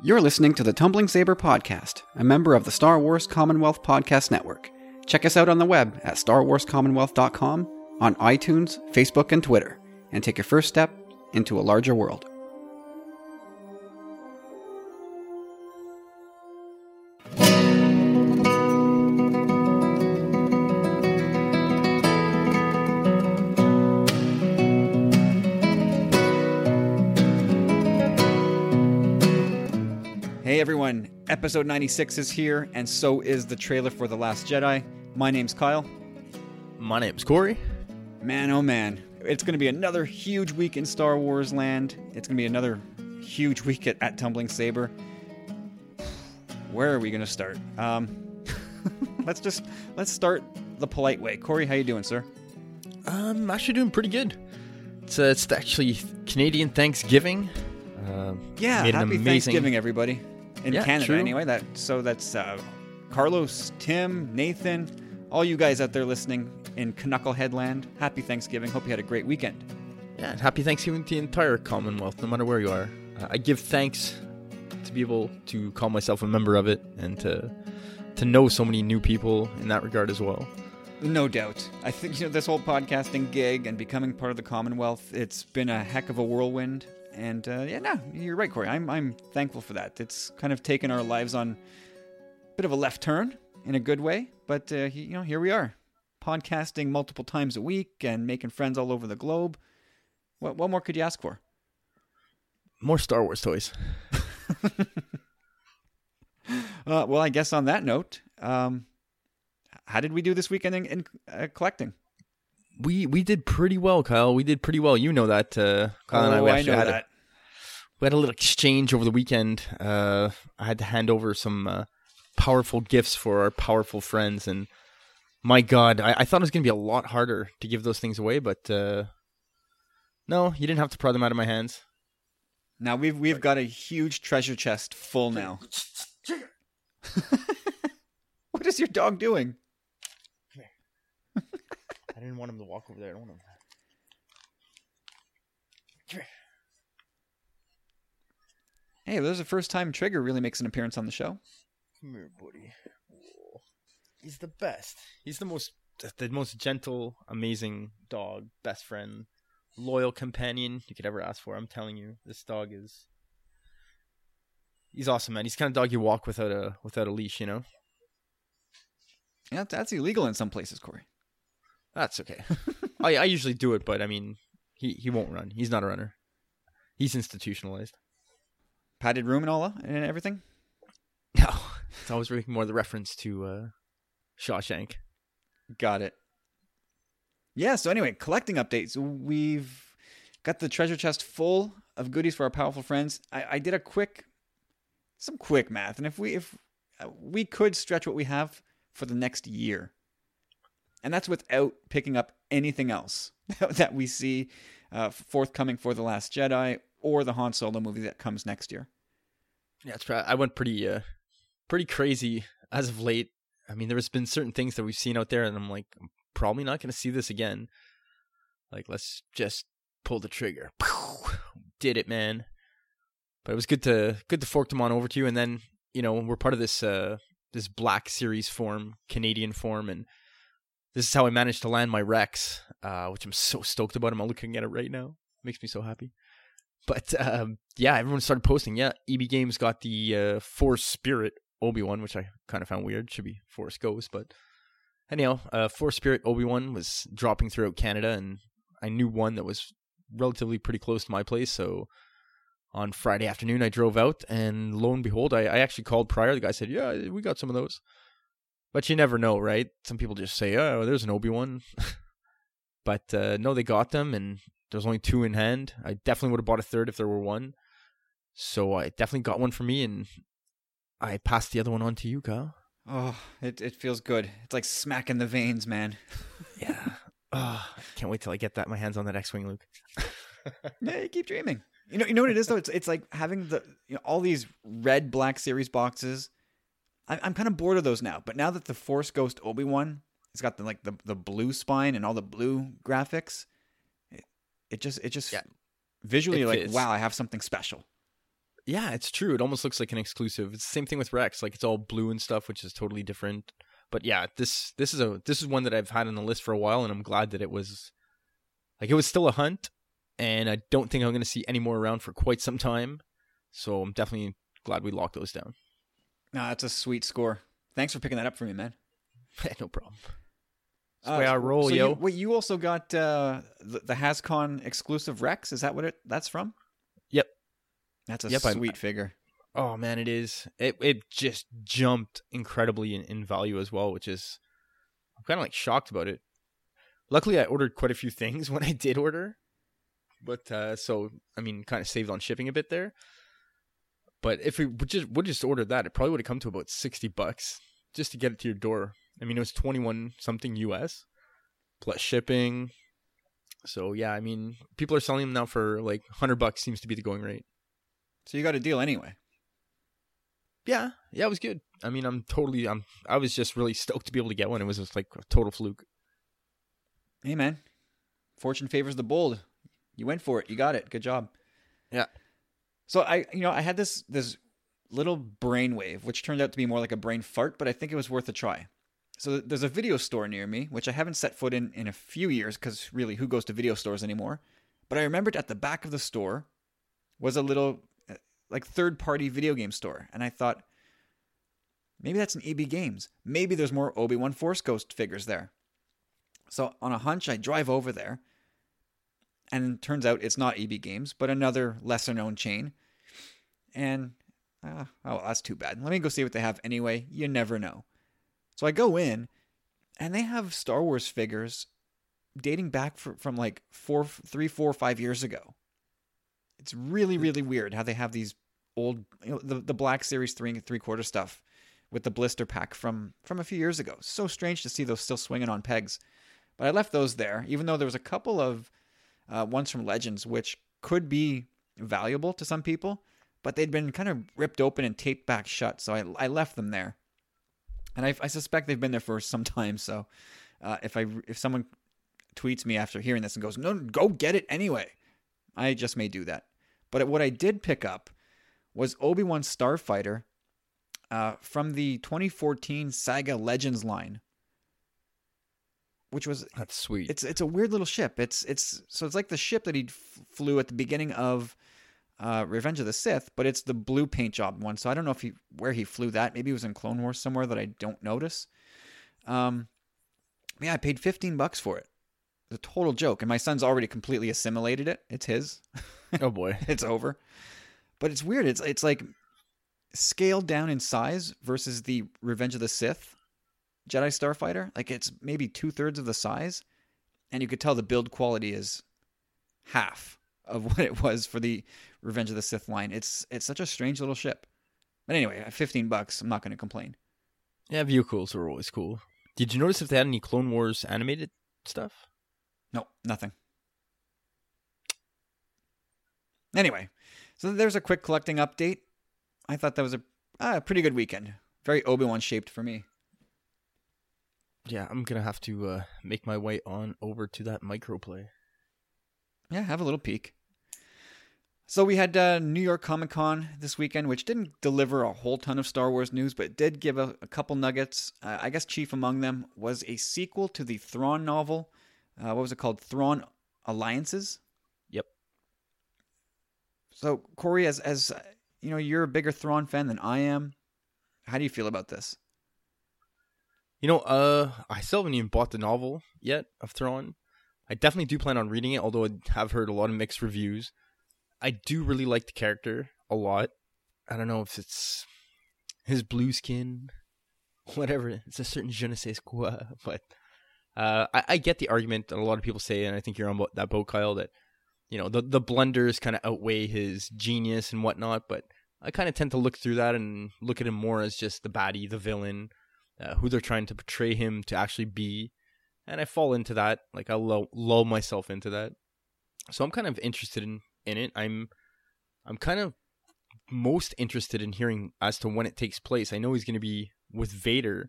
You're listening to the Tumbling Saber Podcast, a member of the Star Wars Commonwealth Podcast Network. Check us out on the web at starwarscommonwealth.com, on iTunes, Facebook, and Twitter, and take your first step into a larger world. Episode 96 is here, and so is the trailer for The Last Jedi. My name's Kyle. My name's Corey. Man, oh man, it's going to be another huge week in Star Wars land. It's going to be another huge week at, at Tumbling Saber. Where are we going to start? Um, let's just let's start the polite way. Corey, how you doing, sir? I'm actually doing pretty good. It's, uh, it's actually Canadian Thanksgiving. Uh, Yeah, happy amazing- Thanksgiving, everybody. In Yeah, Canada, true. anyway. That so that's uh, Carlos, Tim, Nathan, all you guys out there listening in Knucklehead land. Happy Thanksgiving. Hope you had a great weekend. Yeah, and happy Thanksgiving to the entire Commonwealth, no matter where you are. Uh, I give thanks to be able to call myself a member of it and to to know so many new people in that regard as well. No doubt. I think you know this whole podcasting gig and becoming part of the Commonwealth. It's been a heck of a whirlwind, and uh, yeah, no, you're right, Corey. I'm I'm thankful for that. It's kind of taken our lives on a bit of a left turn in a good way, but uh, you know here we are, podcasting multiple times a week and making friends all over the globe. What what more could you ask for? More Star Wars toys. Uh, well, I guess on that note, um, how did we do this weekend in, in uh, collecting? We we did pretty well, Kyle. We did pretty well. You know that. Uh, Kyle and I, oh, we I actually know had a- that. we had a little exchange over the weekend. Uh, I had to hand over some uh, powerful gifts for our powerful friends, and my God, I, I thought it was going to be a lot harder to give those things away, but uh, no, you didn't have to pry them out of my hands. Now we've we've got a huge treasure chest full now. what is your dog doing? I didn't want him to walk over there. I don't want him. Hey, there's the first time Trigger really makes an appearance on the show. Come here, buddy. He's the best. He's the most, the most gentle, amazing dog, best friend, loyal companion you could ever ask for. I'm telling you, this dog is. He's awesome, man. He's the kind of dog you walk without a without a leash. You know. Yeah, that's illegal in some places, Corey. That's okay. I I usually do it, but I mean, he he won't run. He's not a runner. He's institutionalized. Padded room and all that and everything. No, it's always making more the reference to uh, Shawshank. Got it. Yeah. So anyway, collecting updates. We've got the treasure chest full of goodies for our powerful friends. I, I did a quick, some quick math, and if we if uh, we could stretch what we have for the next year, and that's without picking up anything else that we see uh, forthcoming for the Last Jedi or the Han Solo movie that comes next year. Yeah. I went pretty uh pretty crazy as of late. I mean, there's been certain things that we've seen out there, and I'm like, I'm probably not going to see this again. Like, let's just pull the trigger. Did it, man. But it was good to good to fork them on over to you, and then you know we're part of this uh this Black Series form, Canadian form, and this is how I managed to land my Rex, uh, which I'm so stoked about. I'm looking at it right now. Makes me so happy. But um, yeah, everyone started posting. Yeah, EB Games got the uh, Force Spirit Obi Wan, which I kind of found weird. Should be Force Ghost, but anyhow, uh, Force Spirit Obi Wan was dropping throughout Canada, and I knew one that was relatively pretty close to my place. So on Friday afternoon, I drove out, and lo and behold, I, I actually called prior. The guy said, "Yeah, we got some of those." But you never know, right? Some people just say, "Oh, there's an Obi Wan," but uh, no, they got them, and there's only two in hand. I definitely would have bought a third if there were one. So I definitely got one for me, and I passed the other one on to you, Kyle. Oh, it it feels good. It's like smacking the veins, man. Yeah. oh, I can't wait till I get that my hands on that X-wing, Luke. Yeah, you keep dreaming. You know, you know what it is though. It's it's like having the you know all these red Black Series boxes. I, I'm kind of bored of those now. But now that the Force Ghost Obi Wan, it's got the like the the blue spine and all the blue graphics. It, it just it just Yeah. visually It like fits. wow, I have something special. Yeah, it's true. It almost looks like an exclusive. It's the same thing with Rex. Like it's all blue and stuff, which is totally different. But yeah, this this is a this is one that I've had on the list for a while, and I'm glad that it was like it was still a hunt, and I don't think I'm going to see any more around for quite some time. So I'm definitely glad we locked those down. Ah, that's a sweet score. Thanks for picking that up for me, man. no problem. That's the way I roll, so yo. You, wait, you also got uh, the, the HasCon exclusive Rex. Is that what it that's from? Yep. That's a Yep, sweet figure. Oh man, it is. It it just jumped incredibly in, in value as well, which is I'm kind of like shocked about it. Luckily, I ordered quite a few things when I did order, but uh, so I mean, kind of saved on shipping a bit there. But if we would just would just ordered that, it probably would have come to about sixty bucks just to get it to your door. I mean, it was twenty one something US plus shipping. So yeah, I mean, people are selling them now for like hundred bucks. Seems to be the going rate. So you got a deal anyway. Yeah, yeah, it was good. I mean, I'm totally, I'm, I was just really stoked to be able to get one. It was just like a total fluke. Hey, man. Fortune favors the bold. You went for it. You got it. Good job. Yeah. So I, you know, I had this this little brainwave, which turned out to be more like a brain fart, but I think it was worth a try. So there's a video store near me, which I haven't set foot in in a few years, because really, who goes to video stores anymore? But I remembered at the back of the store was a little uh, like third party video game store, and I thought maybe that's an EB Games. Maybe there's more Obi Wan Force Ghost figures there. So on a hunch, I drive over there, and it turns out it's not EB Games, but another lesser known chain. And uh, oh, that's too bad. Let me go see what they have anyway. You never know. So I go in, and they have Star Wars figures dating back for, from like four, three, four, five years ago. It's really, really weird how they have these old, you know, the the Black Series three and three quarter stuff with the blister pack from from a few years ago. So strange to see those still swinging on pegs. But I left those there, even though there was a couple of uh, ones from Legends which could be valuable to some people, but they'd been kind of ripped open and taped back shut. So I, I left them there, and I, I suspect they've been there for some time. So uh, if I if someone tweets me after hearing this and goes, "No, go get it anyway," I just may do that. But what I did pick up was Obi Wan Starfighter uh, from the 2014 Saga Legends line, which was That's sweet. it's it's a weird little ship. It's it's so it's like the ship that he f- flew at the beginning of uh, Revenge of the Sith, but it's the blue paint job one. So I don't know if he where he flew that. Maybe it was in Clone Wars somewhere that I don't notice. Um, yeah, I paid fifteen bucks for it. It's a total joke, and my son's already completely assimilated it. It's his. oh boy. it's over. But it's weird. It's it's like scaled down in size versus the Revenge of the Sith Jedi Starfighter. Like it's maybe two thirds of the size, and you could tell the build quality is half of what it was for the Revenge of the Sith line. It's it's such a strange little ship. But anyway, at fifteen bucks, I'm not going to complain. Yeah, vehicles are always cool. Did you notice if they had any Clone Wars animated stuff? No, nothing. Anyway, so there's a quick collecting update. I thought that was a uh, pretty good weekend. Very Obi Wan shaped for me. Yeah, I'm gonna have to uh, make my way on over to that microplay. Yeah, have a little peek. So we had uh, New York Comic Con this weekend, which didn't deliver a whole ton of Star Wars news, but did give a, a couple nuggets. Uh, I guess chief among them was a sequel to the Thrawn novel. Uh, what was it called? Thrawn Alliances. Yep. So Corey, as as you know, you're a bigger Thrawn fan than I am. How do you feel about this? You know, uh, I still haven't even bought the novel yet of Thrawn. I definitely do plan on reading it, although I have heard a lot of mixed reviews. I do really like the character a lot. I don't know if it's his blue skin, whatever. It's a certain je ne sais quoi, but uh, I, I get the argument that a lot of people say, and I think you're on that boat, Kyle. That you know the the blunders kind of outweigh his genius and whatnot, but I kind of tend to look through that and look at him more as just the baddie, the villain, uh, who they're trying to portray him to actually be. And I fall into that, like I lull, lull myself into that. So I'm kind of interested in, in it. I'm I'm kind of most interested in hearing as to when it takes place. I know he's going to be with Vader,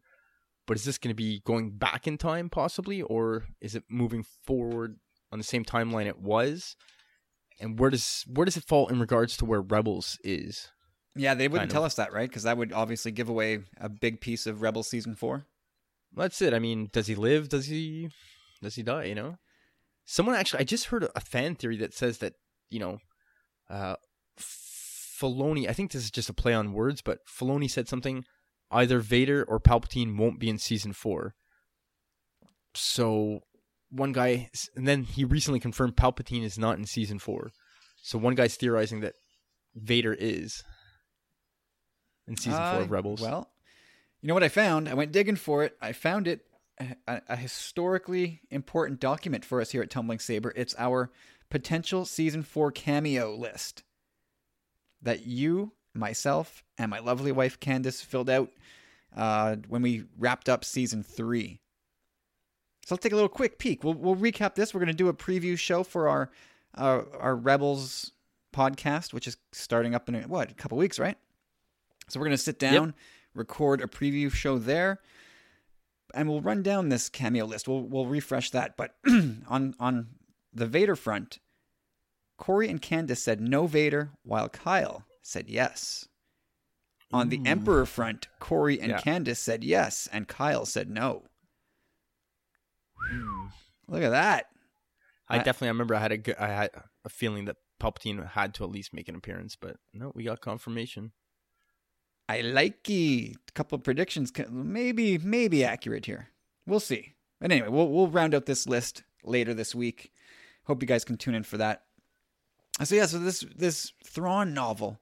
but is this going to be going back in time possibly, or is it moving forward on the same timeline it was? and where does where does it fall in regards to where Rebels is? Yeah, they wouldn't tell of. us that, right? Because that would obviously give away a big piece of Rebel season four. That's it. I mean, does he live? Does he does he die? You know, someone actually. I just heard a fan theory that says that you know, uh, Filoni. I think this is just a play on words, but Filoni said something. Either Vader or Palpatine won't be in season four. So one guy, and then he recently confirmed Palpatine is not in season four. So one guy's theorizing that Vader is in season four Uh, of Rebels. Well, you know what I found? I went digging for it. I found it a, a historically important document for us here at Tumbling Saber. It's our potential season four cameo list that you, myself, and my lovely wife Candace filled out uh, when we wrapped up season three. So let's take a little quick peek. We'll we'll recap this. We're going to do a preview show for our our, our Rebels podcast, which is starting up in a, what a couple weeks, right? So we're going to sit down, record a preview show there, and we'll run down this cameo list. We'll we'll refresh that. But on on the Vader front, Corey and Candace said no Vader, while Kyle said yes. On the Emperor front, Corey and Yeah. Candace said yes, and Kyle said no. Hmm. Look at that. I, I- definitely I remember I had a good, I had a feeling that Palpatine had to at least make an appearance, but no, we got confirmation. I like A couple of predictions, maybe maybe accurate here. We'll see. But anyway, we'll we'll round out this list later this week. Hope you guys can tune in for that. So yeah, so this this Thrawn novel,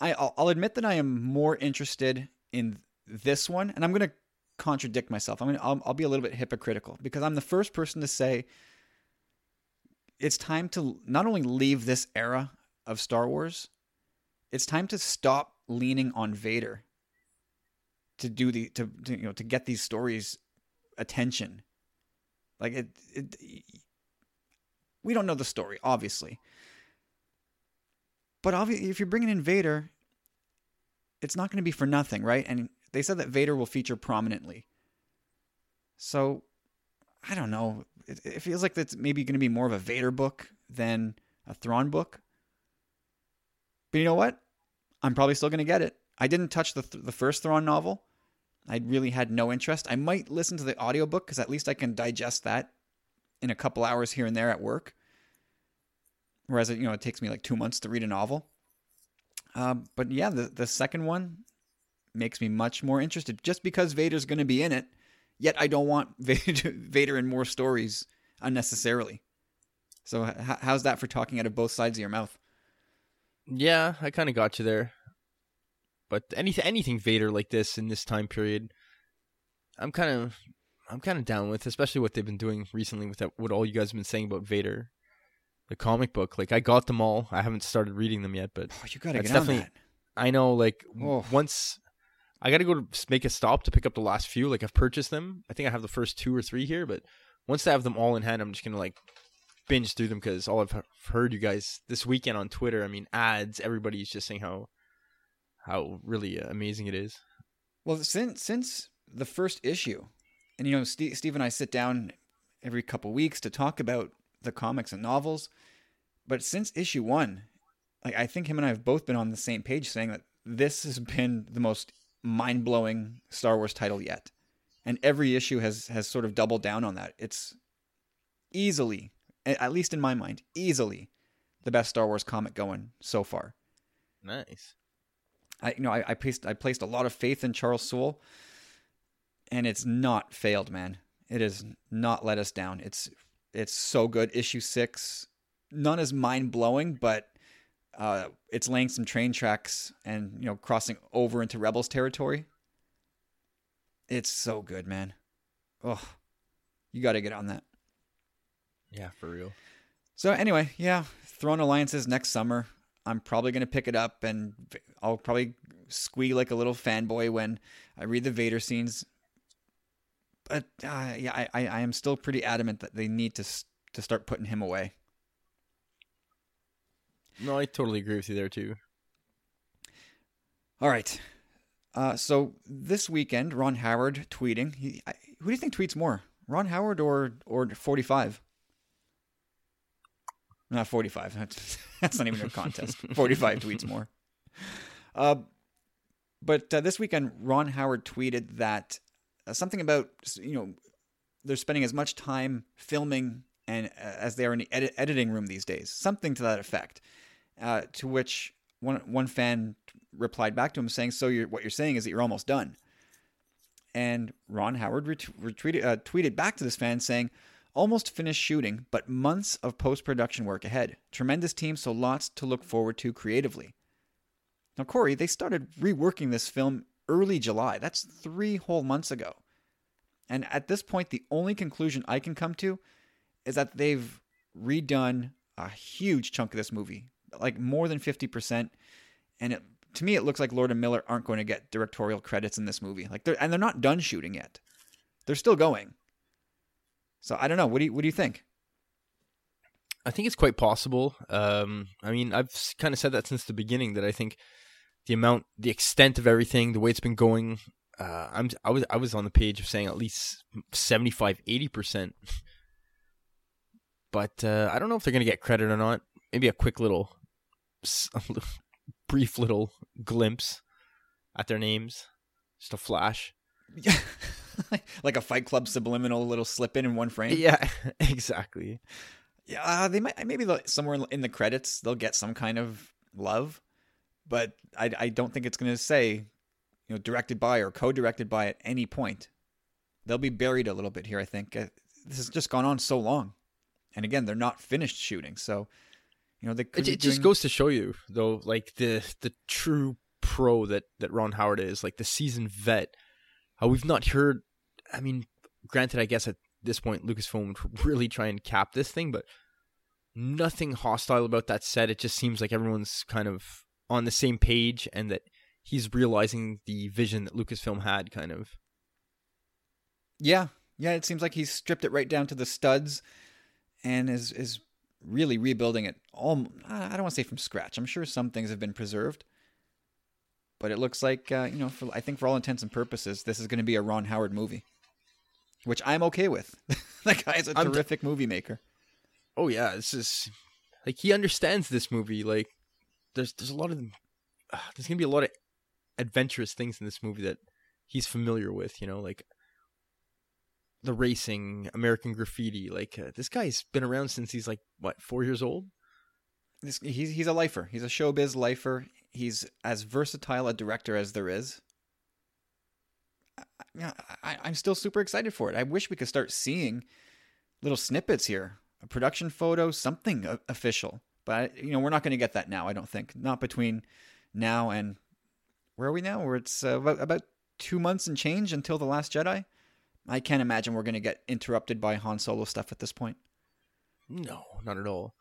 I I'll, I'll admit that I am more interested in this one, and I'm going to contradict myself. I'm gonna I'll, I'll be a little bit hypocritical because I'm the first person to say it's time to not only leave this era of Star Wars, it's time to stop leaning on Vader to do the to, to you know to get these stories attention. Like it, it we don't know the story obviously. But obviously if you're bringing in Vader, it's not going to be for nothing, right? And they said that Vader will feature prominently. So I don't know. It, it feels like that's maybe going to be more of a Vader book than a Thrawn book. But you know what? I'm probably still going to get it. I didn't touch the the first Thrawn novel. I really had no interest. I might listen to the audiobook cuz at least I can digest that in a couple hours here and there at work. Whereas it, you know, it takes me like 2 months to read a novel. Um, but yeah, the the second one makes me much more interested just because Vader's going to be in it. Yet I don't want Vader, Vader in more stories unnecessarily. So h- how's that for talking out of both sides of your mouth? Yeah, I kind of got you there. But anything anything Vader like this in this time period, I'm kind of I'm kind of down with, especially what they've been doing recently with that, what all you guys have been saying about Vader. The comic book, like I got them all. I haven't started reading them yet, but Oh, you got to get on that. I know like Oh. once I got to go to make a stop to pick up the last few. Like I've purchased them. I think I have the first two or three here, but once I have them all in hand, I'm just gonna like binge through them because all I've heard you guys this weekend on Twitter. I mean, ads. Everybody's just saying how how really uh, amazing it is. Well, since since the first issue, and you know, Steve, Steve and I sit down every couple weeks to talk about the comics and novels. But since issue one, like I think him and I have both been on the same page, saying that this has been the most mind blowing Star Wars title yet, and every issue has has sort of doubled down on that. It's easily, at least in my mind, easily the best Star Wars comic going so far. Nice. I you know I, I placed I placed a lot of faith in Charles Soule, and it's not failed, man. It has not let us down. It's it's so good. Issue six, none is mind blowing, but uh, it's laying some train tracks and you know crossing over into Rebels territory. It's so good, man. Oh, you got to get on that. Yeah, for real. So anyway, yeah, Thrawn Alliances next summer. I'm probably gonna pick it up, and I'll probably squeal like a little fanboy when I read the Vader scenes. But uh, yeah, I, I I am still pretty adamant that they need to to start putting him away. No, I totally agree with you there too. All right. Uh, so this weekend, Ron Howard tweeting. He, I, who do you think tweets more, Ron Howard or or 45? Not 45. That's, that's not even a contest. 45 tweets more. Uh, but uh, this weekend, Ron Howard tweeted that uh, something about you know they're spending as much time filming and uh, as they are in the edit- editing room these days, something to that effect. Uh, to which one one fan replied back to him saying, "So you're, what you're saying is that you're almost done." And Ron Howard ret- retweeted, uh, tweeted back to this fan saying, "Almost finished shooting, but months of post production work ahead. Tremendous team, so lots to look forward to creatively." Now, Corey, they started reworking this film early July. That's three whole months ago. And at this point, the only conclusion I can come to is that they've redone a huge chunk of this movie, like more than 50%. And it, to me, it looks like Lord and Miller aren't going to get directorial credits in this movie. Like, they're, and they're not done shooting yet. They're still going. So I don't know. What do you What do you think? I think it's quite possible. Um, I mean, I've kind of said that since the beginning that I think the amount, the extent of everything, the way it's been going, uh, I'm I was I was on the page of saying at least 75 80%. But uh, I don't know if they're going to get credit or not. Maybe a quick little, a little brief little glimpse at their names, just a flash. Like a Fight Club subliminal little slip in in one frame. Yeah, exactly. Yeah, uh, they might maybe somewhere in the credits they'll get some kind of love, but I I don't think it's going to say, you know, directed by or co-directed by at any point. They'll be buried a little bit here. I think uh, this has just gone on so long, and again, they're not finished shooting, so you know they. It, it just goes to show you though, like the the true pro that that Ron Howard is, like the seasoned vet. How we've not heard. I mean, granted, I guess at this point Lucasfilm would really try and cap this thing, but nothing hostile about that set. It just seems like everyone's kind of on the same page and that he's realizing the vision that Lucasfilm had kind of. Yeah. Yeah, it seems like he's stripped it right down to the studs and is is really rebuilding it all I don't want to say from scratch. I'm sure some things have been preserved. But it looks like uh, you know, for, I think for all intents and purposes, this is going to be a Ron Howard movie which I'm okay with. that guy's a terrific movie maker. Oh yeah, this is like he understands this movie. Like there's there's a lot of uh, there's gonna be a lot of adventurous things in this movie that he's familiar with. You know, like the racing, American Graffiti. Like uh, this guy's been around since he's like what four years old. This, he's he's a lifer. He's a showbiz lifer. He's as versatile a director as there is. I, I'm still super excited for it. I wish we could start seeing little snippets here, a production photo, something official. But you know, we're not going to get that now. I don't think. Not between now and where are we now? Where it's uh, about, about two months and change until the Last Jedi. I can't imagine we're going to get interrupted by Han Solo stuff at this point. No, not at all.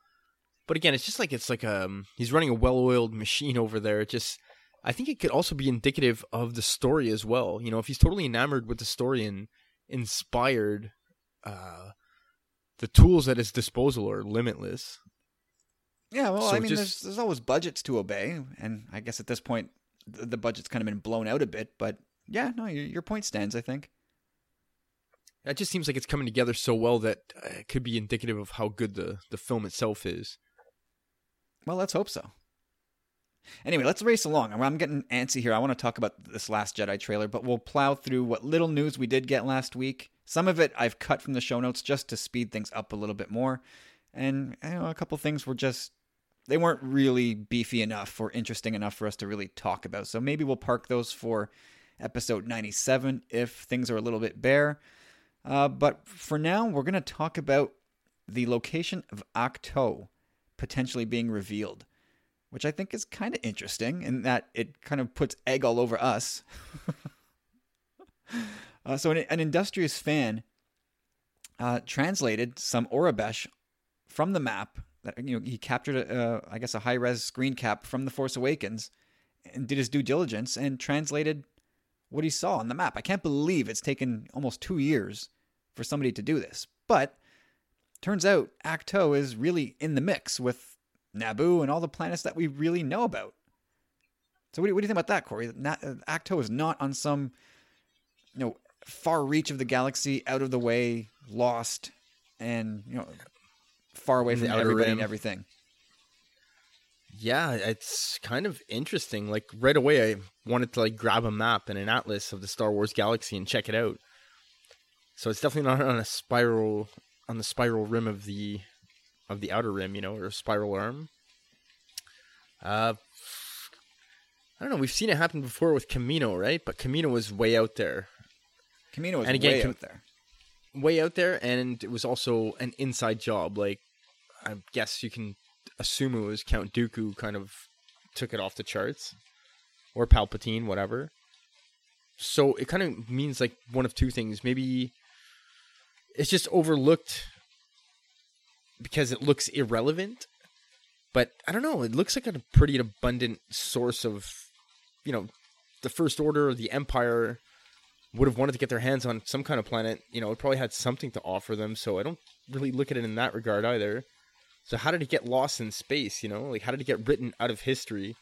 But again, it's just like it's like um he's running a well-oiled machine over there. It just I think it could also be indicative of the story as well. You know, if he's totally enamored with the story and inspired, uh, the tools at his disposal are limitless. Yeah, well, so I mean, just... there's, there's always budgets to obey, and I guess at this point, the, the budget's kind of been blown out a bit. But yeah, no, your, your point stands. I think. It just seems like it's coming together so well that uh, it could be indicative of how good the, the film itself is. Well, let's hope so. Anyway, let's race along. I'm getting antsy here. I want to talk about this Last Jedi trailer, but we'll plow through what little news we did get last week. Some of it I've cut from the show notes just to speed things up a little bit more. And you know, a couple things were just they weren't really beefy enough or interesting enough for us to really talk about. So maybe we'll park those for episode 97 if things are a little bit bare. Uh, but for now, we're going to talk about the location of Ahch-To potentially being revealed which I think is kind of interesting in that it kind of puts egg all over us. uh, so, an, an, industrious fan uh, translated some Aurebesh from the map. That you know, he captured, a, I guess, a high res screen cap from The Force Awakens, and did his due diligence and translated what he saw on the map. I can't believe it's taken almost two years for somebody to do this, but turns out Ahch-To is really in the mix with Naboo, and all the planets that we really know about. So what do you, what do you think about that, Corey? Not, uh, Ahch-To is not on some, you know, far reach of the galaxy, out of the way, lost, and you know, far away from everybody Rim. and everything. Yeah, it's kind of interesting. Like right away, I wanted to like grab a map and an atlas of the Star Wars galaxy and check it out. So it's definitely not on a spiral on the spiral rim of the of the outer rim, you know, or a spiral arm. Uh, I don't know. We've seen it happen before with Camino, right? But Camino was way out there, Camino was And again, way Cam- out there. way out there, and it was also an inside job. Like, I guess you can assume it was Count Dooku kind of took it off the charts, or Palpatine, whatever. So it kind of means like one of two things. Maybe it's just overlooked because it looks irrelevant. But I don't know. It looks like a pretty abundant source of, you know, the First Order, or the Empire would have wanted to get their hands on some kind of planet, you know, it probably had something to offer them. So I don't really look at it in that regard either. So how did it get lost in space? You know, like how did it get written out of history?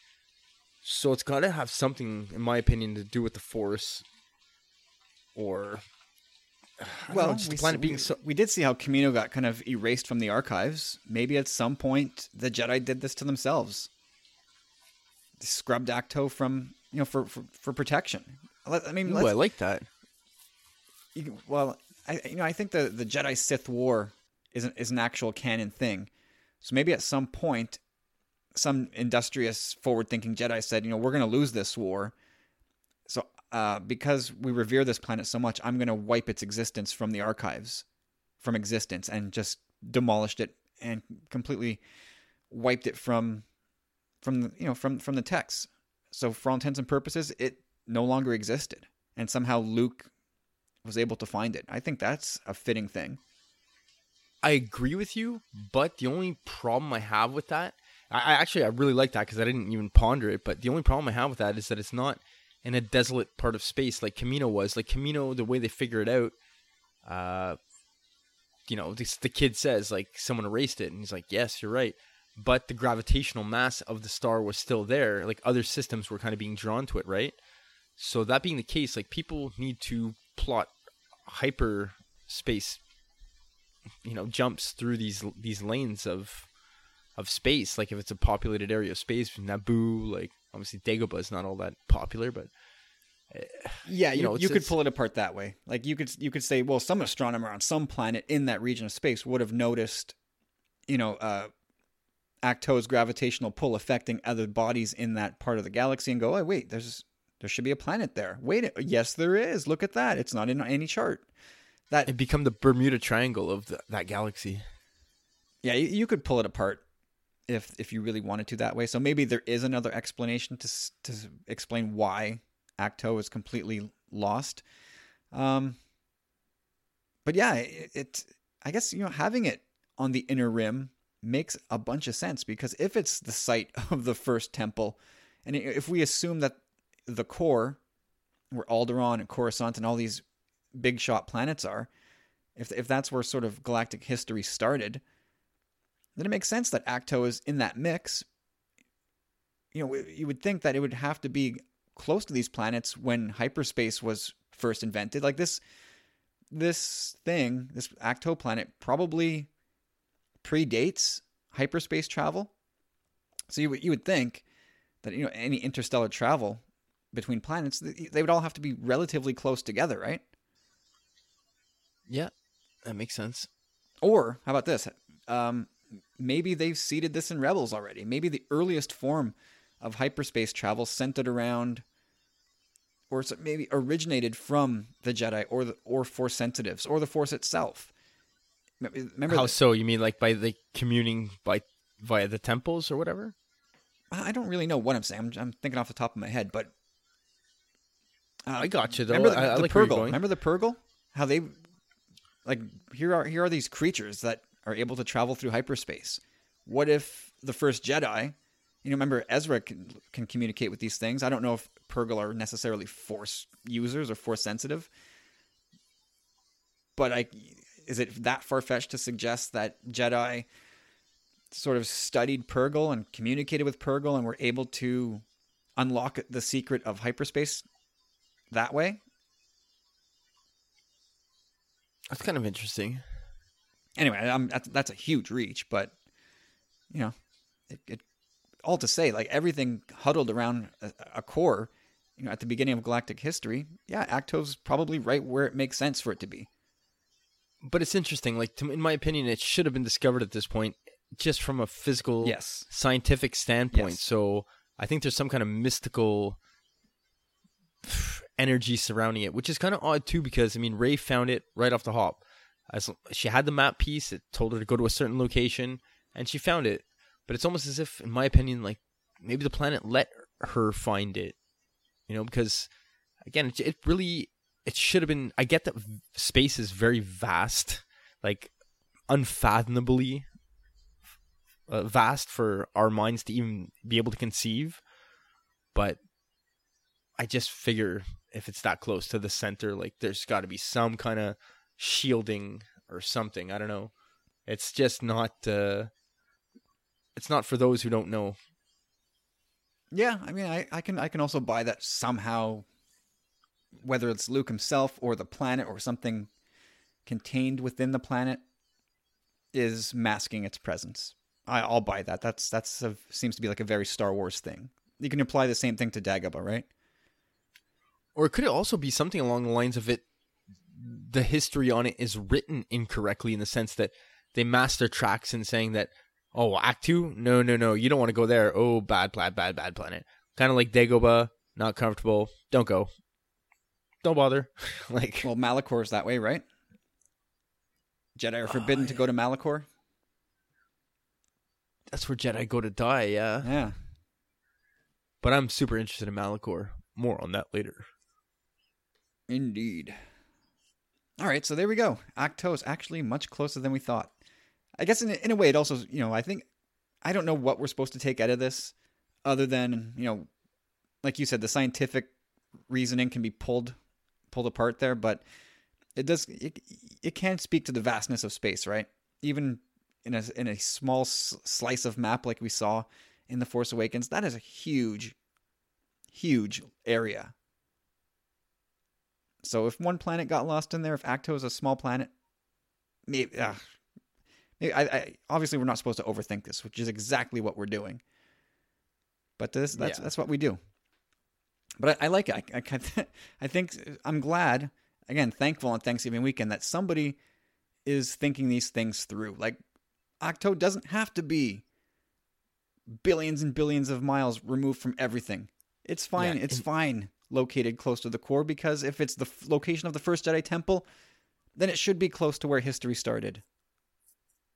So it's got to have something, in my opinion, to do with the Force, or Well, know, just we, the planet s- being we, so. we did see how Camino got kind of erased from the archives. Maybe at some point the Jedi did this to themselves. They scrubbed Ahch-To from you know for for, for protection. Let- I mean, Ooh, I like that. you well, I you know I think the the Jedi Sith War is an, is an actual canon thing. So maybe at some point, some industrious, forward-thinking Jedi said, you know, we're going to lose this war. Uh, because we revere this planet so much, I'm going to wipe its existence from the archives, from existence, and just demolished it and completely wiped it from from the you know from from the text. So for all intents and purposes, it no longer existed, and somehow Luke was able to find it. I think that's a fitting thing. I agree with you, but the only problem I have with that, I, I actually I really like that because I didn't even ponder it. But the only problem I have with that is that it's not in a desolate part of space like Camino was. Like Camino, the way they figure it out, uh, you know, this, the kid says like someone erased it, and he's like, yes, you're right. But the gravitational mass of the star was still there. Like other systems were kind of being drawn to it, right? So that being the case, like people need to plot hyperspace you know jumps through these these lanes of of space like if it's a populated area of space naboo like obviously dagobah is not all that popular but Yeah, You you, know, you, could pull it apart that way. Like you could you could say, well, some astronomer on some planet in that region of space would have noticed, you know, uh, Ahch-To's gravitational pull affecting other bodies in that part of the galaxy, and go, oh wait, there's there should be a planet there. Wait, yes, there is. Look at that. It's not in any chart. That it become the bermuda triangle of the, that galaxy yeah, you, you could pull it apart if if you really wanted to that way. So maybe there is another explanation to to explain why Ahch-To is completely lost. Um, but yeah, it, it I guess you know having it on the inner rim makes a bunch of sense because if it's the site of the first temple, and if we assume that the core, where Alderaan and Coruscant and all these big shot planets are, if if that's where sort of galactic history started, then it makes sense that Ahch-To is in that mix. You know, you would think that it would have to be close to these planets when hyperspace was first invented. Like this, this thing, this Ahch-To planet, probably predates hyperspace travel. So you would you would think that you know any interstellar travel between planets, they would all have to be relatively close together, right? yeah that makes sense Or how about this? Um, maybe they've seeded this in Rebels already. Maybe the earliest form of hyperspace travel centered around, or maybe originated from the Jedi or the or Force sensitives or the Force itself. Remember, how the- so you mean like by the communing by via the temples or whatever I don't really know what I'm saying. I'm, I'm thinking off the top of my head, but uh, i got you though Remember the, I, I the like Purrgil? Remember the Purrgil? How they like here are here are these creatures that are able to travel through hyperspace. What if the first Jedi? You know, remember Ezra can can communicate with these things. I don't know if Purrgil are necessarily Force users or Force sensitive, but I is it that far fetched to suggest that Jedi sort of studied Purrgil and communicated with Purrgil and were able to unlock the secret of hyperspace that way? that's kind of interesting Anyway, I'm, that's, that's a huge reach, but you know, it, it all to say, like everything huddled around a, a core, you know, at the beginning of galactic history, yeah, Ahch-To's probably right where it makes sense for it to be. But it's interesting. Like, to, in my opinion, it should have been discovered at this point, just from a physical, Yes. scientific standpoint. Yes. So I think there's some kind of mystical energy surrounding it, which is kind of odd too, because I mean, Rey found it right off the hop. As she had the map piece, it told her to go to a certain location, and she found it. But it's almost as if, in my opinion, like maybe the planet let her find it. You know, because again, it, really it should have been. I get that space is very vast, like unfathomably uh, vast for our minds to even be able to conceive. But I just figure if it's that close to the center, like there's got to be some kind of shielding or something. I don't know. It's just not. Uh, it's not for those who don't know. Yeah, I mean, I, I can I can also buy that somehow, whether it's Luke himself or the planet or something contained within the planet is masking its presence. I, I'll buy that. That's that's a, seems to be like a very Star Wars thing. You can apply the same thing to Dagobah, right? Or could it also be something along the lines of it? The history on it is written incorrectly in the sense that they master tracks in saying that, oh, Ahch-To, no, no, no, you don't want to go there. Oh, bad, bad, bad, bad planet. Kind of like Dagobah, not comfortable. Don't go. Don't bother. like, Well, Malachor's that way, right? Jedi are forbidden to go to Malachor. that's where Jedi go to die. Yeah, Yeah. but I'm super interested in Malachor. More on that later. Indeed. All right, so there we go. Ahch-To is actually much closer than we thought. I guess in in a way, it also, you know, I think I don't know what we're supposed to take out of this, other than you know, like you said, the scientific reasoning can be pulled pulled apart there, but it does it, it can speak to the vastness of space, right? Even in a in a small s- slice of map like we saw in the Force Awakens, that is a huge, huge area. So if one planet got lost in there, if Ahch-To is a small planet, maybe, uh, maybe I, I obviously we're not supposed to overthink this, which is exactly what we're doing. But this that's Yeah. that's what we do. But I, I like it. I, I, I think I'm glad again, thankful on Thanksgiving weekend that somebody is thinking these things through. Like Ahch-To doesn't have to be billions and billions of miles removed from everything. It's fine. Yeah, it's and- fine located close to the core because if it's the f- location of the first Jedi temple, then it should be close to where history started.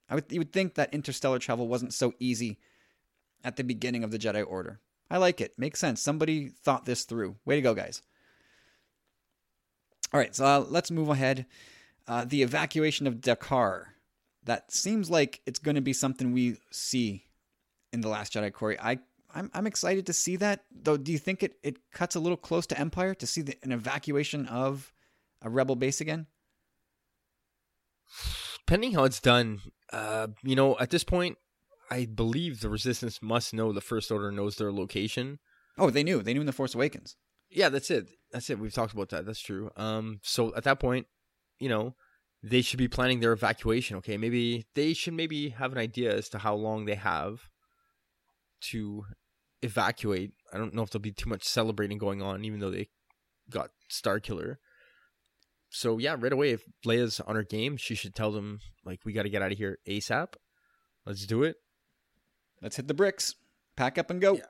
I would you would think that interstellar travel wasn't so easy at the beginning of the Jedi Order. I like it. Makes sense. Somebody thought this through. Way to go, guys. All right, so uh, let's move ahead. Uh, the evacuation of D'Qar. That seems like it's going to be something we see in the Last Jedi, Corey. I I'm I'm excited to see that. Though, do you think it it cuts a little close to Empire to see the, an evacuation of a rebel base again? depending how it's done, uh, you know, at this point, I believe the Resistance must know the First Order knows their location. Oh, they knew. They knew in the Force Awakens. Yeah, that's it. That's it. We've talked about that. That's true. Um, so at that point, you know, they should be planning their evacuation. Okay, maybe they should maybe have an idea as to how long they have to evacuate. I don't know if there'll be too much celebrating going on, even though they got Star Killer. So yeah, right away, if Leia's on her game, she should tell them like we got to get out of here asap. Let's do it. Let's hit the bricks. Pack up and go. Yeah.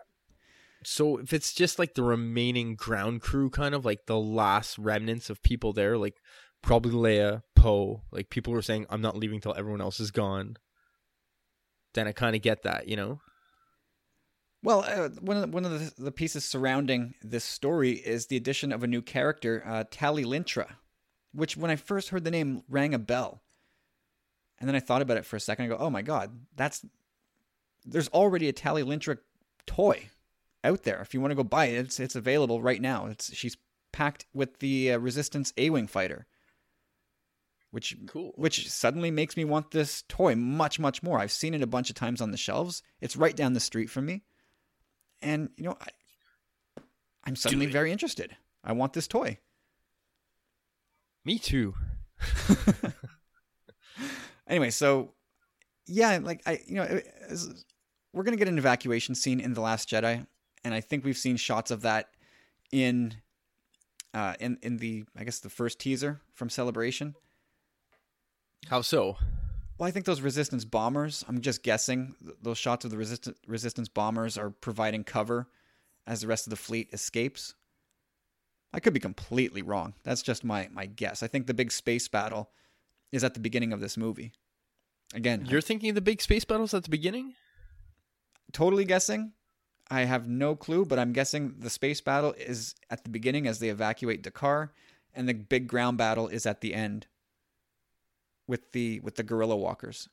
So if it's just like the remaining ground crew, kind of like the last remnants of people there, like probably Leia, Poe, like people were saying, "I'm not leaving till everyone else is gone." Then I kind of get that, you know. Well, uh, one of the, one of the, the pieces surrounding this story is the addition of a new character, uh, Tallie Lintra, which when I first heard the name rang a bell, and then I thought about it for a second. I go, "Oh my god, that's there's already a Tallie Lintra toy out there. If you want to go buy it, it's it's available right now. It's she's packed with the uh, Resistance A-wing fighter, which Cool. which suddenly makes me want this toy much much more. I've seen it a bunch of times on the shelves. It's right down the street from me, and you know I, I'm suddenly very interested. I want this toy. Me too. Anyway, so yeah, like I, you know, we're gonna get an evacuation scene in the Last Jedi, and I think we've seen shots of that in, uh, in in the I guess the first teaser from Celebration. How so? Well, I think those resistance bombers. I'm just guessing. Those shots of the resist- resistance bombers are providing cover as the rest of the fleet escapes. I could be completely wrong. That's just my my guess. I think the big space battle is at the beginning of this movie. Again, You're thinking of the big space battles at the beginning? totally guessing. I have no clue, but I'm guessing the space battle is at the beginning as they evacuate D'Qar, and the big ground battle is at the end with the with the gorilla walkers.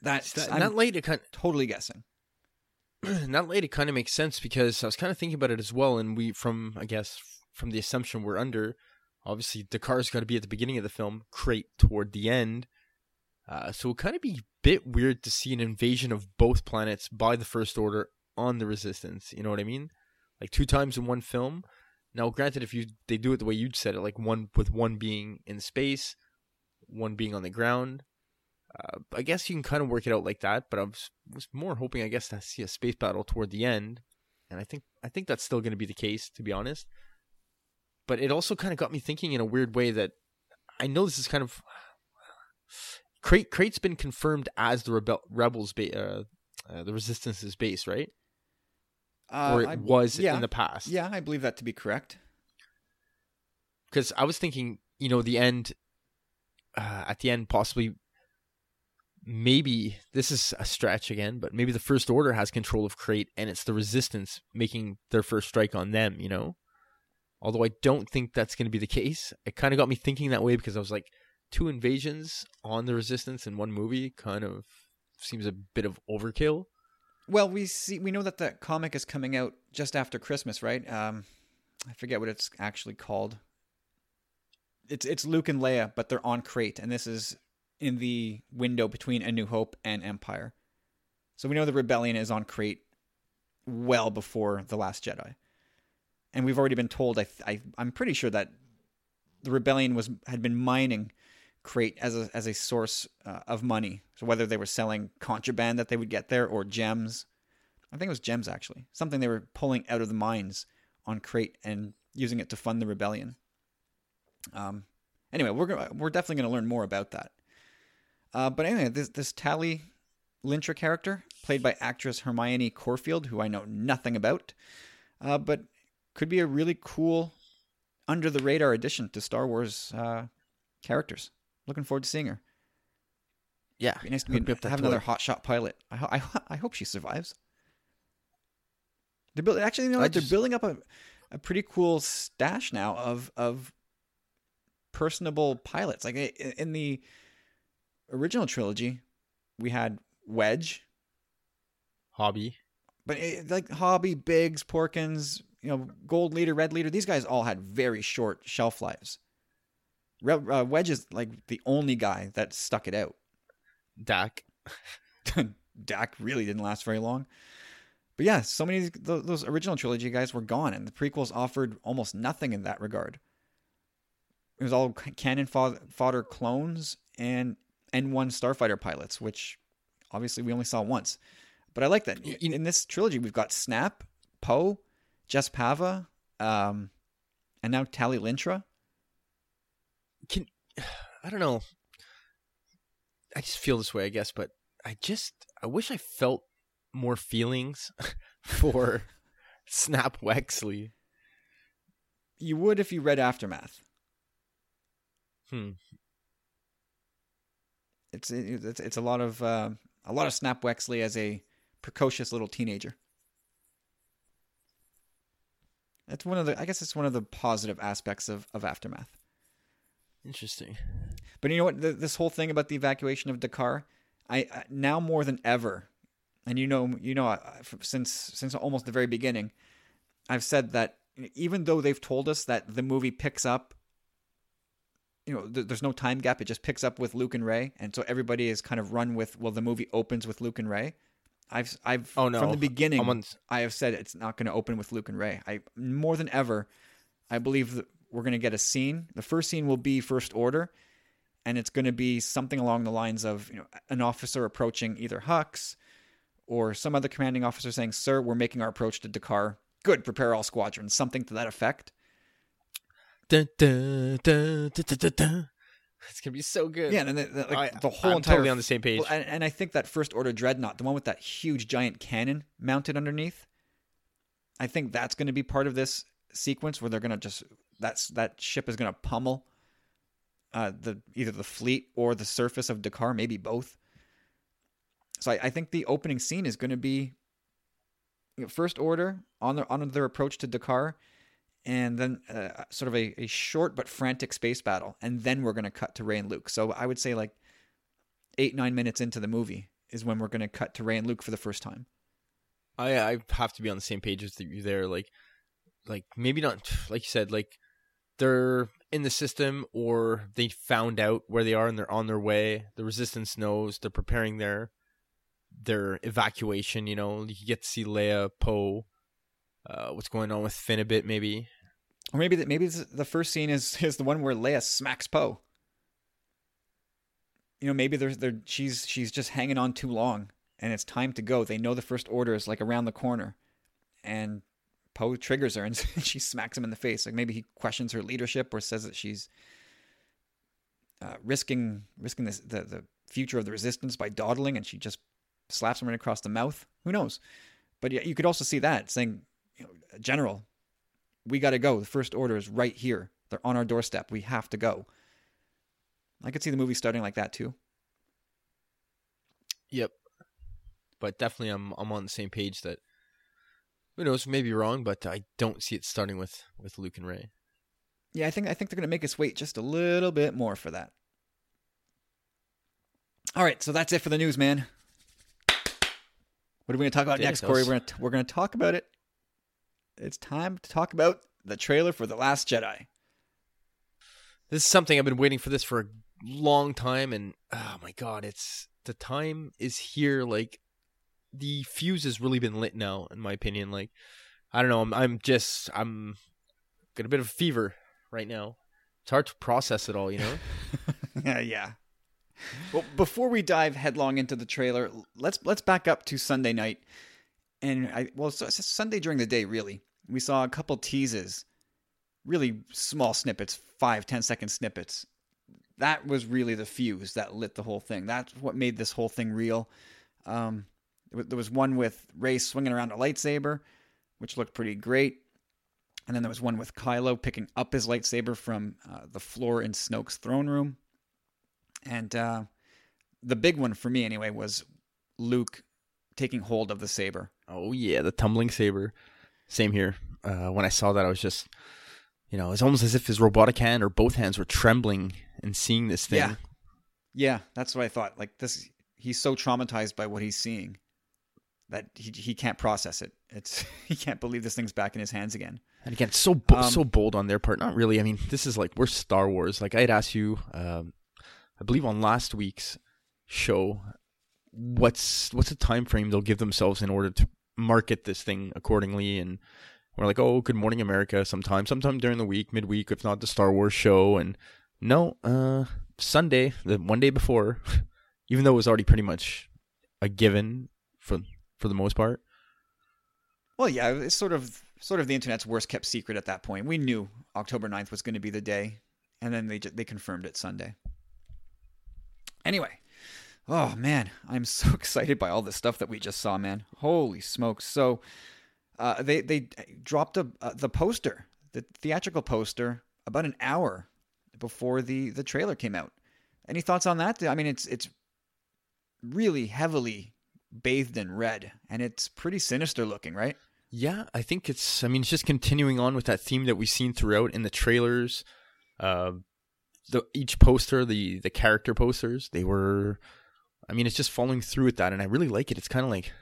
That's That, I'm late, it kind of, totally guessing. that late, it kind of makes sense because I was kind of thinking about it as well, and we from I guess from the assumption we're under, obviously D'Qar's got to be at the beginning of the film, Crait toward the end. Uh, so it kind of be a bit weird to see an invasion of both planets by the First Order on the Resistance. You know what I mean? Like two times in one film. Now, granted, if you they do it the way you said it, like one with one being in space, one being on the ground. Uh, I guess you can kind of work it out like that, but I was, was more hoping, I guess, to see a space battle toward the end, and I think I think that's still going to be the case, to be honest. But it also kind of got me thinking in a weird way that I know this is kind of Crait. Crait's been confirmed as the rebel rebels, ba- uh, uh, the Resistance's base, right? Uh, or it I- was yeah, in the past. Yeah, I believe that to be correct. because I was thinking, you know, the end, uh, at the end, possibly, maybe this is a stretch again, but maybe the First Order has control of Crait, and it's the Resistance making their first strike on them. You know, although I don't think that's going to be the case. It kind of got me thinking that way because I was like, two invasions on the Resistance in one movie kind of seems a bit of overkill. Well, we see we know that the comic is coming out just after Christmas, right? Um, I forget what it's actually called. It's it's Luke and Leia, but they're on Crait, and this is in the window between A New Hope and Empire. So we know the rebellion is on Crait well before the Last Jedi, and we've already been told. I, I I'm pretty sure that the rebellion was had been mining Crait as a as a source uh, of money. So whether they were selling contraband that they would get there or gems, I think it was gems actually, something they were pulling out of the mines on Crait and using it to fund the rebellion. Um, anyway, we're gonna, we're definitely going to learn more about that. Uh, but anyway, this this Tallie Lintra character, played by actress Hermione Corfield, who I know nothing about, uh, but could be a really cool under the radar addition to Star Wars uh, characters. Looking forward to seeing her. Yeah, Be nice to hook be, me have toy. another hotshot pilot. I, ho- I, ho- I hope she survives. They're building. Actually, you know I what? They're building up a, a pretty cool stash now of of personable pilots. Like in the original trilogy, we had Wedge, Hobbie. but it, like Hobbie, Biggs, Porkins, you know, Gold Leader, Red Leader. These guys all had very short shelf lives. Re- uh, Wedge is like the only guy that stuck it out. Dak. Dak really didn't last very long. But yeah, so many of those, those original trilogy guys were gone, and the prequels offered almost nothing in that regard. It was all cannon fodder clones and N1 starfighter pilots, which obviously we only saw once. But I like that. You- In this trilogy, we've got Snap, Poe, Jess Pava, um, and now Tallie Lintra. can I don't know. I just feel this way, I guess, but I just I wish I felt more feelings for Snap Wexley. You would if you read Aftermath. Hmm. It's it's it's a lot of uh, a lot of Snap Wexley as a precocious little teenager. That's one of the I guess it's one of the positive aspects of, of Aftermath. Interesting. But you know what? Th this whole thing about the evacuation of D'Qar, I I- now more than ever, and you know, you know, I- since since almost the very beginning, I've said that even though they've told us that the movie picks up, you know, th- there's no time gap; it just picks up with Luke and Rey, and so everybody is kind of run with. Well, the movie opens with Luke and Rey. I've I've Oh, no. from the beginning. On- I have said it's not going to open with Luke and Rey. I more than ever, I believe that we're going to get a scene. The first scene will be First Order, and it's going to be something along the lines of you know an officer approaching either Hux or some other commanding officer saying, "Sir, we're making our approach to D'Qar. Good, prepare all squadrons." Something to that effect. Dun, dun, dun, dun, dun, dun, dun. It's gonna be so good. Yeah, and the, the, like, I- the whole I'm entire totally on the same page. Well, and, and I think that first order dreadnought, the one with that huge giant cannon mounted underneath, I think that's going to be part of this sequence where they're going to just that's that ship is going to pummel uh, the either the fleet or the surface of D'Qar, maybe both. So I, I think the opening scene is going to be you know, first order on their on their approach to D'Qar, and then uh, sort of a, a short but frantic space battle, and then we're going to cut to Rey and Luke. So I would say like eight nine minutes into the movie is when we're going to cut to Rey and Luke for the first time. I I have to be on the same page with you there. Like, like maybe not like you said. Like they're in the system, or they found out where they are and they're on their way. The resistance knows they're preparing their their evacuation. You know, you get to see Leia, Poe. Uh, what's going on with Finn a bit, maybe. Or maybe that maybe the first scene is is the one where Leia smacks Poe. You know, maybe there's there she's she's just hanging on too long, and it's time to go. They know the first order is like around the corner, and Poe triggers her, and she smacks him in the face. Like maybe he questions her leadership or says that she's uh, risking risking this, the the future of the resistance by dawdling, and she just slaps him right across the mouth. Who knows? But yeah, you could also see that saying, you know, General, we got to go. The first order is right here. They're on our doorstep. We have to go. I could see the movie starting like that too. Yep. But definitely, I'm I'm on the same page that. Who knows? Maybe wrong, but I don't see it starting with with Luke and Rey. Yeah, I think I think they're going to make us wait just a little bit more for that. All right, so that's it for the news, man. What are we going to talk about Yeah, next, Corey? was- We're going to we're going to talk about it. It's time to talk about the trailer for the Last Jedi. This is something I've been waiting for this for a long time, and oh my god, it's the time is here. Like the fuse has really been lit now, in my opinion. Like I don't know, I'm I'm just I'm got a bit of a fever right now. It's hard to process it all, you know. yeah, yeah. Well, before we dive headlong into the trailer, let's let's back up to Sunday night, and I well, so it's Sunday during the day. Really, we saw a couple teases, really small snippets, five, ten second snippets. That was really the fuse that lit the whole thing. That's what made this whole thing real. Um, there was- one with Rey swinging around a lightsaber, which looked pretty great. And then there was one with Kylo picking up his lightsaber from uh, the floor in Snoke's throne room. And uh, the big one for me, anyway, was Luke taking hold of the saber. oh yeah, the tumbling saber. Same here. Uh, when I saw that, I was just, you know, it's almost as if his robotic hand or both hands were trembling and seeing this thing. Yeah. Yeah, that's what I thought. Like this, he's so traumatized by what he's seeing that he he can't process it. It's he can't believe this thing's back in his hands again. And again, so bo- Um, so bold on their part. Not really. I mean, this is like we're Star Wars. Like I had asked you, um, I believe on last week's show, what's what's the time frame they'll give themselves in order to market this thing accordingly? And we're like, oh, Good Morning America, sometime, sometime during the week, midweek, if not the Star Wars show. And no, uh, Sunday, the one day before, even though it was already pretty much a given for for the most part. Well, yeah, it's sort of sort of the internet's worst kept secret at that point. We knew October 9th was going to be the day, and then they they confirmed it Sunday. Anyway, oh man, I'm so excited by all the stuff that we just saw, man. Holy smokes! So, uh, they they dropped a, uh, the poster, the theatrical poster, about an hour before the the trailer came out. Any thoughts on that? I mean, it's it's really heavily bathed in red, and it's pretty sinister looking, right? Yeah, I think it's. I mean, it's just continuing on with that theme that we've seen throughout in the trailers. Uh, the each poster, the the character posters, they were. I mean, it's just following through with that, and I really like it. It's kind of like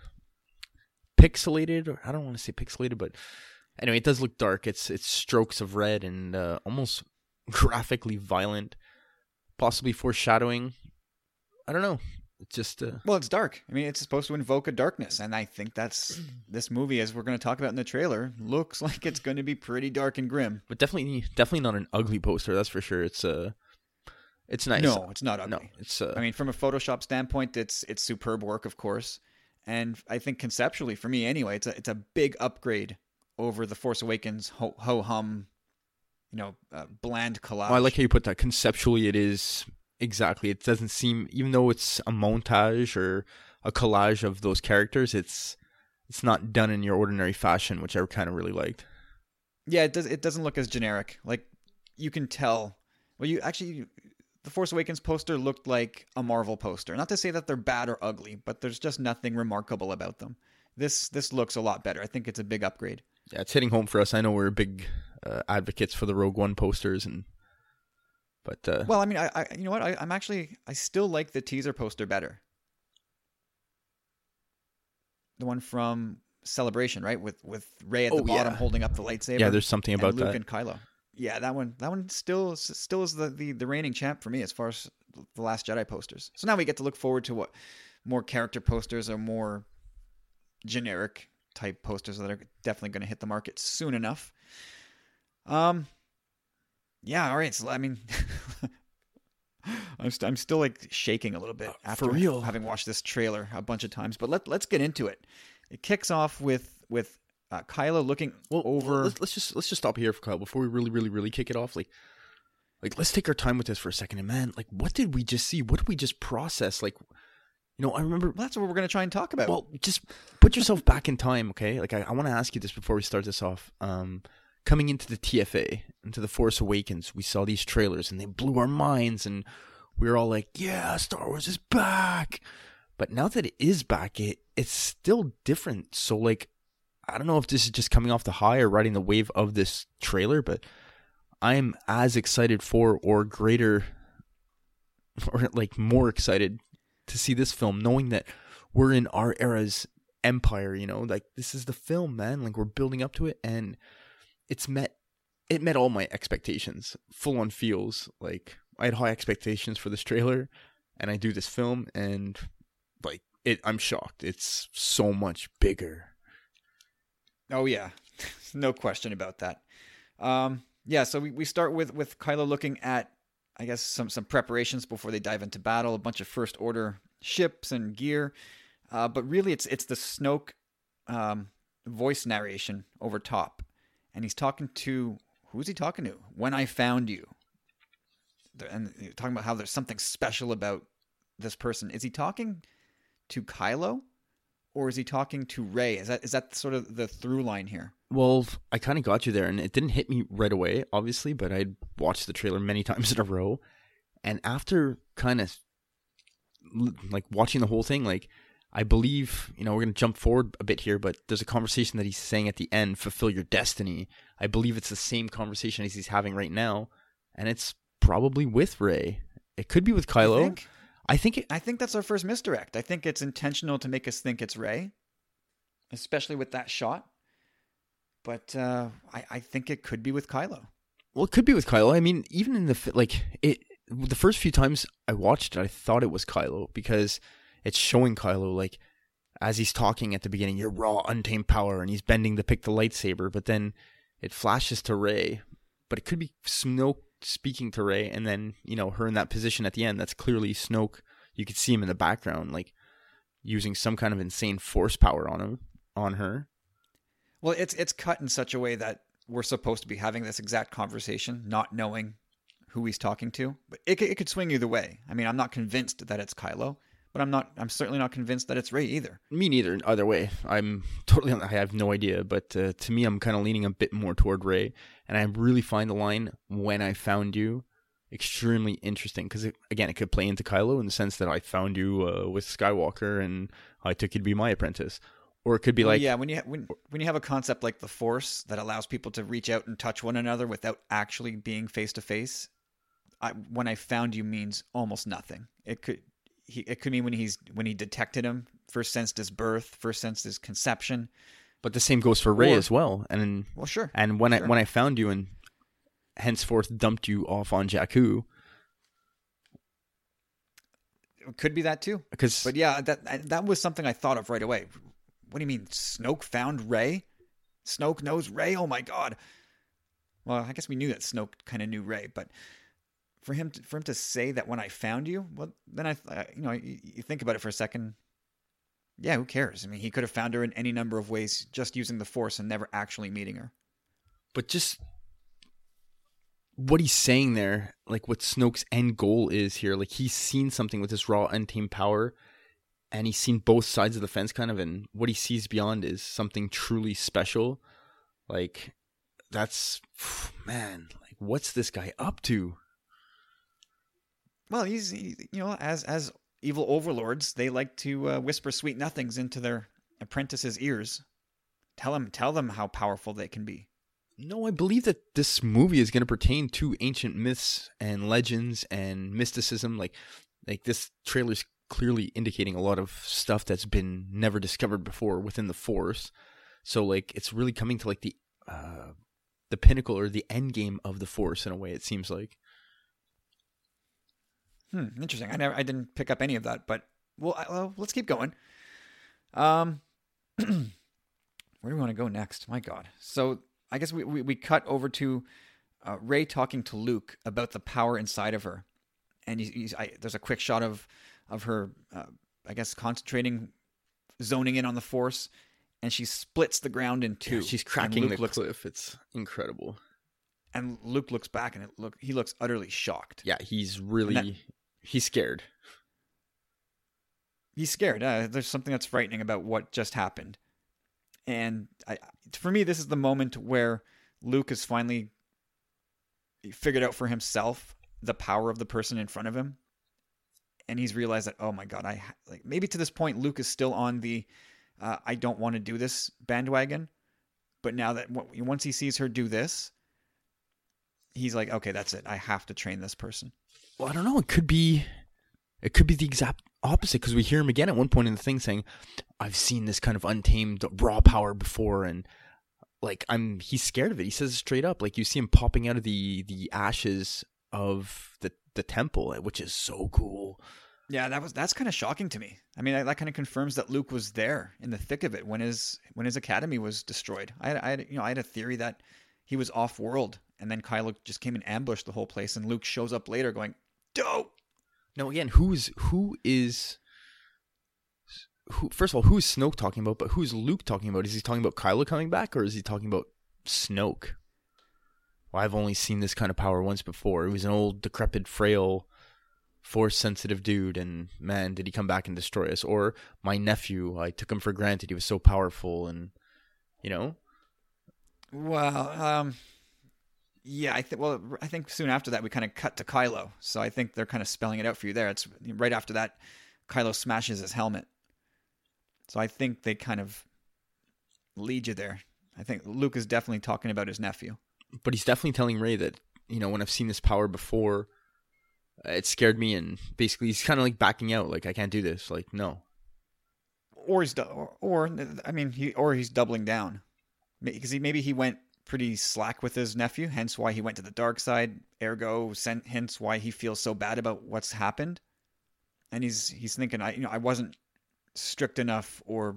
pixelated, or I don't want to say pixelated, but anyway, it does look dark. It's it's strokes of red and uh, almost graphically violent, possibly foreshadowing. I don't know. It's just uh, Well, it's dark. I mean, it's supposed to invoke a darkness, and I think that's this movie, as we're going to talk about in the trailer, looks like it's going to be pretty dark and grim. but definitely definitely not an ugly poster that's for sure it's uh It's nice. No, it's not ugly. no, it's. Uh, I mean, from a Photoshop standpoint, it's it's superb work, of course, and I think conceptually, for me anyway, it's a it's a big upgrade over the Force Awakens ho hum, you know, uh, bland collage. well, I like how you put that. Conceptually, it is exactly. It doesn't seem, even though it's a montage or a collage of those characters, it's it's not done in your ordinary fashion, which I kind of really liked. yeah, it does. It doesn't look as generic. Like you can tell. Well, you actually, the Force Awakens poster looked like a Marvel poster. Not to say that they're bad or ugly, but there's just nothing remarkable about them. This this looks a lot better. I think it's a big upgrade. Yeah, it's hitting home for us. I know we're big uh, advocates for the Rogue One posters, and but uh, Well, I mean, I, I you know what? I, I'm actually I still like the teaser poster better. The one from Celebration, right? With with Rey at the Oh, bottom yeah. holding up the lightsaber. yeah, there's something and about Luke that. and Kylo. Yeah, that one that one still is- still is the, the the reigning champ for me as far as the Last Jedi posters. So now we get to look forward to what more character posters or more generic type posters that are definitely going to hit the market soon enough. Um, yeah, all right. So I mean, I'm st- I'm still like shaking a little bit Uh, after having watched this trailer a bunch of times. But let let's get into it. It kicks off with with uh, Kylo looking well, over. Let's, let's just let's just stop here for Kyle before we really, really, really kick it off. Like, like let's take our time with this for a second. And man, like, what did we just see? What did we just process? Like, you know, I remember. Well, that's what we're going to try and talk about. Well, just put yourself back in time, okay? Like, I, I want to ask you this before we start this off. Um, coming into the TFA, into the Force Awakens, we saw these trailers and they blew our minds, and we were all like, "Yeah, Star Wars is back." But now that it is back, it it's still different. So, like, I don't know if this is just coming off the high or riding the wave of this trailer, but I'm as excited for or greater or like more excited to see this film knowing that we're in our era's empire, you know? Like this is the film, man. Like we're building up to it and it's met it met all my expectations. Full on feels like I had high expectations for this trailer and I do this film and like it I'm shocked. It's so much bigger. Oh yeah, no question about that. Um, yeah, so we, we start with with Kylo looking at, I guess some some preparations before they dive into battle. A bunch of first order ships and gear, uh, but really it's it's the Snoke um, voice narration over top, and he's talking to who's he talking to? When I found you, and talking about how there's something special about this person. Is he talking to Kylo? Or is he talking to Rey? Is that is that sort of the through line here? Well, I kind of got you there, and it didn't hit me right away, obviously, but I'd watched the trailer many times in a row. And after kind of like watching the whole thing, like, I believe, you know, we're going to jump forward a bit here, but there's a conversation that he's saying at the end, fulfill your destiny. I believe it's the same conversation as he's having right now, and it's probably with Rey. It could be with Kylo. I think it, I think that's our first misdirect. I think it's intentional to make us think it's Rey, especially with that shot. But uh, I, I think it could be with Kylo. Well, it could be with Kylo. I mean, even in the like it, the first few times I watched it, I thought it was Kylo because it's showing Kylo like as he's talking at the beginning, your raw, untamed power, and he's bending to pick the lightsaber. But then it flashes to Rey, but it could be Snoke speaking to Rey, and then you know her in that position at the end. That's clearly Snoke. You could see him in the background, like using some kind of insane force power on him, on her. Well, it's it's cut in such a way that we're supposed to be having this exact conversation, not knowing who he's talking to. But it could- it could swing either way. I mean, I'm not convinced that it's Kylo, but I'm not. I'm certainly not convinced that it's Rey either. Me neither. Either way, I'm totally. I have no idea, but uh, to me, I'm kind of leaning a bit more toward Rey, and I really find the line "When I found you" extremely interesting because, again, it could play into Kylo in the sense that I found you uh, with Skywalker and I took you to be my apprentice, or it could be like, yeah, when you ha- when when you have a concept like the Force that allows people to reach out and touch one another without actually being face to face, when I found you means almost nothing. It could he, it could mean when he's when he detected him, first sensed his birth, first sensed his conception. But the same goes for Rey Or- as well. And Well, sure. and when I Sure. when I found you and henceforth dumped you off on Jakku, It could be that too. because But yeah, that that was something I thought of right away. What do you mean Snoke found Rey? Snoke knows Rey? Oh my god. Well, I guess we knew that Snoke kind of knew Rey, but for him to, for him to say that when I found you, well, then I, I you know, you, you think about it for a second. Yeah, who cares? I mean, he could have found her in any number of ways just using the Force and never actually meeting her. But just what he's saying there, like what Snoke's end goal is here, like he's seen something with this raw untamed power and he's seen both sides of the fence kind of and what he sees beyond is something truly special. Like that's man, like what's this guy up to? Well, he's he, you know, as as evil overlords, they like to uh, whisper sweet nothings into their apprentices' ears. Tell them tell them how powerful they can be. No, I believe that this movie is going to pertain to ancient myths and legends and mysticism. Like, like this trailer is clearly indicating a lot of stuff that's been never discovered before within the Force. So, like, it's really coming to like the uh, the pinnacle or the end game of the Force in a way. It seems like. Hmm, interesting. I never, I didn't pick up any of that, but well, I, well let's keep going. Um, where do we want to go next? My God. So I guess we, we, we cut over to uh, Rey talking to Luke about the power inside of her, and he's, he's, I, there's a quick shot of of her, uh, I guess, concentrating, zoning in on the Force, and she splits the ground in two. Yeah, she's cracking the looks, cliff. It's incredible. And Luke looks back, and it look he looks utterly shocked. Yeah, he's really that, he's scared. He's scared. Uh, there's something that's frightening about what just happened and I, for me, this is the moment where Luke has finally figured out for himself the power of the person in front of him, and he's realized that oh my god, I like maybe to this point Luke is still on the uh, I don't want to do this bandwagon, but now that once he sees her do this, he's like okay, that's it. I have to train this person. Well, I don't know. It could be, it could be the exact opposite because we hear him again at one point in the thing saying, "I've seen this kind of untamed raw power before," and like I'm, he's scared of it. He says it straight up. Like you see him popping out of the the ashes of the the temple, eh, which is so cool. Yeah, that was that's kind of shocking to me. I mean, that kind of confirms that Luke was there in the thick of it when his when his academy was destroyed. I I had you know I had a theory that he was off world, and then Kylo just came and ambushed the whole place, and Luke shows up later going, "Dope." No, again, who's who is who? First of all, who is Snoke talking about? But who's Luke talking about? Is he talking about Kylo coming back, or is he talking about Snoke? Well, I've only seen this kind of power once before. It was an old, decrepit, frail, force-sensitive dude, and man, did he come back and destroy us? Or my nephew, I took him for granted. He was so powerful, and you know. Well, um, yeah, I think. Well, I think soon after that we kind of cut to Kylo, so I think they're kind of spelling it out for you there. It's right after that, Kylo smashes his helmet, so I think they kind of lead you there. I think Luke is definitely talking about his nephew, but he's definitely telling Rey that you know when I've seen this power before, uh, it scared me, and basically he's kind of like backing out, like I can't do this, like no. Or he's or, or I mean he or he's doubling down because he maybe he went pretty slack with his nephew, hence why he went to the dark side. Ergo, hence why he feels so bad about what's happened. And he's he's thinking, I you know I wasn't strict enough or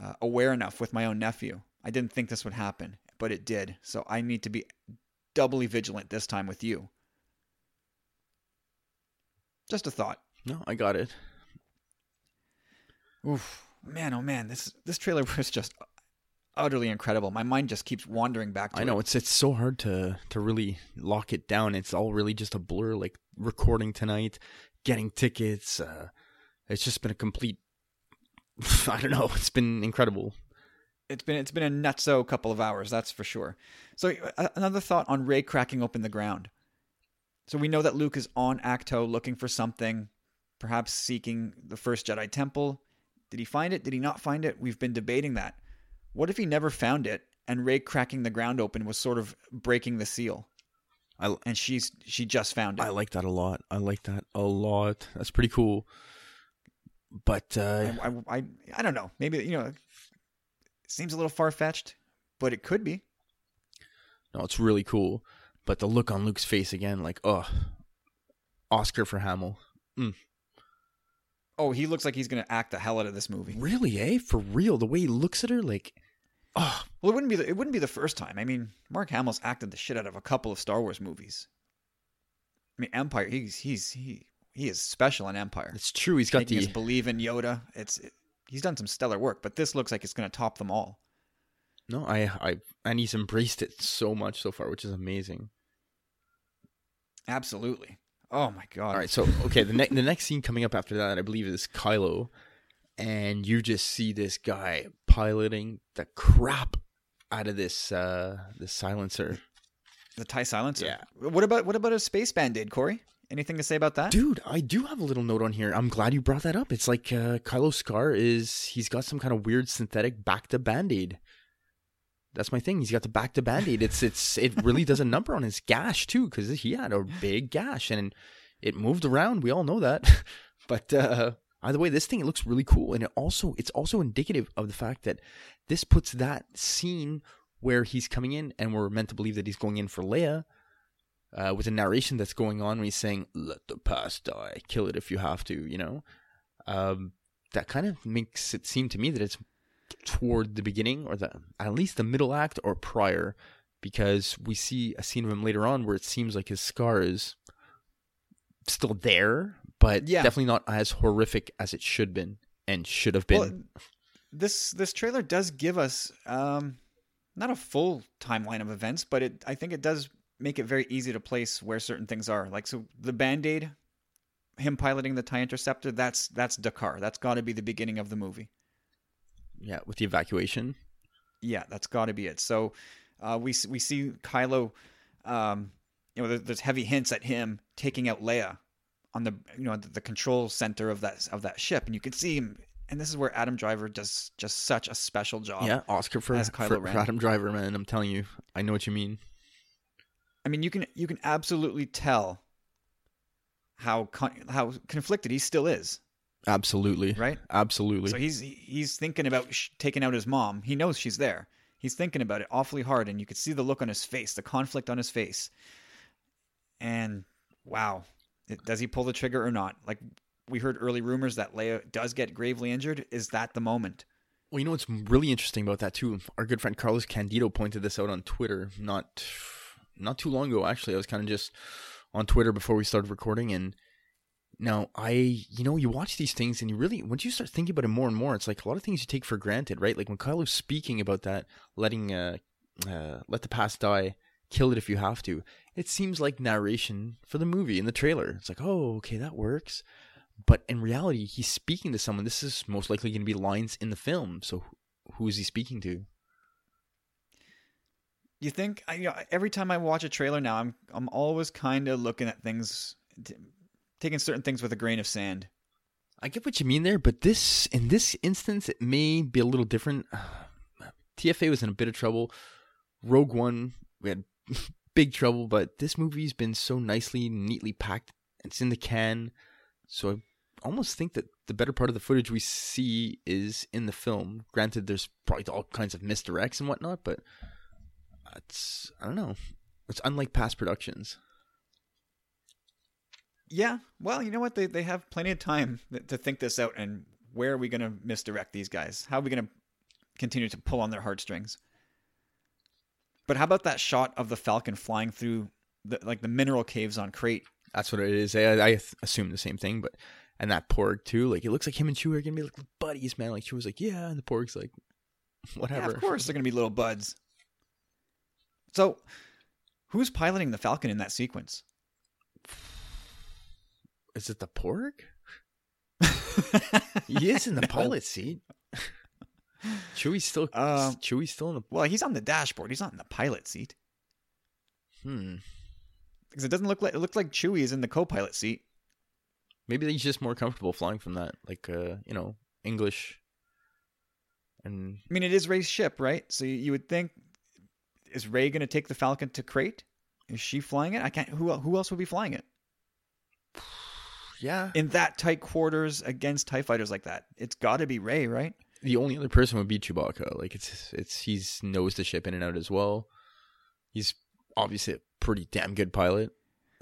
uh, aware enough with my own nephew. I didn't think this would happen, but it did. So I need to be doubly vigilant this time with you. Just a thought. No, I got it. Oof, man, oh man, this this trailer was just utterly incredible. My mind just keeps wandering back to I know it. it's it's so hard to to really lock it down. It's all really just a blur like recording tonight, getting tickets, uh it's just been a complete I don't know, it's been incredible. It's been it's been a nutso couple of hours, that's for sure. So uh, another thought on Rey cracking open the ground. So we know that Luke is on Ahch-To looking for something, perhaps seeking the first Jedi temple. Did he find it? Did he not find it? We've been debating that. What if he never found it and Rey cracking the ground open was sort of breaking the seal? I, and she's she just found it. I like that a lot. I like that a lot. That's pretty cool. But uh, I, I, I, I don't know. Maybe you know, it seems a little far fetched, but it could be. No, it's really cool. But the look on Luke's face again, like, oh, Oscar for Hamill. Mm. Oh, he looks like he's gonna act the hell out of this movie. Really, eh? For real, the way he looks at her, like, oh. Well, it wouldn't be the, it wouldn't be the first time. I mean, Mark Hamill's acted the shit out of a couple of Star Wars movies. I mean, Empire. He's he's he he is special in Empire. It's true. He's got Making the believe in Yoda. It's it, he's done some stellar work, but this looks like it's going to top them all. no. I I and he's embraced it so much so far, which is amazing. Absolutely. Oh my god. All right, so okay, the next the next scene coming up after that, I believe, is Kylo, and you just see this guy piloting the crap out of this uh this silencer. The Tie Silencer. Yeah. What about what about a space band-aid, Corey? Anything to say about that? Dude, I do have a little note on here. I'm glad you brought that up. It's like uh, Kylo Scar is he's got some kind of weird synthetic bacta band-aid. That's my thing. He's got the bacta band-aid. It's it's it really does a number on his gash too, because he had a big gash and it moved around. We all know that. but uh either way, this thing it looks really cool, and it also it's also indicative of the fact that this puts that scene where he's coming in, and we're meant to believe that he's going in for Leia uh, with a narration that's going on where he's saying, "Let the past die, kill it if you have to," you know. Um, that kind of makes it seem to me that it's toward the beginning or the at least the middle act or prior, because we see a scene of him later on where it seems like his scar is still there, but Yeah. definitely not as horrific as it should been and should have been. Well, this this trailer does give us um, not a full timeline of events, but it I think it does make it very easy to place where certain things are. Like so, the Band Aid, him piloting the Tie Interceptor. That's that's D'Qar. That's got to be the beginning of the movie. yeah, with the evacuation. Yeah, that's got to be it. So uh, we we see Kylo. Um, you know, there's heavy hints at him taking out Leia on the you know the, the control center of that of that ship, and you can see him. And this is where Adam Driver does just such a special job. yeah, Oscar for, for, for Adam Driver, man. I'm telling you, I know what you mean. I mean, you can you can absolutely tell how con- how conflicted he still is, Absolutely, right? absolutely. So he's he's thinking about sh- taking out his mom. He knows she's there. He's thinking about it awfully hard, and you could see the look on his face, the conflict on his face. And wow, does he pull the trigger or not? Like we heard early rumors that Leia does get gravely injured. Is that the moment? Well, you know what's really interesting about that too? Our good friend Carlos Candido pointed this out on Twitter not not too long ago. Actually, I was kind of just on Twitter before we started recording, and now I, you know, you watch these things and you really, once you start thinking about it more and more, it's like a lot of things you take for granted, right? Like when Kylo's speaking about that, letting uh, uh let the past die, kill it if you have to. It seems like narration for the movie in the trailer. It's like, oh, okay, that works. But in reality, he's speaking to someone. This is most likely going to be lines in the film. So who is he speaking to? You think? I, you know, every time I watch a trailer now, I'm I'm always kind of looking at things, t- taking certain things with a grain of sand. I get what you mean there, but this in this instance, it may be a little different. TFA was in a bit of trouble. Rogue One, we had big trouble, but this movie's been so nicely, neatly packed. It's in the can, so I almost think that the better part of the footage we see is in the film. Granted, there's probably all kinds of misdirects and whatnot, but it's I don't know. It's unlike past productions. Yeah, well, you know what? They they have plenty of time to think this out. And where are we going to misdirect these guys? How are we going to continue to pull on their heartstrings? But how about that shot of the Falcon flying through the like the mineral caves on Crait? That's what it is. I, I assume the same thing, but and that Porg too. Like it looks like him and Chewie are gonna be like buddies, man. Like Chewie's like, yeah, and the Porg's like, whatever. Yeah, of course they're going to be little buds. So, who's piloting the Falcon in that sequence? Is it the Porg? He is in the No. pilot seat. Chewie's still Um, Chewie's still in the Well, he's on the dashboard. He's not in the pilot seat hmm. because it doesn't look like it looks like Chewie is in the co-pilot seat. Maybe he's just more comfortable flying from that, like uh, you know, English. And I mean, it is Rey's ship, right? So you, you would think, is Rey going to take the Falcon to Crait? Is she flying it? I can't. Who who else would be flying it yeah, in that tight quarters against Tie fighters like that? It's got to be Rey, right? The only other person would be Chewbacca. Like it's it's he's knows the ship in and out as well. He's obviously a pretty damn good pilot,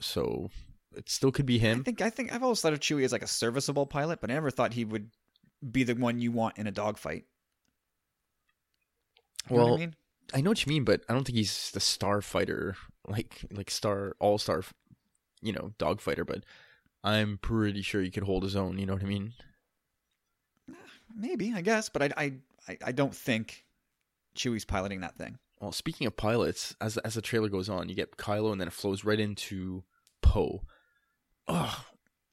so it still could be him. I think I think I've always thought of Chewie as like a serviceable pilot, but I never thought he would be the one you want in a dogfight. You Well, I mean? I know what you mean, but I don't think he's the star fighter, like like star all star, you know, dogfighter, but I'm pretty sure he could hold his own. You know what I mean? Maybe, I guess, but I, I, I, don't think Chewie's piloting that thing. Well, speaking of pilots, as as the trailer goes on, you get Kylo, and then it flows right into Poe. Oh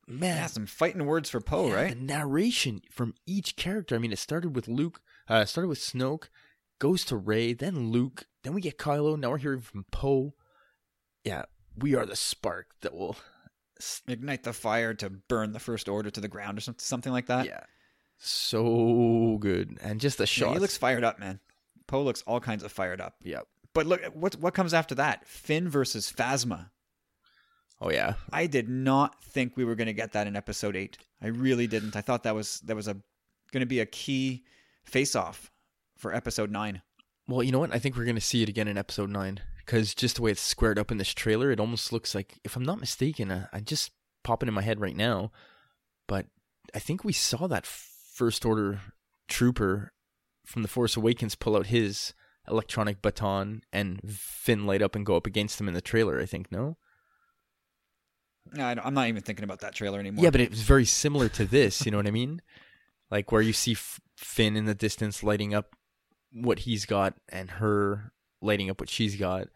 man, Yeah, some fighting words for Poe, Yeah, right? The narration from each character. I mean, it started with Luke, uh, started with Snoke, goes to Rey, then Luke, then we get Kylo. Now we're hearing from Poe. Yeah, we are the spark that will. Ignite the fire to burn the First Order to the ground or something like that. yeah, so good, and just the Yeah, shot. he looks fired up, man. Poe looks all kinds of fired up. Yep. But look, what what comes after that? Finn versus Phasma. Oh yeah, I did not think we were going to get that in episode eight. I really didn't. I thought that was that was a going to be a key face off for episode nine. Well, you know what? I think we're going to see it again in episode 9 because just the way it's squared up in this trailer, it almost looks like, if I'm not mistaken, uh, I just popping in my head right now, but I think we saw that First Order trooper from The Force Awakens pull out his electronic baton and Finn light up and go up against him in the trailer, I think, no? No, I don't- I'm not even thinking about that trailer anymore. Yeah, but it was very similar to this, you know what I mean? Like where you see F- Finn in the distance lighting up what he's got and her lighting up what she's got.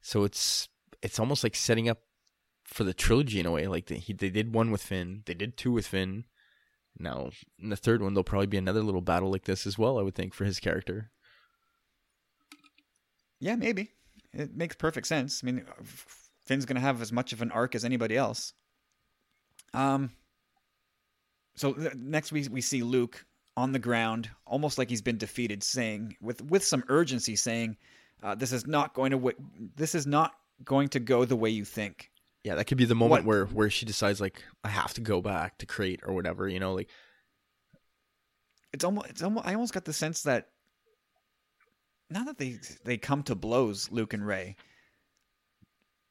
So it's it's almost like setting up for the trilogy in a way. Like they, he, they did one with Finn, they did two with Finn. Now in the third one, there'll probably be another little battle like this as well. I would think for his character. yeah, maybe it makes perfect sense. I mean, Finn's going to have as much of an arc as anybody else. Um. So th- next we we see Luke on the ground, almost like he's been defeated, saying with with some urgency, saying, uh, "This is not going to w- this is not going to go the way you think." Yeah, that could be the moment What- where where she decides like I have to go back to Crait or whatever. You know, like it's almost it's almost I almost got the sense that now that they they come to blows, Luke and Rey,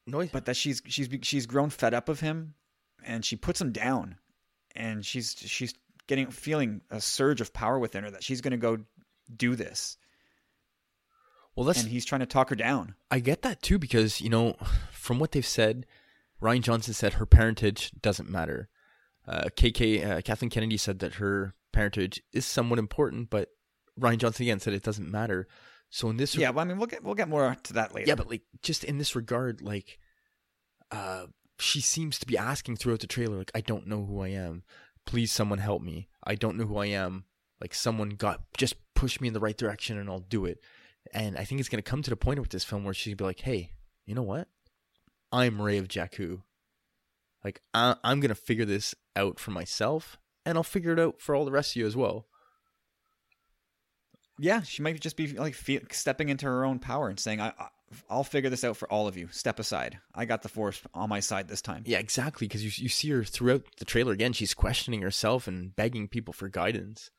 no, but that she's she's she's grown fed up of him, and she puts him down, and she's she's getting feeling a surge of power within her that she's going to go do this, well that's and he's trying to talk her down. I get that too because you know, from what they've said, Rian Johnson said her parentage doesn't matter. Uh, KK uh, Kathleen Kennedy said that her parentage is somewhat important, but Rian Johnson again said it doesn't matter. So in this, Yeah, well, I mean we'll get we'll get more to that later. yeah, but like just in this regard, like, uh, she seems to be asking throughout the trailer, like, I don't know who I am. Please, someone help me. I don't know who I am. Like, someone got just push me in the right direction, and I'll do it. And I think it's gonna come to the point with this film where she's gonna be like, Hey, you know what? I'm Rey of Jakku. Like, I- I'm gonna figure this out for myself, and I'll figure it out for all the rest of you as well. yeah, she might just be like fe- stepping into her own power and saying, I, I I'll figure this out for all of you. Step aside. I got the force on my side this time. Yeah, exactly. Because you you see her throughout the trailer again. She's questioning herself and begging people for guidance.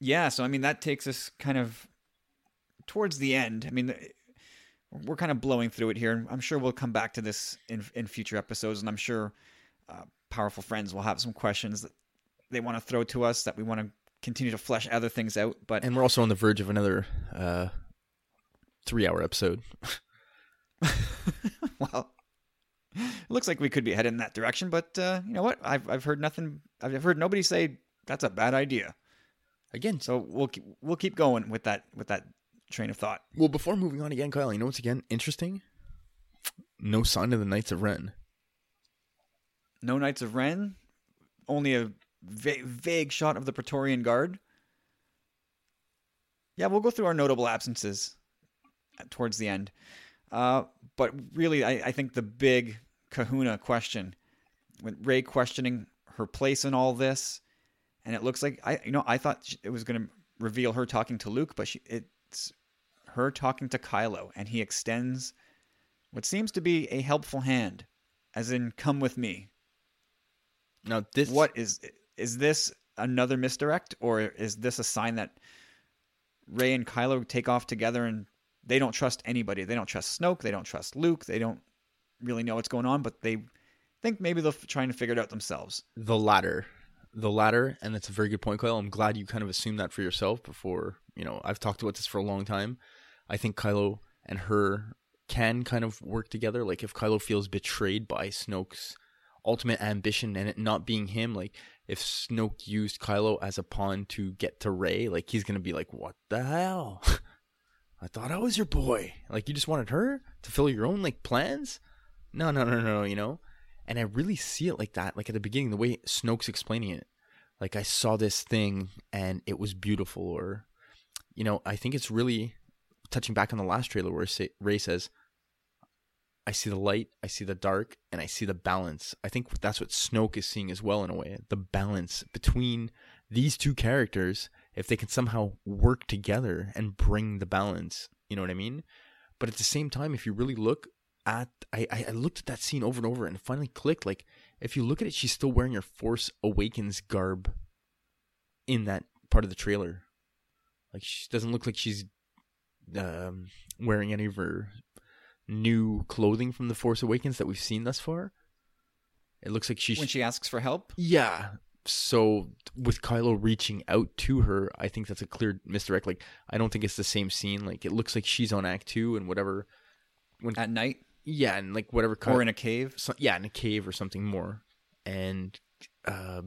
Yeah, so I mean that takes us kind of towards the end. I mean, we're kind of blowing through it here. I'm sure we'll come back to this in in future episodes, and I'm sure uh, powerful friends will have some questions that they want to throw to us that we want to continue to flesh other things out. But And we're also on the verge of another uh, three-hour episode. well, it looks like we could be headed in that direction. But uh, you know what? I've I've heard nothing. I've heard nobody say that's a bad idea. Again, So we'll keep, we'll keep going with that with that train of thought. well, before moving on again, Kyle, you know what's again interesting? No sign of the Knights of Ren. No Knights of Ren. Only a va- vague shot of the Praetorian Guard. Yeah, we'll go through our notable absences towards the end. Uh, but really, I, I think the big kahuna question, with Rey questioning her place in all this, and it looks like I, you know, I thought it was going to reveal her talking to Luke, but she, it's her talking to Kylo, and he extends what seems to be a helpful hand, as in, "Come with me." Now this what is is this another misdirect or is this a sign that Rey and Kylo take off together and they don't trust anybody. They don't trust Snoke, they don't trust Luke, they don't really know what's going on, but they think maybe they'll f- try and figure it out themselves. the latter, the latter, and that's a very good point, Kyle. I'm glad you kind of assumed that for yourself before. You know, I've talked about this for a long time. I think Kylo and her can kind of work together. Like if Kylo feels betrayed by Snoke's ultimate ambition and it not being him, like if Snoke used Kylo as a pawn to get to Rey, like he's gonna be like, "What the hell? I thought I was your boy. Like you just wanted her to fill your own like plans? No, no, no, no. You know." And I really see it like that. Like at the beginning, the way Snoke's explaining it, like I saw this thing and it was beautiful, or you know, I think it's really touching back on the last trailer where Rey says, I see the light, I see the dark, and I see the balance. I think that's what Snoke is seeing as well, in a way. The balance between these two characters, if they can somehow work together and bring the balance, you know what I mean? But at the same time, if you really look at, I, I looked at that scene over and over and finally clicked. Like, if you look at it, she's still wearing her Force Awakens garb in that part of the trailer. Like, she doesn't look like she's um, wearing any of her new clothing from the Force Awakens that we've seen thus far. It looks like she when she asks for help. Yeah. So with Kylo reaching out to her, I think that's a clear misdirect. Like I don't think it's the same scene. Like it looks like she's on Ahch-To and whatever. When at night. Yeah, and like whatever. Ky- or in a cave. So, yeah, in a cave or something more. And uh,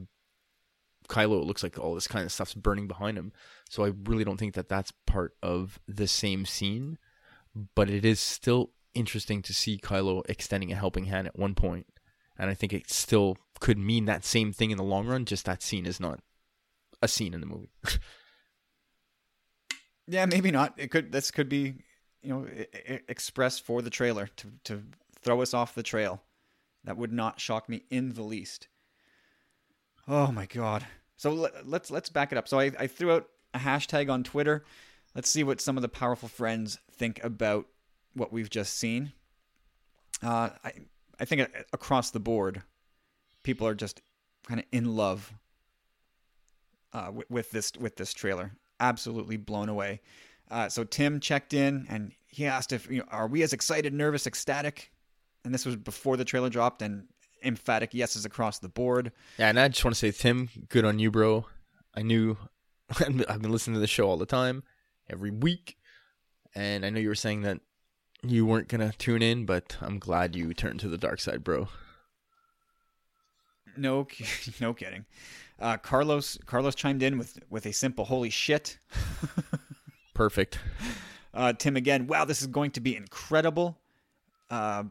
Kylo, it looks like all this kind of stuff's burning behind him. So I really don't think that that's part of the same scene. But it is still interesting to see Kylo extending a helping hand at one point. And I think it still could mean that same thing in the long run, just that scene is not a scene in the movie. yeah, maybe not. It could this could be, you know, expressed for the trailer to to throw us off the trail. That would not shock me in the least. Oh my god. So let, let's let's back it up. So I, I threw out a hashtag on Twitter. Let's see what some of the powerful friends think about what we've just seen. Uh, I I think across the board, people are just kind of in love uh, with, with, this with this trailer. Absolutely blown away. Uh, so Tim checked in and he asked if you know, are we as excited, nervous, ecstatic? And this was before the trailer dropped, and emphatic yeses across the board. Yeah, and I just want to say, Tim, good on you, bro. I knew I've been listening to the show all the time, every week, and I know you were saying that you weren't gonna tune in, but I'm glad you turned to the dark side, bro. No, no kidding. Uh, Carlos Carlos chimed in with with a simple "Holy shit!" Perfect. Uh, Tim again. Wow, this is going to be incredible. Uh,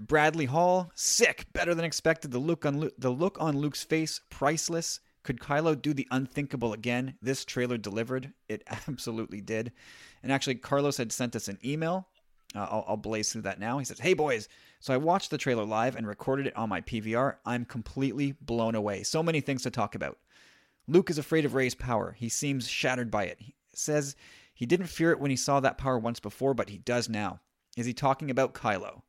Bradley Hall, sick, better than expected. The look on the look on Luke's face, priceless. Could Kylo do the unthinkable again? This trailer delivered. It absolutely did. And actually, Carlos had sent us an email uh, I'll, I'll blaze through that now. He says, Hey, boys. So I watched the trailer live and recorded it on my PVR. I'm completely blown away. So many things to talk about. Luke is afraid of Rey's power. He seems shattered by it. He says he didn't fear it when he saw that power once before, but he does now. Is he talking about Kylo?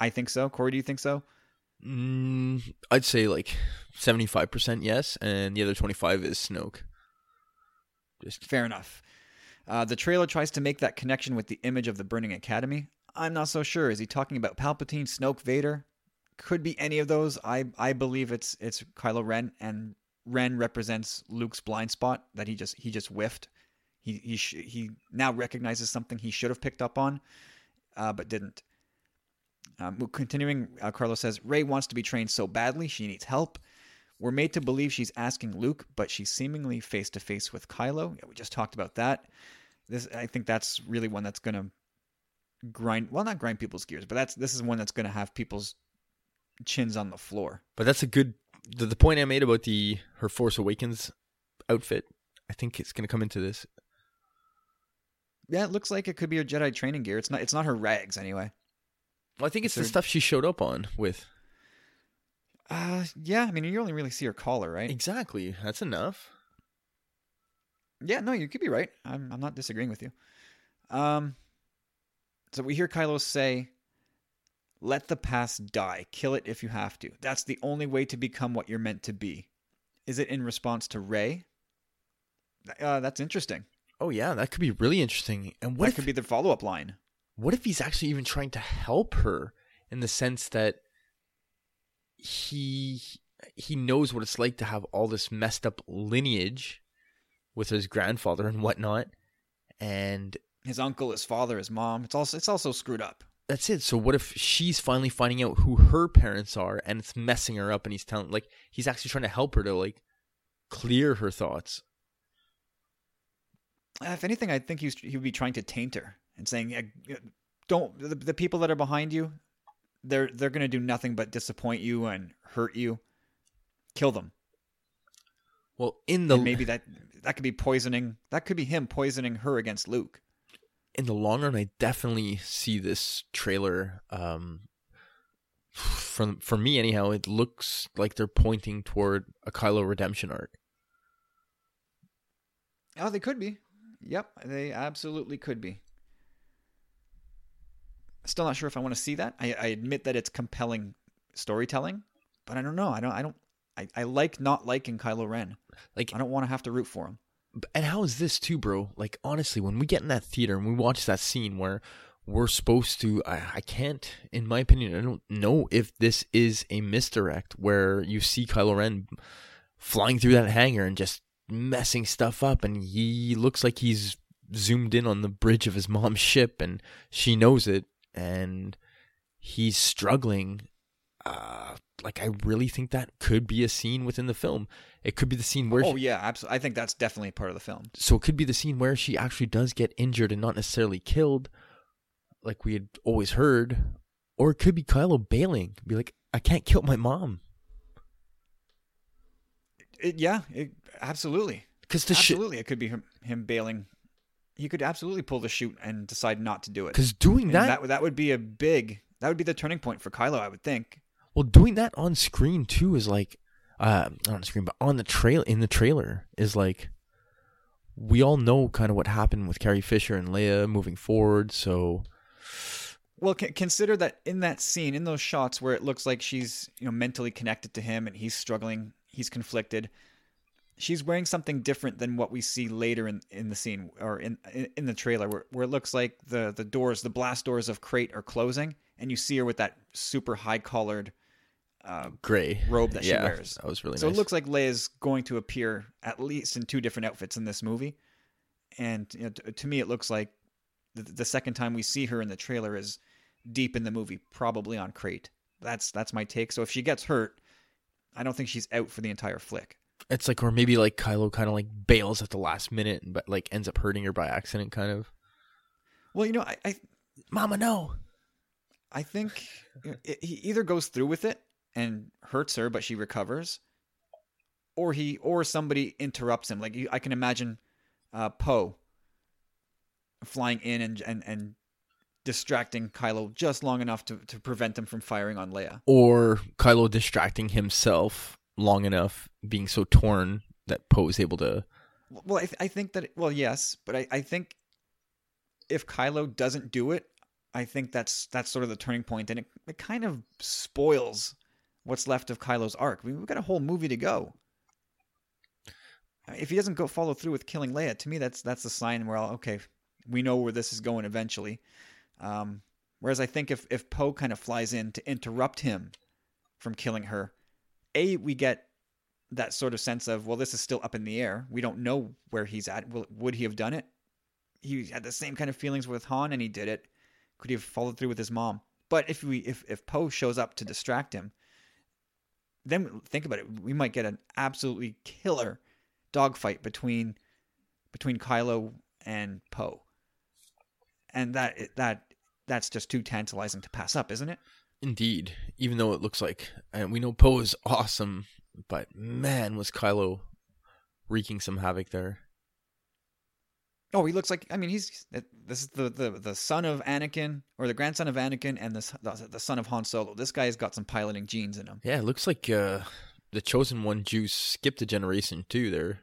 I think so. Corey, do you think so? Mm, I'd say like 75% yes, and the other 25 is Snoke. Just fair enough. Uh, the trailer tries to make that connection with the image of the Burning Academy. I'm not so sure. Is he talking about Palpatine, Snoke, Vader? Could be any of those. I I believe it's it's Kylo Ren, and Ren represents Luke's blind spot that he just he just whiffed. He he sh- he now recognizes something he should have picked up on, uh, but didn't. Um, continuing, uh, Carlos says Rey wants to be trained so badly she needs help. We're made to believe she's asking Luke, but she's seemingly face to face with Kylo. Yeah, we just talked about that. This, I think, that's really one that's going to grind. Well, not grind people's gears, but that's this is one that's going to have people's chins on the floor. But that's a good. The, the point I made about the her Force Awakens outfit, I think it's going to come into this. Yeah, it looks like it could be her Jedi training gear. It's not. It's not her rags anyway. Well, I think it's, it's the her... stuff she showed up on with. Uh, yeah. I mean, you only really see her collar, right? Exactly. That's enough. Yeah, no, you could be right. I'm, I'm not disagreeing with you. Um, so we hear Kylo say, "Let the past die. Kill it if you have to. That's the only way to become what you're meant to be." Is it in response to Rey? Uh, that's interesting. Oh yeah, that could be really interesting. And what that if, could be the follow-up line? What if he's actually even trying to help her in the sense that he he knows what it's like to have all this messed up lineage with his grandfather and whatnot, and his uncle, his father, his mom. It's also it's also screwed up. that's it. So what if she's finally finding out who her parents are and it's messing her up and he's telling like he's actually trying to help her to like clear her thoughts. If anything, I think he's he would be trying to taint her and saying, "Uh, "Don't the, the people that are behind you, they're they're going to do nothing but disappoint you and hurt you. Kill them." Well, in the And maybe that that could be poisoning. That could be him poisoning her against Luke. in the long run, I definitely see this trailer. Um, from for me, anyhow, it looks like they're pointing toward a Kylo redemption arc. Oh, they could be. Yep, they absolutely could be. Still not sure if I want to see that. I, I admit that it's compelling storytelling, but I don't know. I don't. I don't. I, I like not liking Kylo Ren. Like I don't want to have to root for him. and how is this too, bro? Like honestly, when we get in that theater and we watch that scene where we're supposed to, I, I can't, in my opinion, I don't know if this is a misdirect where you see Kylo Ren flying through that hangar and just messing stuff up, and he looks like he's zoomed in on the bridge of his mom's ship, and she knows it, and he's struggling. Uh, like I really think that could be a scene within the film. It could be the scene where Oh yeah, absolutely. I think that's definitely part of the film. so it could be the scene where she actually does get injured and not necessarily killed, like we had always heard, or it could be Kylo bailing, be like, "I can't kill my mom," It, yeah, it, absolutely, because the absolutely. It could be him, him bailing. He could absolutely pull the shoot and decide not to do it. because doing And that, that that would be a big. That would be the turning point for Kylo, I would think. well, doing that on screen too is like, uh, not on screen, but on the trail in the trailer is like, we all know kind of what happened with Carrie Fisher and Leia moving forward, so Well, c- consider that in that scene, in those shots where it looks like she's you know mentally connected to him and he's struggling, he's conflicted. She's wearing something different than what we see later in, in the scene or in, in in the trailer, where, where it looks like the the doors, the blast doors of Crait are closing, and you see her with that super high collared uh, gray robe that she wears. That was really so nice. it looks like Leia's going to appear at least in two different outfits in this movie, and you know, t- to me, it looks like the, the second time we see her in the trailer is deep in the movie, probably on Crait. That's that's my take. So if she gets hurt, I don't think she's out for the entire flick. It's like, or maybe like Kylo kind of like bails at the last minute, and but like ends up hurting her by accident, kind of. Well, you know, I I, Mama, no. I think it, he either goes through with it and hurts her, but she recovers, or he or somebody interrupts him. Like you, I can imagine uh, Poe flying in and and and distracting Kylo just long enough to, to prevent him from firing on Leia. Or Kylo distracting himself long enough, being so torn that Poe is able to. Well, I, th- I think that well, yes, but I, I think if Kylo doesn't do it, I think that's that's sort of the turning point, and it, it kind of spoils what's left of Kylo's arc. I mean, we've got a whole movie to go. If he doesn't go follow through with killing Leia, to me that's that's the sign where I'll, okay, we know where this is going eventually. Um, whereas I think if if Poe kind of flies in to interrupt him from killing her, a we get that sort of sense of well this is still up in the air. We don't know where he's at. Will, would he have done it? He had the same kind of feelings with han and he did it. Could he have followed through with his mom? But if we if, if poe shows up to distract him then think about it. We might get an absolutely killer dogfight between between kylo and poe. And that that that's just too tantalizing to pass up isn't it Indeed, even though it looks like, and we know Poe is awesome, but man, was Kylo wreaking some havoc there. Oh, he looks like. I mean, he's this is the the, the son of Anakin or the grandson of Anakin and this the the son of Han Solo. This guy's got some piloting genes in him. Yeah, it looks like uh, the chosen one juice skipped a generation too. There,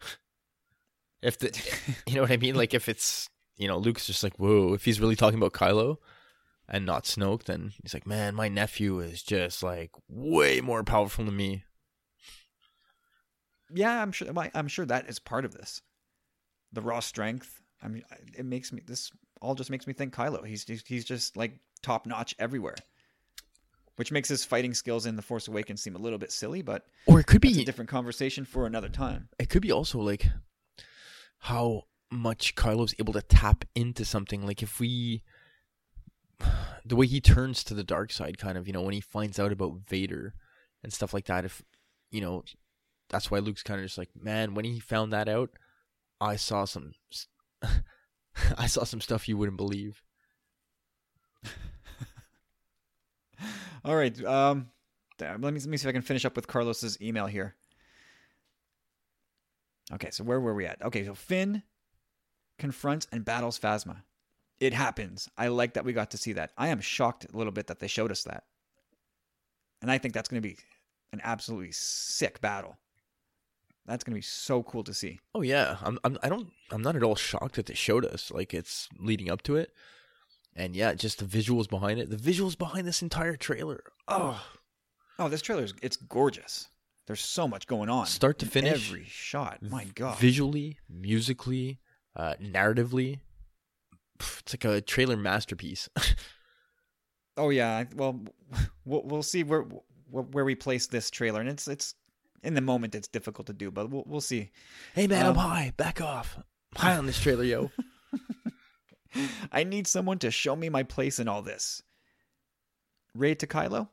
if the, you know what I mean, like if it's you know Luke's just like whoa, if he's really talking about Kylo and not Snoke, then he's like, man, my nephew is just like way more powerful than me. Yeah, I'm sure. I'm sure that is part of this. The raw strength. I mean, it makes me. This all just makes me think Kylo. He's he's, he's just like top notch everywhere, which makes his fighting skills in the Force Awakens seem a little bit silly. But Or it could be a different conversation for another time. it could be also like how much Kylo's able to tap into something. Like if we the way he turns to the dark side, kind of, you know, when he finds out about Vader and stuff like that. If you know, that's why Luke's kind of just like, man, when he found that out, I saw some, I saw some stuff you wouldn't believe. All right. Um, let me let me see if I can finish up with Carlos's email here. Okay, so where were we at? Okay, so Finn confronts and battles Phasma. It happens. I like that we got to see that. I am shocked a little bit that they showed us that. And I think that's going to be an absolutely sick battle. That's going to be so cool to see. Oh yeah, I'm, I'm I don't I'm not at all shocked that they showed us like it's leading up to it. And yeah, just the visuals behind it. The visuals behind this entire trailer. Oh. Oh, this trailer is it's gorgeous. There's so much going on. Start to finish. Every shot. My god. Visually, musically, uh, narratively, it's like a trailer masterpiece. oh yeah, well, we'll see where where we place this trailer, and it's it's in the moment it's difficult to do, but we'll we'll see. Hey man, um, I'm high. Back off. I'm high on this trailer, yo. I need someone to show me my place in all this. Rey to Kylo.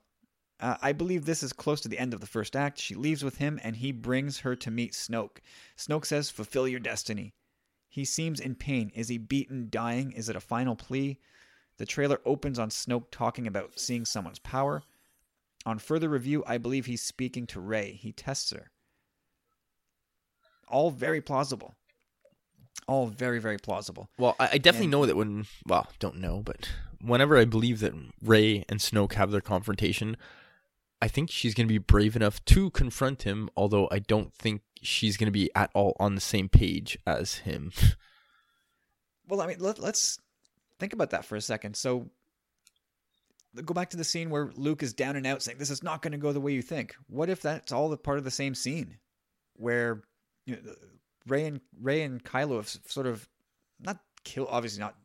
Uh, I believe this is close to the end of the first act. She leaves with him, and he brings her to meet Snoke. Snoke says, "Fulfill your destiny." He seems in pain. Is he beaten, dying? Is it a final plea? The trailer opens on Snoke talking about seeing someone's power. On further review, I believe he's speaking to Rey. He tests her. All very plausible. All very, very plausible. Well, I, definitely and, know that when, well, don't know, but whenever I believe that Rey and Snoke have their confrontation, I think she's going to be brave enough to confront him, although I don't think she's going to be at all on the same page as him. well, I mean, let, let's think about that for a second. So, go back to the scene where Luke is down and out saying, This is not going to go the way you think. What if that's all part of the same scene where you know, Rey and Rey and Kylo have sort of not killed, obviously not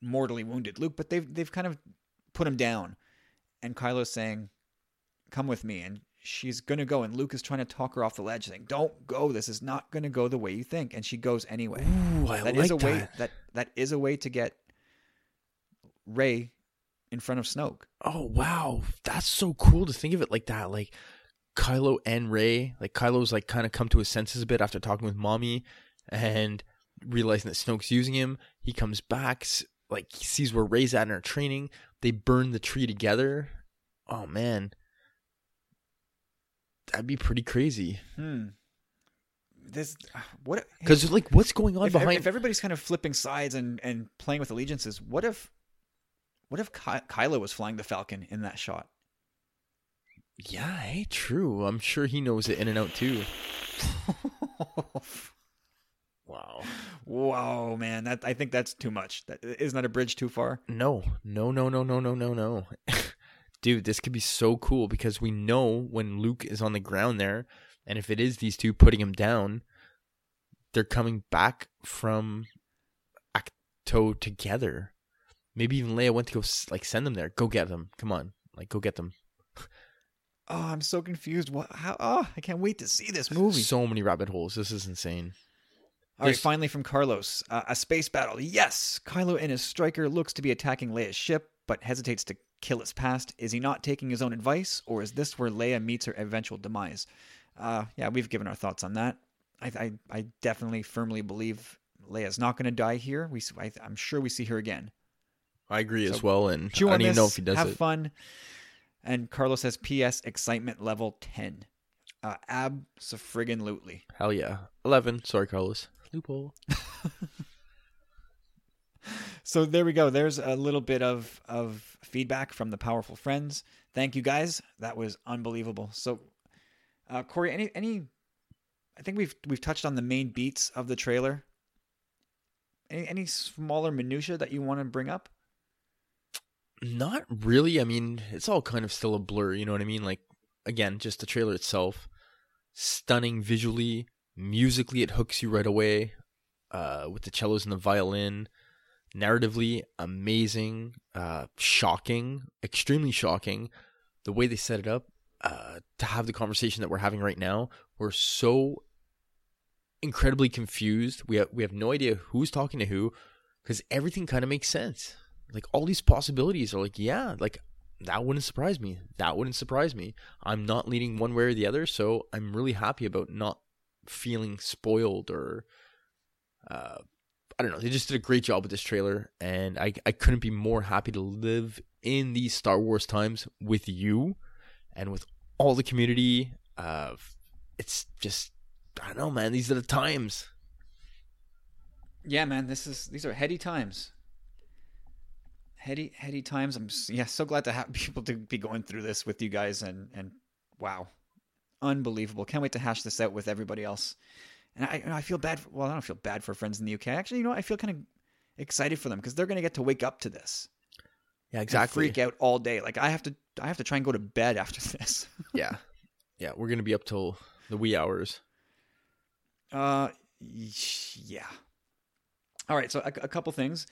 mortally wounded Luke, but they've they've kind of put him down, and Kylo's saying, "Come with me," and she's gonna go, and Luke is trying to talk her off the ledge, saying, "Don't go. This is not gonna go the way you think." And she goes anyway. Ooh, I that like is a that. way that that is a way to get Rey in front of Snoke. Oh wow, that's so cool to think of it like that. Like Kylo and Rey, like Kylo's like kind of come to his senses a bit after talking with mommy and realizing that Snoke's using him. He comes back, like he sees where Rey's at in her training. They burn the tree together. Oh man, that'd be pretty crazy. Hmm. This what? Because like, what's going on if, behind? If everybody's kind of flipping sides and and playing with allegiances, what if, what if Ky- Kylo was flying the Falcon in that shot? Yeah, hey, true. I'm sure he knows it in and out too. wow. Wow, man. That I think that's too much. That isn't that a bridge too far? No. No, no, no, no, no, no, no. Dude, this could be so cool because we know when Luke is on the ground there, and if it is these two putting him down, they're coming back from Ahch-To together. Maybe even Leia went to go like send them there. Go get them. Come on, like go get them. Oh, I'm so confused. What? How? Oh, I can't wait to see this movie. So many rabbit holes. This is insane. All right, finally from Carlos, uh, a space battle. Yes, Kylo and his striker looks to be attacking Leia's ship, but hesitates to kill its past. Is he not taking his own advice, or is this where Leia meets her eventual demise? Uh, yeah, we've given our thoughts on that. I, I, I definitely firmly believe Leia's not going to die here. We, I, am sure we see her again. I agree so, as well, and I don't even know if he does have it. fun. And Carlos says, P.S. Excitement level 10. Uh, abso-friggin-lutely. Hell yeah. 11. Sorry, Carlos. Loophole. so there we go. There's a little bit of, of feedback from the powerful friends. Thank you guys. That was unbelievable. So, uh, Corey, any, any, I think we've, we've touched on the main beats of the trailer. Any, any smaller minutia that you want to bring up? Not really. I mean, it's all kind of still a blur. You know what I mean? Like, again, just the trailer itself, stunning visually, musically, it hooks you right away. Uh, with the cellos and the violin, narratively amazing, uh, shocking, extremely shocking. The way they set it up, uh, to have the conversation that we're having right now, we're so incredibly confused. We have we have no idea who's talking to who, because everything kind of makes sense like all these possibilities are like, yeah, like that wouldn't surprise me. That wouldn't surprise me. I'm not leaning one way or the other, so I'm really happy about not feeling spoiled or uh I don't know. They just did a great job with this trailer and I I couldn't be more happy to live in these Star Wars times with you and with all the community. Uh it's just I don't know, man. These are the times. Yeah, man. This is these are heady times. Heady, heady times. I'm yeah, so glad to have people to be going through this with you guys, and and wow, unbelievable. Can't wait to hash this out with everybody else. And I, I feel bad. For, well, I don't feel bad for friends in the UK. Actually, you know, I feel kind of excited for them because they're going to get to wake up to this. Yeah, exactly. Freak out all day. Like I have to, I have to try and go to bed after this. yeah, yeah. We're gonna be up till the wee hours. Uh, yeah. All right, so a, a couple things.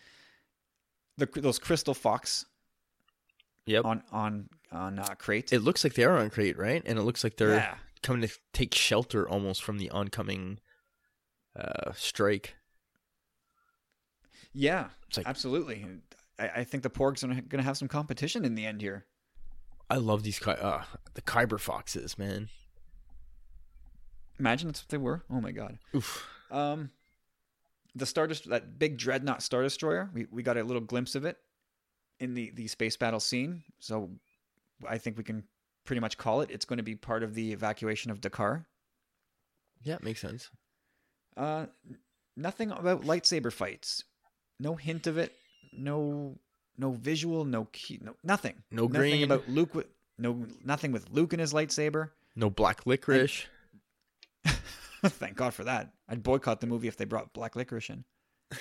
The those crystal fox. Yep. On on on uh, Crait. It looks like they are on Crait, right? And it looks like they're yeah. coming to take shelter almost from the oncoming uh, strike. Yeah, like, absolutely. I, I, think the Porgs are going to have some competition in the end here. I love these uh, the Kyber foxes, man. Imagine that's what they were. Oh my god. Oof. Um, the star Dest- that big dreadnought star destroyer. We we got a little glimpse of it in the the space battle scene. So I think we can pretty much call it. It's going to be part of the evacuation of D'Qar. Yeah, it makes sense. Uh, nothing about lightsaber fights. No hint of it. No no visual. No key. No nothing. No nothing green. about Luke. With, no nothing with Luke and his lightsaber. No black licorice. Thank God for that. I'd boycott the movie if they brought black licorice in.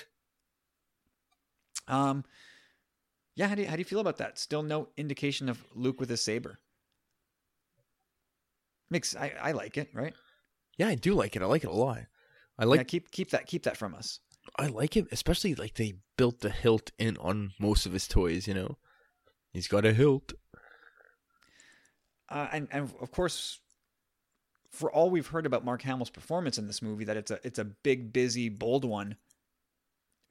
um, yeah. How do you, how do you feel about that? Still no indication of Luke with his saber. Makes I, I like it, right? Yeah, I do like it. I like it a lot. I like yeah, keep keep that keep that from us. I like it, especially like they built the hilt in on most of his toys. You know, he's got a hilt. Uh, and and of course, for all we've heard about Mark Hamill's performance in this movie, that it's a it's a big, busy, bold one.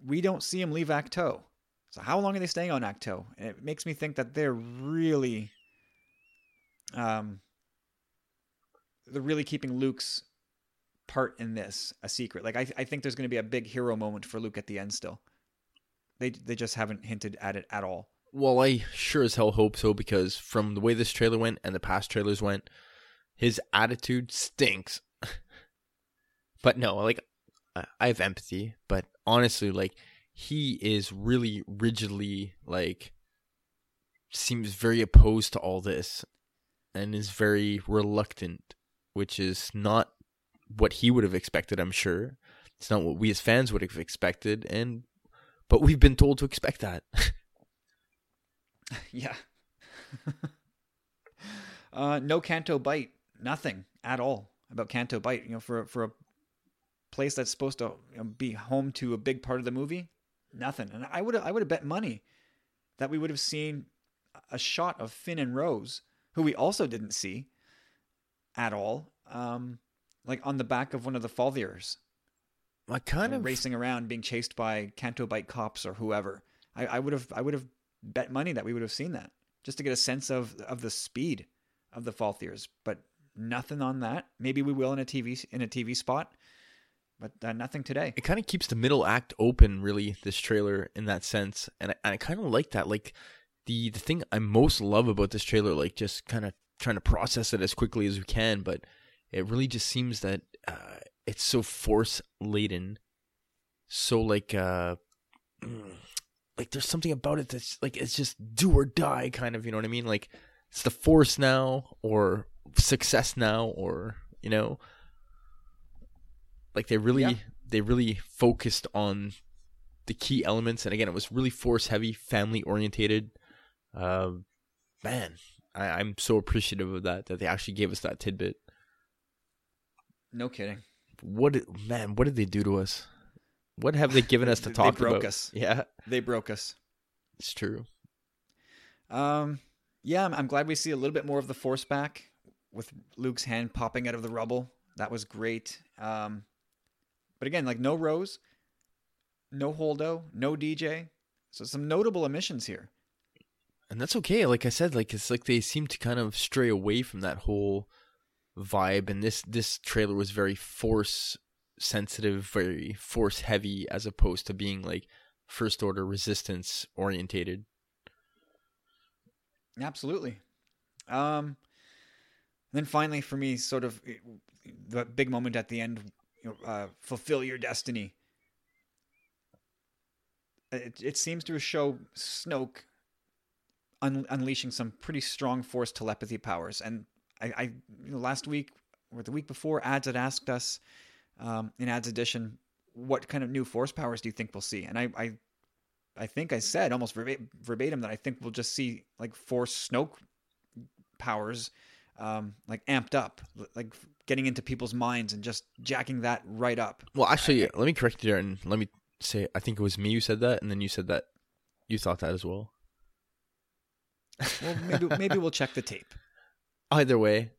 We don't see him leave Ahch-To. So how long are they staying on Ahch-To? And it makes me think that they're really, um, they're really keeping Luke's part in this a secret. Like I, I think there's going to be a big hero moment for Luke at the end. Still, they they just haven't hinted at it at all. Well, I sure as hell hope so because from the way this trailer went and the past trailers went, his attitude stinks. but no, like I have empathy, but honestly, like he is really rigidly like seems very opposed to all this and is very reluctant, which is not what he would have expected, I'm sure. It's not what we as fans would have expected and but we've been told to expect that. yeah. uh no Canto Bight, nothing at all about Canto Bight. You know, for for a place that's supposed to you know, be home to a big part of the movie, nothing. And I would I would have bet money that we would have seen a shot of Finn and Rose, who we also didn't see at all, um, like on the back of one of the fathiers. I kind of racing around, being chased by Canto Bight cops or whoever. I, I would have I would have bet money that we would have seen that just to get a sense of of the speed of the fathiers. But Nothing on that. Maybe we will in a TV in a TV spot, but uh, nothing today. It kind of keeps the middle act open, really. This trailer, in that sense, and I, I kind of like that. Like the the thing I most love about this trailer, like just kind of trying to process it as quickly as we can, but it really just seems that uh, it's so force laden, so like uh, like there's something about it that's like it's just do or die kind of. You know what I mean? Like it's the force now or success now or you know like they really yeah. they really focused on the key elements and again it was really force heavy family orientated uh, man I, i'm so appreciative of that that they actually gave us that tidbit no kidding what did, man what did they do to us what have they given us to talk they broke about us yeah they broke us it's true um yeah I'm, I'm glad we see a little bit more of the force back with Luke's hand popping out of the rubble. That was great. Um, but again, like no Rose, no Holdo, no DJ. So some notable omissions here. and that's okay. Like I said, like it's like they seem to kind of stray away from that whole vibe, and this this trailer was very force sensitive, very force heavy, as opposed to being like first order resistance orientated. Absolutely. Um, then finally, for me, sort of the big moment at the end, you know, uh, fulfill your destiny. It, it seems to show Snoke un- unleashing some pretty strong force telepathy powers. And I, I you know, last week or the week before, ads had asked us um, in ads edition, what kind of new force powers do you think we'll see? And I, I I think I said almost verbatim that I think we'll just see like force Snoke powers, um, like amped up, like getting into people's minds and just jacking that right up. Well, actually, I, let me correct you there and let me say I think it was me who said that, and then you said that you thought that as well. Well, maybe maybe we'll check the tape. Either way,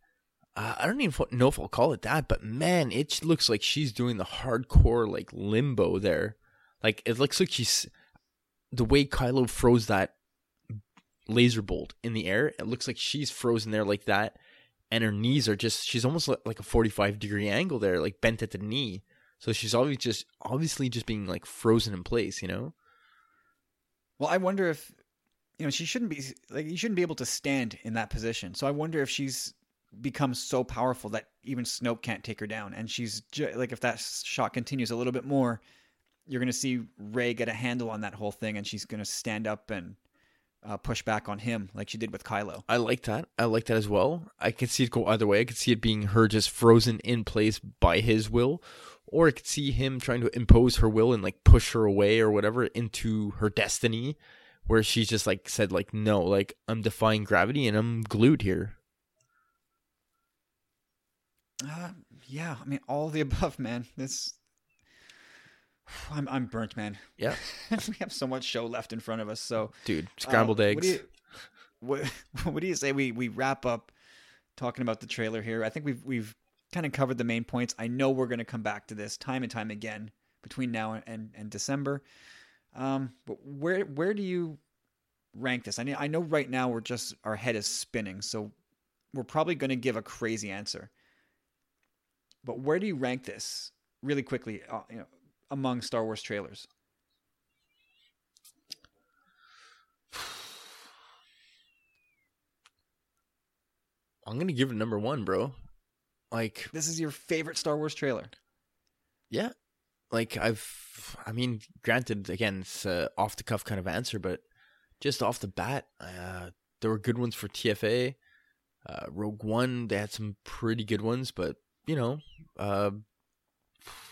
uh, I don't even know if I'll call it that, but man, it looks like she's doing the hardcore like limbo there. Like it looks like she's the way Kylo froze that laser bolt in the air, it looks like she's frozen there like that, and her knees are just she's almost like a forty five degree angle there, like bent at the knee. So she's always just obviously just being like frozen in place, you know. Well, I wonder if you know she shouldn't be like you shouldn't be able to stand in that position. So I wonder if she's become so powerful that even Snoke can't take her down, and she's ju- like if that shot continues a little bit more, you're going to see Rey get a handle on that whole thing, and she's going to stand up and uh, push back on him like she did with Kylo. I like that. I like that as well. I could see it go either way. I could see it being her just frozen in place by his will, or I could see him trying to impose her will and like push her away or whatever into her destiny, where she's just like said like no, like I'm defying gravity and I'm glued here. Uh, yeah, I mean all the above, man. This I'm I'm burnt, man. Yeah, we have so much show left in front of us. So, dude, scrambled uh, eggs. What do, you, what, what do you say we we wrap up talking about the trailer here? I think we've we've kind of covered the main points. I know we're going to come back to this time and time again between now and and December. Um, but where where do you rank this? I mean, I know right now we're just our head is spinning, so we're probably going to give a crazy answer. But where do you rank this really quickly? Uh, you know, among Star Wars trailers? I'm gonna give it number one, bro. Like this is your favorite Star Wars trailer. Yeah, like I've, I mean, granted, again, it's a off the cuff kind of answer, but just off the bat, uh, there were good ones for TFA. Uh, Rogue One, they had some pretty good ones, but you know, uh,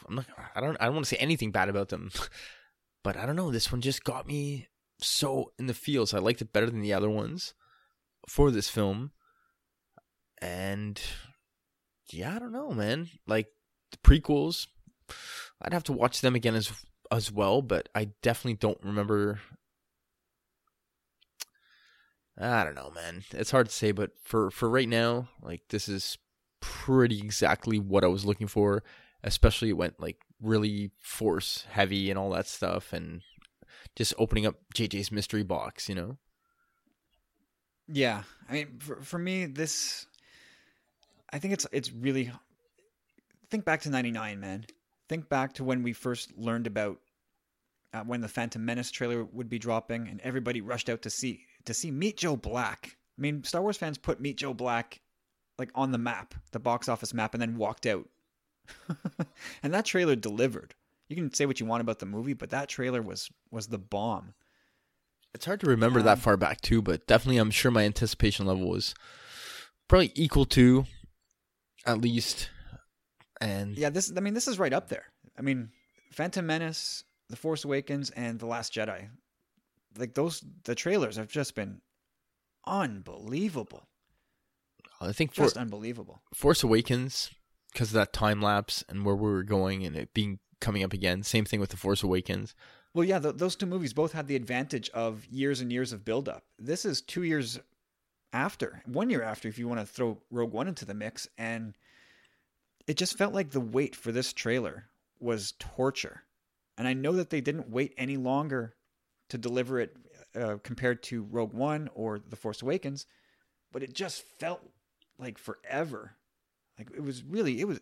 I'm not. I don't. I don't want to say anything bad about them, but I don't know. This one just got me so in the feels. I liked it better than the other ones for this film, and yeah, I don't know, man. Like the prequels, I'd have to watch them again as as well, but I definitely don't remember. I don't know, man. It's hard to say, but for for right now, like this is pretty exactly what I was looking for especially it went like really force heavy and all that stuff and just opening up JJ's mystery box, you know. Yeah. I mean for for me this I think it's it's really think back to 99, man. Think back to when we first learned about uh, when the Phantom Menace trailer would be dropping and everybody rushed out to see to see Meet Joe Black. I mean, Star Wars fans put Meet Joe Black like on the map, the box office map and then walked out and that trailer delivered. You can say what you want about the movie, but that trailer was was the bomb. It's hard to remember um, that far back too, but definitely I'm sure my anticipation level was probably equal to at least and Yeah, this I mean this is right up there. I mean, Phantom Menace, The Force Awakens and The Last Jedi. Like those the trailers have just been unbelievable. I think for, just unbelievable. Force Awakens because of that time lapse and where we were going and it being coming up again. Same thing with the Force Awakens. Well, yeah, th- those two movies both had the advantage of years and years of buildup. This is two years after, one year after, if you want to throw Rogue One into the mix, and it just felt like the wait for this trailer was torture. And I know that they didn't wait any longer to deliver it uh, compared to Rogue One or The Force Awakens, but it just felt like forever. Like it was really it was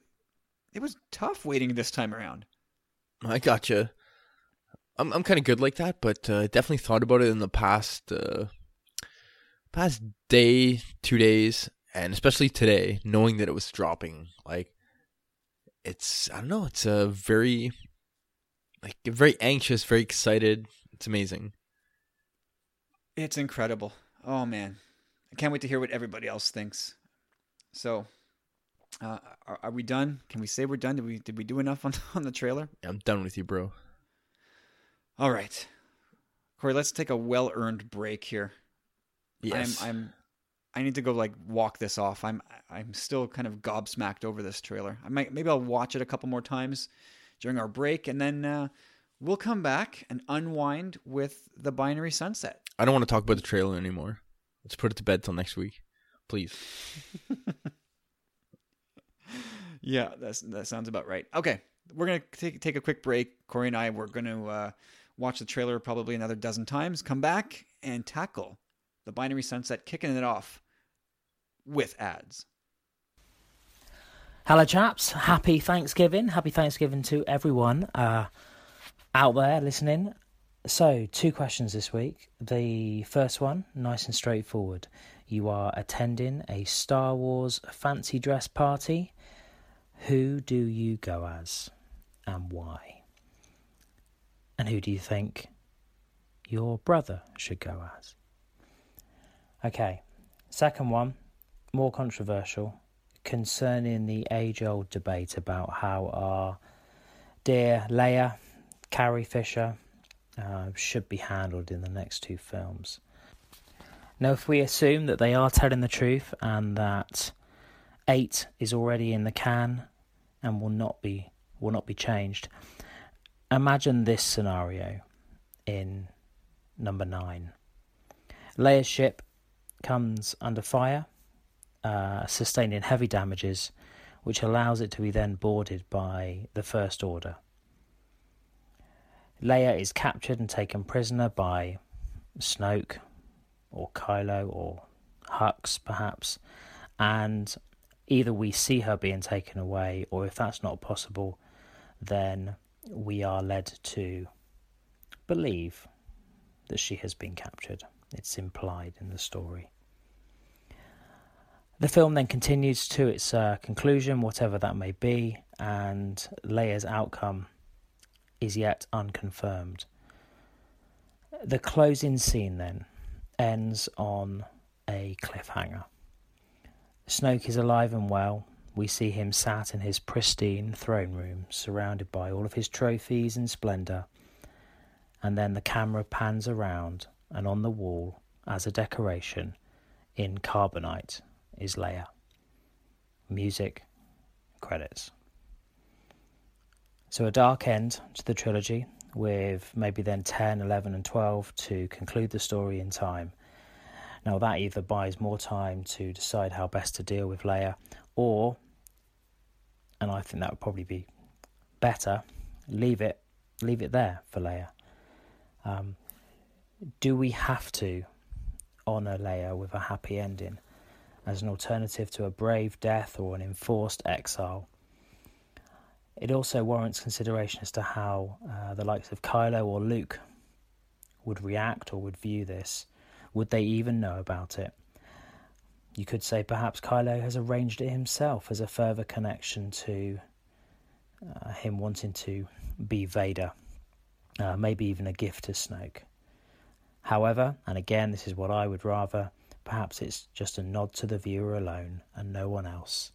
it was tough waiting this time around. I gotcha. I'm I'm kind of good like that, but uh, definitely thought about it in the past uh, past day, two days, and especially today, knowing that it was dropping. Like, it's I don't know. It's a very like very anxious, very excited. It's amazing. It's incredible. Oh man, I can't wait to hear what everybody else thinks. So, uh, are, are, we done? Can we say we're done? Did we did we do enough on on the trailer? Yeah, I'm done with you, bro. All right, Corey. Let's take a well earned break here. Yes, I'm, I'm. I need to go like walk this off. I'm. I'm still kind of gobsmacked over this trailer. I might maybe I'll watch it a couple more times during our break, and then uh, we'll come back and unwind with the binary sunset. I don't want to talk about the trailer anymore. Let's put it to bed till next week, please. yeah, that's that sounds about right. Okay, we're gonna take take a quick break. Corey and I we're gonna uh, watch the trailer probably another dozen times. Come back and tackle the binary sunset, kicking it off with ads. Hello, chaps. Happy Thanksgiving. Happy Thanksgiving to everyone uh, out there listening. So, two questions this week. The first one, nice and straightforward. You are attending a Star Wars fancy dress party. Who do you go as and why? And who do you think your brother should go as? Okay, second one, more controversial, concerning the age old debate about how our dear Leia, Carrie Fisher, uh, should be handled in the next two films. Now, if we assume that they are telling the truth and that eight is already in the can and will not be will not be changed, imagine this scenario in number nine. Leia's ship comes under fire, uh, sustaining heavy damages, which allows it to be then boarded by the First Order. Leia is captured and taken prisoner by Snoke or Kylo or Hux, perhaps, and either we see her being taken away, or if that's not possible, then we are led to believe that she has been captured. It's implied in the story. The film then continues to its uh, conclusion, whatever that may be, and Leia's outcome is yet unconfirmed. The closing scene then ends on a cliffhanger. Snoke is alive and well. We see him sat in his pristine throne room, surrounded by all of his trophies and splendour. And then the camera pans around, and on the wall, as a decoration, in carbonite, is Leia. Music, credits. So a dark end to the trilogy, with maybe then 10, 11, and 12 to conclude the story in time. Now, that either buys more time to decide how best to deal with Leia, or, and I think that would probably be better, leave it, leave it there for Leia. Um, do we have to honour Leia with a happy ending as an alternative to a brave death or an enforced exile? It also warrants consideration as to how uh, the likes of Kylo or Luke would react or would view this. Would they even know about it? You could say perhaps Kylo has arranged it himself as a further connection to uh, him wanting to be Vader, uh, maybe even a gift to Snoke. However, and again, this is what I would rather, perhaps it's just a nod to the viewer alone and no one else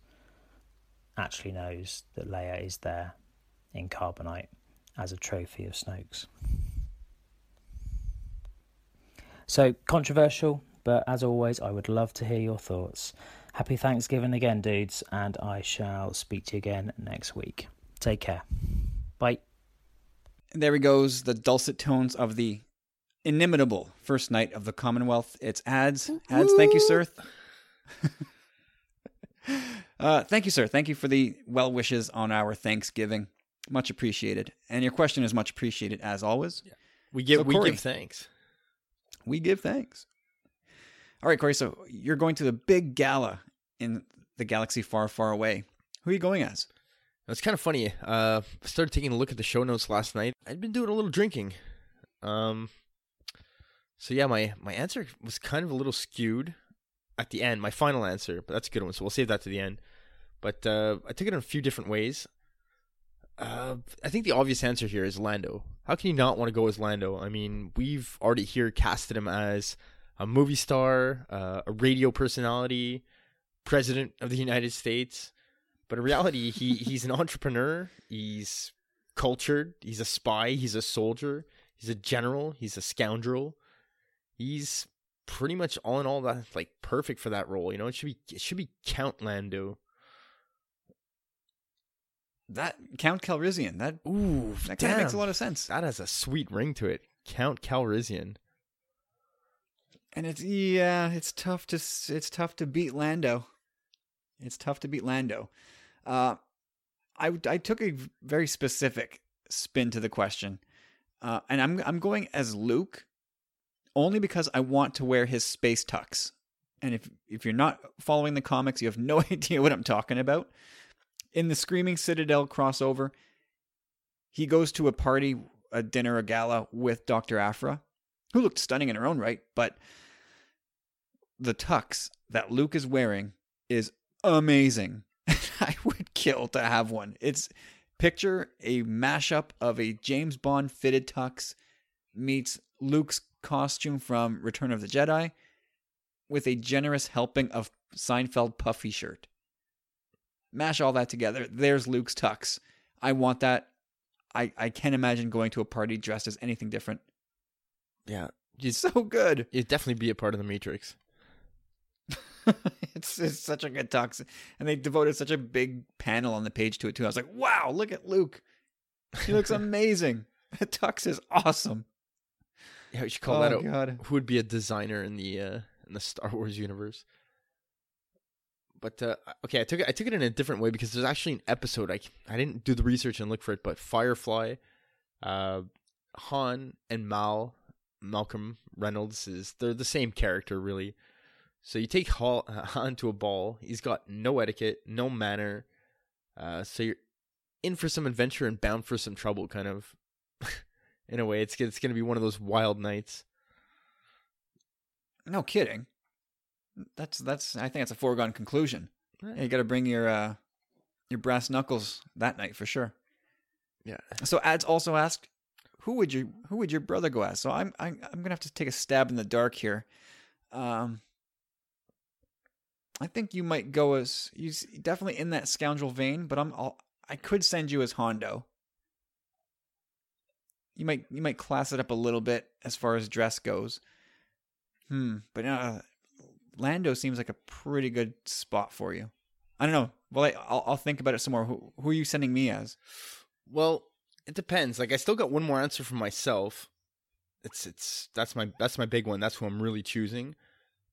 actually knows that Leia is there in carbonite as a trophy of Snoke's. So controversial, but as always, I would love to hear your thoughts. Happy Thanksgiving again, dudes, and I shall speak to you again next week. Take care. Bye. There he goes, the dulcet tones of the inimitable first knight of the Commonwealth. It's ads. Ads, thank you, sir. Uh, thank you, sir. Thank you for the well wishes on our Thanksgiving. Much appreciated. And your question is much appreciated as always. Yeah. We give So, we Corey. give thanks. We give thanks. All right, Corey. So you're going to the big gala in the galaxy far, far away. Who are you going as? It's kind of funny. Uh, I started taking a look at the show notes last night. I'd been doing a little drinking. Um, so yeah, my my answer was kind of a little skewed at the end. My final answer, but that's a good one. So we'll save that to the end. But uh, I took it in a few different ways. Uh, I think the obvious answer here is Lando. How can you not want to go as Lando? I mean, we've already here casted him as a movie star, uh, a radio personality, president of the United States. But in reality, he he's an entrepreneur. He's cultured. He's a spy. He's a soldier. He's a general. He's a scoundrel. He's pretty much all in all that like perfect for that role. You know, it should be it should be Count Lando. That Count Calrissian. That Ooh, that kind of makes a lot of sense. That has a sweet ring to it. Count Calrissian. And it's yeah, it's tough to it's tough to beat Lando. It's tough to beat Lando. Uh, I I took a very specific spin to the question, uh, and I'm I'm going as Luke, only because I want to wear his space tux. And if if you're not following the comics, you have no idea what I'm talking about. In the Screaming Citadel crossover, he goes to a party, a dinner, a gala with Doctor Aphra, who looked stunning in her own right, but the tux that Luke is wearing is amazing. I would kill to have one. It's picture a mashup of a James Bond fitted tux meets Luke's costume from Return of the Jedi with a generous helping of Seinfeld puffy shirt. Mash all that together. There's Luke's tux. I want that. I, I can't imagine going to a party dressed as anything different. Yeah, It's so good. it'd definitely be a part of the Matrix. it's, it's such a good tux. And they devoted such a big panel on the page to it, too. I was like, wow, look at Luke. He looks amazing. The tux is awesome. Yeah, we should call oh, that out. God. Who would be a designer in the uh, in the Star Wars universe? But uh, okay, I took it. I took it in a different way because there's actually an episode. I I didn't do the research and look for it, but Firefly, uh, Han and Mal, Malcolm Reynolds is they're the same character really. So you take Han, Han to a ball. He's got no etiquette, no manner. Uh, so you're in for some adventure and bound for some trouble, kind of. in a way, it's it's going to be one of those wild nights. No kidding. That's that's. I think that's a foregone conclusion. Yeah, you got to bring your uh, your brass knuckles that night for sure. Yeah. So ads also asked, who would you who would your brother go as? So I'm I'm I'm gonna have to take a stab in the dark here. Um, I think you might go as you definitely in that scoundrel vein, but I'm I'll, I could send you as Hondo. You might you might class it up a little bit as far as dress goes. Hmm, but uh, Lando seems like a pretty good spot for you. I don't know. Well, I, I'll I'll think about it some more. Who who are you sending me as? Well, it depends. Like I still got one more answer for myself. It's it's that's my that's my big one. That's who I'm really choosing.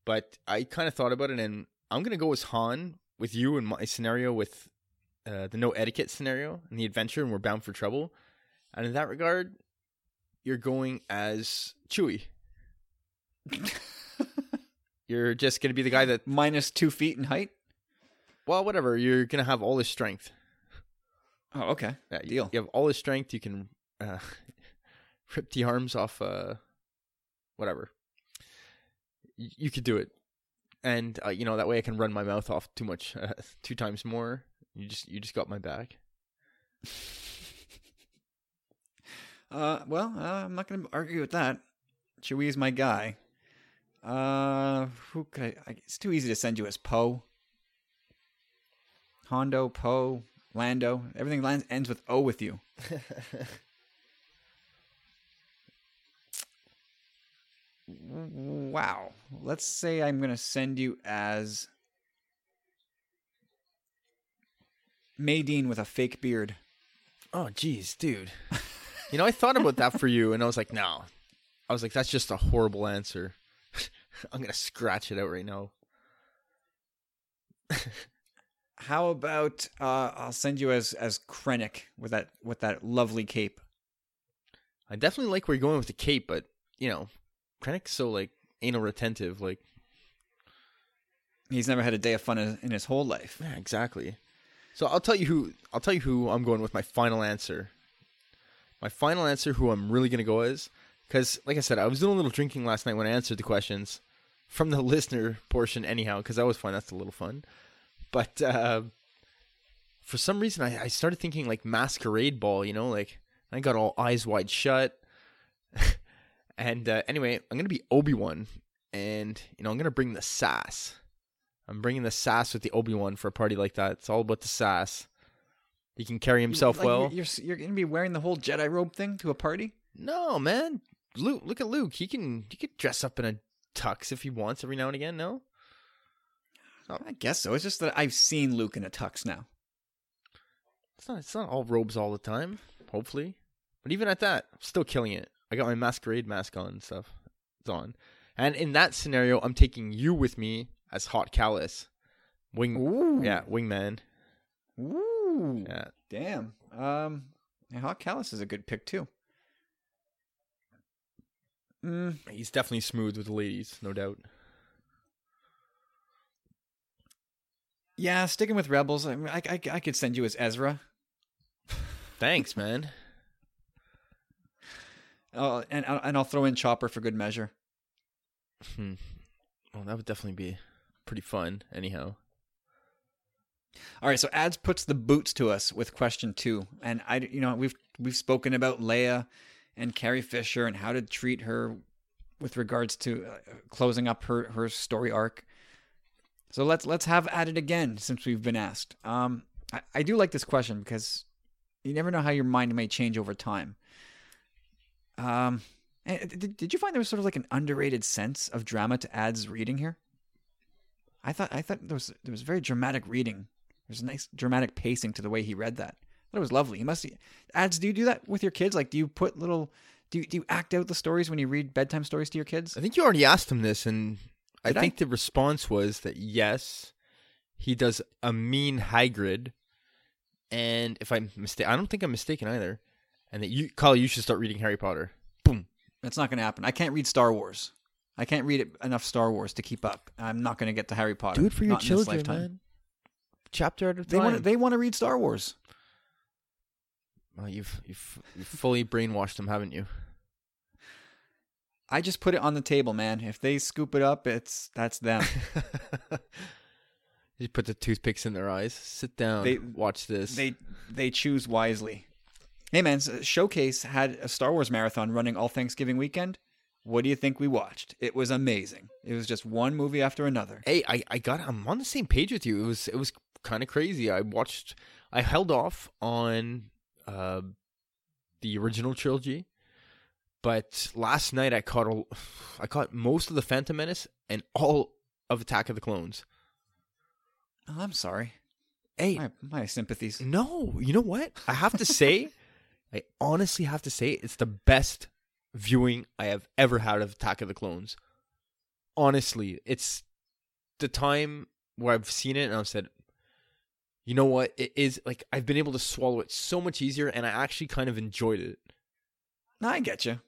But I kind of thought about it, and I'm gonna go as Han with you in my scenario with uh, the no etiquette scenario and the adventure, and we're bound for trouble. And in that regard, you're going as Chewie. You're just gonna be the guy that, Minus two feet in height. well, whatever. You're gonna have all his strength. Oh, okay. Yeah, you, Deal. You have all his strength. You can uh, rip the arms off. Uh, whatever. You, you could do it, and uh, you know that way I can run my mouth off too much, uh, two times more. You just you just got my back. Uh, well, uh, I'm not going to argue with that. Chewie is my guy. Uh, who could I, I? It's too easy to send you as Poe. Hondo, Poe, Lando. Everything lands, ends with O with you. Wow. Let's say I'm going to send you as Madine with a fake beard. oh, jeez, dude. you know, I thought about that for you, and I was like, no. I was like, that's just a horrible answer. I'm gonna scratch it out right now. How about uh, I'll send you as as Krennic with that with that lovely cape. I definitely like where you're going with the cape, but you know, Krennic's so like anal retentive. Like, He's never had a day of fun in in his whole life. yeah, exactly. So I'll tell you who I'll tell you who I'm going with my final answer. My final answer, who I'm really gonna go is, because like I said, I was doing a little drinking last night when I answered the questions from the listener portion, anyhow, because that was fun. That's a little fun, but uh, for some reason, I, I started thinking like masquerade ball. You know, like I got all eyes wide shut. and uh, anyway, I'm gonna be Obi Wan, and you know I'm gonna bring the sass. I'm bringing the sass with the Obi Wan for a party like that. It's all about the sass. He can carry himself Like, well. You're, you're going to be wearing the whole Jedi robe thing to a party? No, man. Luke, look at Luke. He can he could dress up in a tux if he wants every now and again. No, I guess so. It's just that I've seen Luke in a tux now. it's not. It's not all robes all the time. Hopefully, but even at that, I'm still killing it. I got my masquerade mask on and stuff. It's on, and in that scenario, I'm taking you with me as Hot Kallus, wing. Ooh. Yeah, wingman. Ooh. Yeah, Damn. Um, Hot Kallus is a good pick too. Mm, he's definitely smooth with the ladies, no doubt. yeah, sticking with Rebels. I, mean, I, I, I could send you as Ezra. Thanks, man. Oh, and and I'll throw in Chopper for good measure. Hmm. Well, that would definitely be pretty fun. Anyhow. All right, so ads puts the boots to us with question two, and I, you know, we've we've spoken about Leia and Carrie Fisher and how to treat her with regards to uh, closing up her her story arc. So let's let's have at it again since we've been asked. Um, I, I do like this question because you never know how your mind may change over time. Um, did, did you find there was sort of like an underrated sense of drama to ads reading here? I thought I thought there was there was very dramatic reading. There's a nice dramatic pacing to the way he read that. That was lovely. He must ads. Do you do that with your kids? Like, do you put little? Do you, do you act out the stories when you read bedtime stories to your kids? I think you already asked him this, and I Did I? think the response was that yes, he does a mean Hagrid, and if I'm mistaken, I don't think I'm mistaken either, and that you, Kyle, you should start reading Harry Potter. Boom. That's not going to happen. I can't read Star Wars. I can't read enough Star Wars to keep up. I'm not going to get to Harry Potter. Do it for your Not in this children, lifetime. man. Chapter at a They time. want they want to read Star Wars. Well, you've you've you've fully brainwashed them, haven't you? I just put it on the table, man. If they scoop it up, it's that's them. you put the toothpicks in their eyes. Sit down. They- watch this. they they choose wisely. Hey man, Showcase had a Star Wars marathon running all Thanksgiving weekend. What do you think we watched? It was amazing. It was just one movie after another. Hey, I, I got I'm on the same page with you. It was it was kind of crazy. I watched I held off on uh the original trilogy, but last night I caught a, I caught most of the Phantom Menace and all of Attack of the Clones. Oh, I'm sorry. Hey, My, my sympathies. no, you know what? I have to say, I honestly have to say it's the best viewing I have ever had of Attack of the Clones. Honestly, it's the time where I've seen it and I've said, you know what? It is like I've been able to swallow it so much easier, and I actually kind of enjoyed it. No, I get you.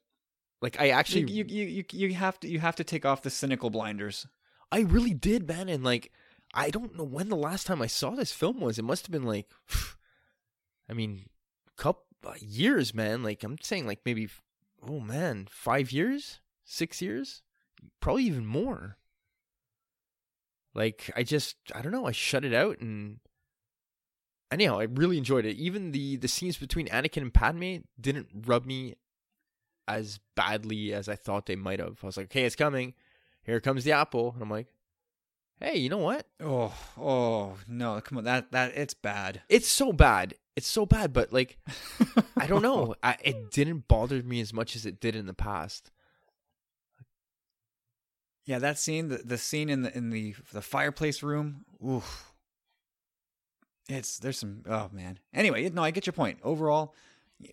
Like I actually, You, you, you, you, have to you have to take off the cynical blinders. I really did, man. And like, I don't know when the last time I saw this film was. It must have been like, I mean, couple uh, years, man. Like I'm saying, like maybe, oh man, five years, six years, probably even more. Like I just, I don't know. I shut it out, and anyhow, I really enjoyed it. Even the the scenes between Anakin and Padme didn't rub me as badly as I thought they might have. I was like, okay, it's coming. Here comes the apple, and I'm like, hey, you know what? Oh, oh no! Come on, that that it's bad. It's so bad. It's so bad, but like, I don't know. I, it didn't bother me as much as it did in the past. Yeah, that scene, the, the scene in the in the the fireplace room. Oof. It's there's some oh man. Anyway, no, I get your point. Overall,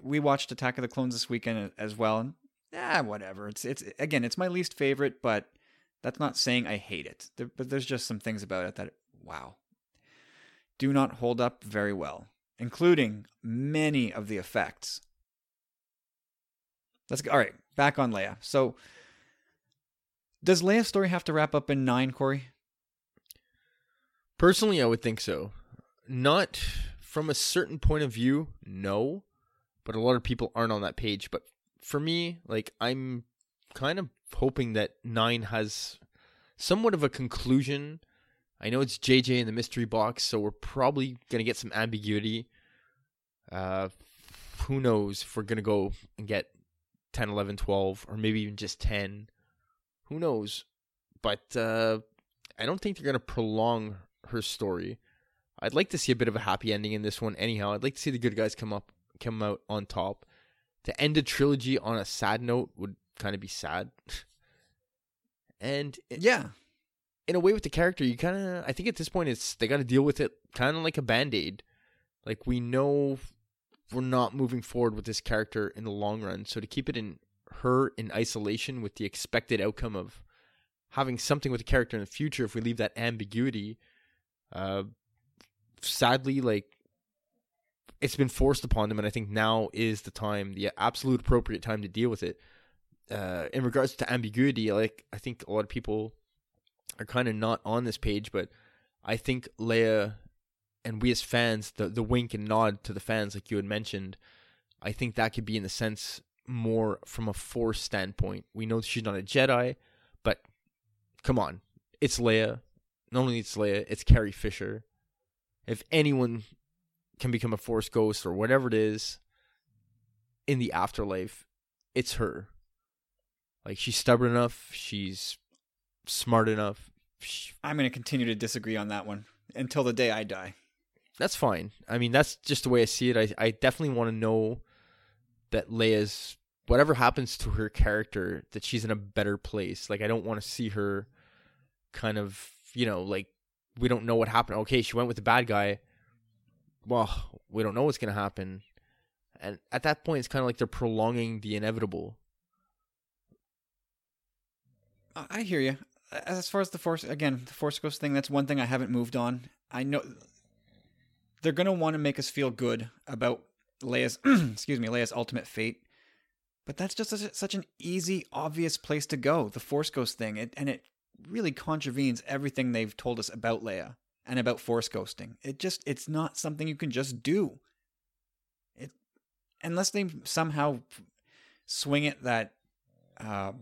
we watched Attack of the Clones this weekend as well, and ah, whatever. It's it's again, it's my least favorite, but that's not saying I hate it. There, but there's just some things about it that wow, do not hold up very well, including many of the effects. let's go. All right, back on Leia. So, does Leia's story have to wrap up in nine, Corey? Personally, I would think so. Not from a certain point of view, no. But a lot of people aren't on that page. But for me, like I'm kind of hoping that nine has somewhat of a conclusion. I know it's JJ in the mystery box, so we're probably gonna get some ambiguity. Uh, who knows if we're gonna go and get 10, 11, 12, or maybe even just 10. Who knows? But uh, I don't think they're gonna prolong her story. I'd like to see a bit of a happy ending in this one. Anyhow, I'd like to see the good guys come up, come out on top. To end a trilogy on a sad note would kind of be sad. and it, Yeah. in a way, with the character, you kind of, I think at this point, it's they got to deal with it kind of like a band aid. Like we know we're not moving forward with this character in the long run, so to keep it in her in isolation with the expected outcome of having something with the character in the future, if we leave that ambiguity, uh, sadly, like it's been forced upon them, and I think now is the time, the absolute appropriate time to deal with it. Uh, in regards to ambiguity, like I think a lot of people are kind of not on this page, but I think Leia and we as fans, the the wink and nod to the fans, like you had mentioned, I think that could be in the sense more from a force standpoint. We know she's not a Jedi, but come on, it's Leia. Not only it's Leia, it's Carrie Fisher. If anyone can become a force ghost or whatever it is in the afterlife, it's her. Like she's stubborn enough, she's smart enough. She, I'm going to continue to disagree on that one until the day I die. that's fine. I mean, that's just the way I see it. I I definitely want to know that Leia's whatever happens to her character that she's in a better place. Like I don't want to see her kind of, you know, like we don't know what happened. Okay, she went with the bad guy. Well, we don't know what's to happen. And at that point it's kind of like they're prolonging the inevitable. I I hear you. As far as the force, again, the force ghost thing, that's one thing I haven't moved on. I know they're gonna want to make us feel good about Leia's, excuse me, Leia's ultimate fate, but that's just such, such an easy, obvious place to go. The force ghost thing, it, and it really contravenes everything they've told us about Leia and about force ghosting. It just, it's not something you can just do. It, unless they somehow swing it that. Uh,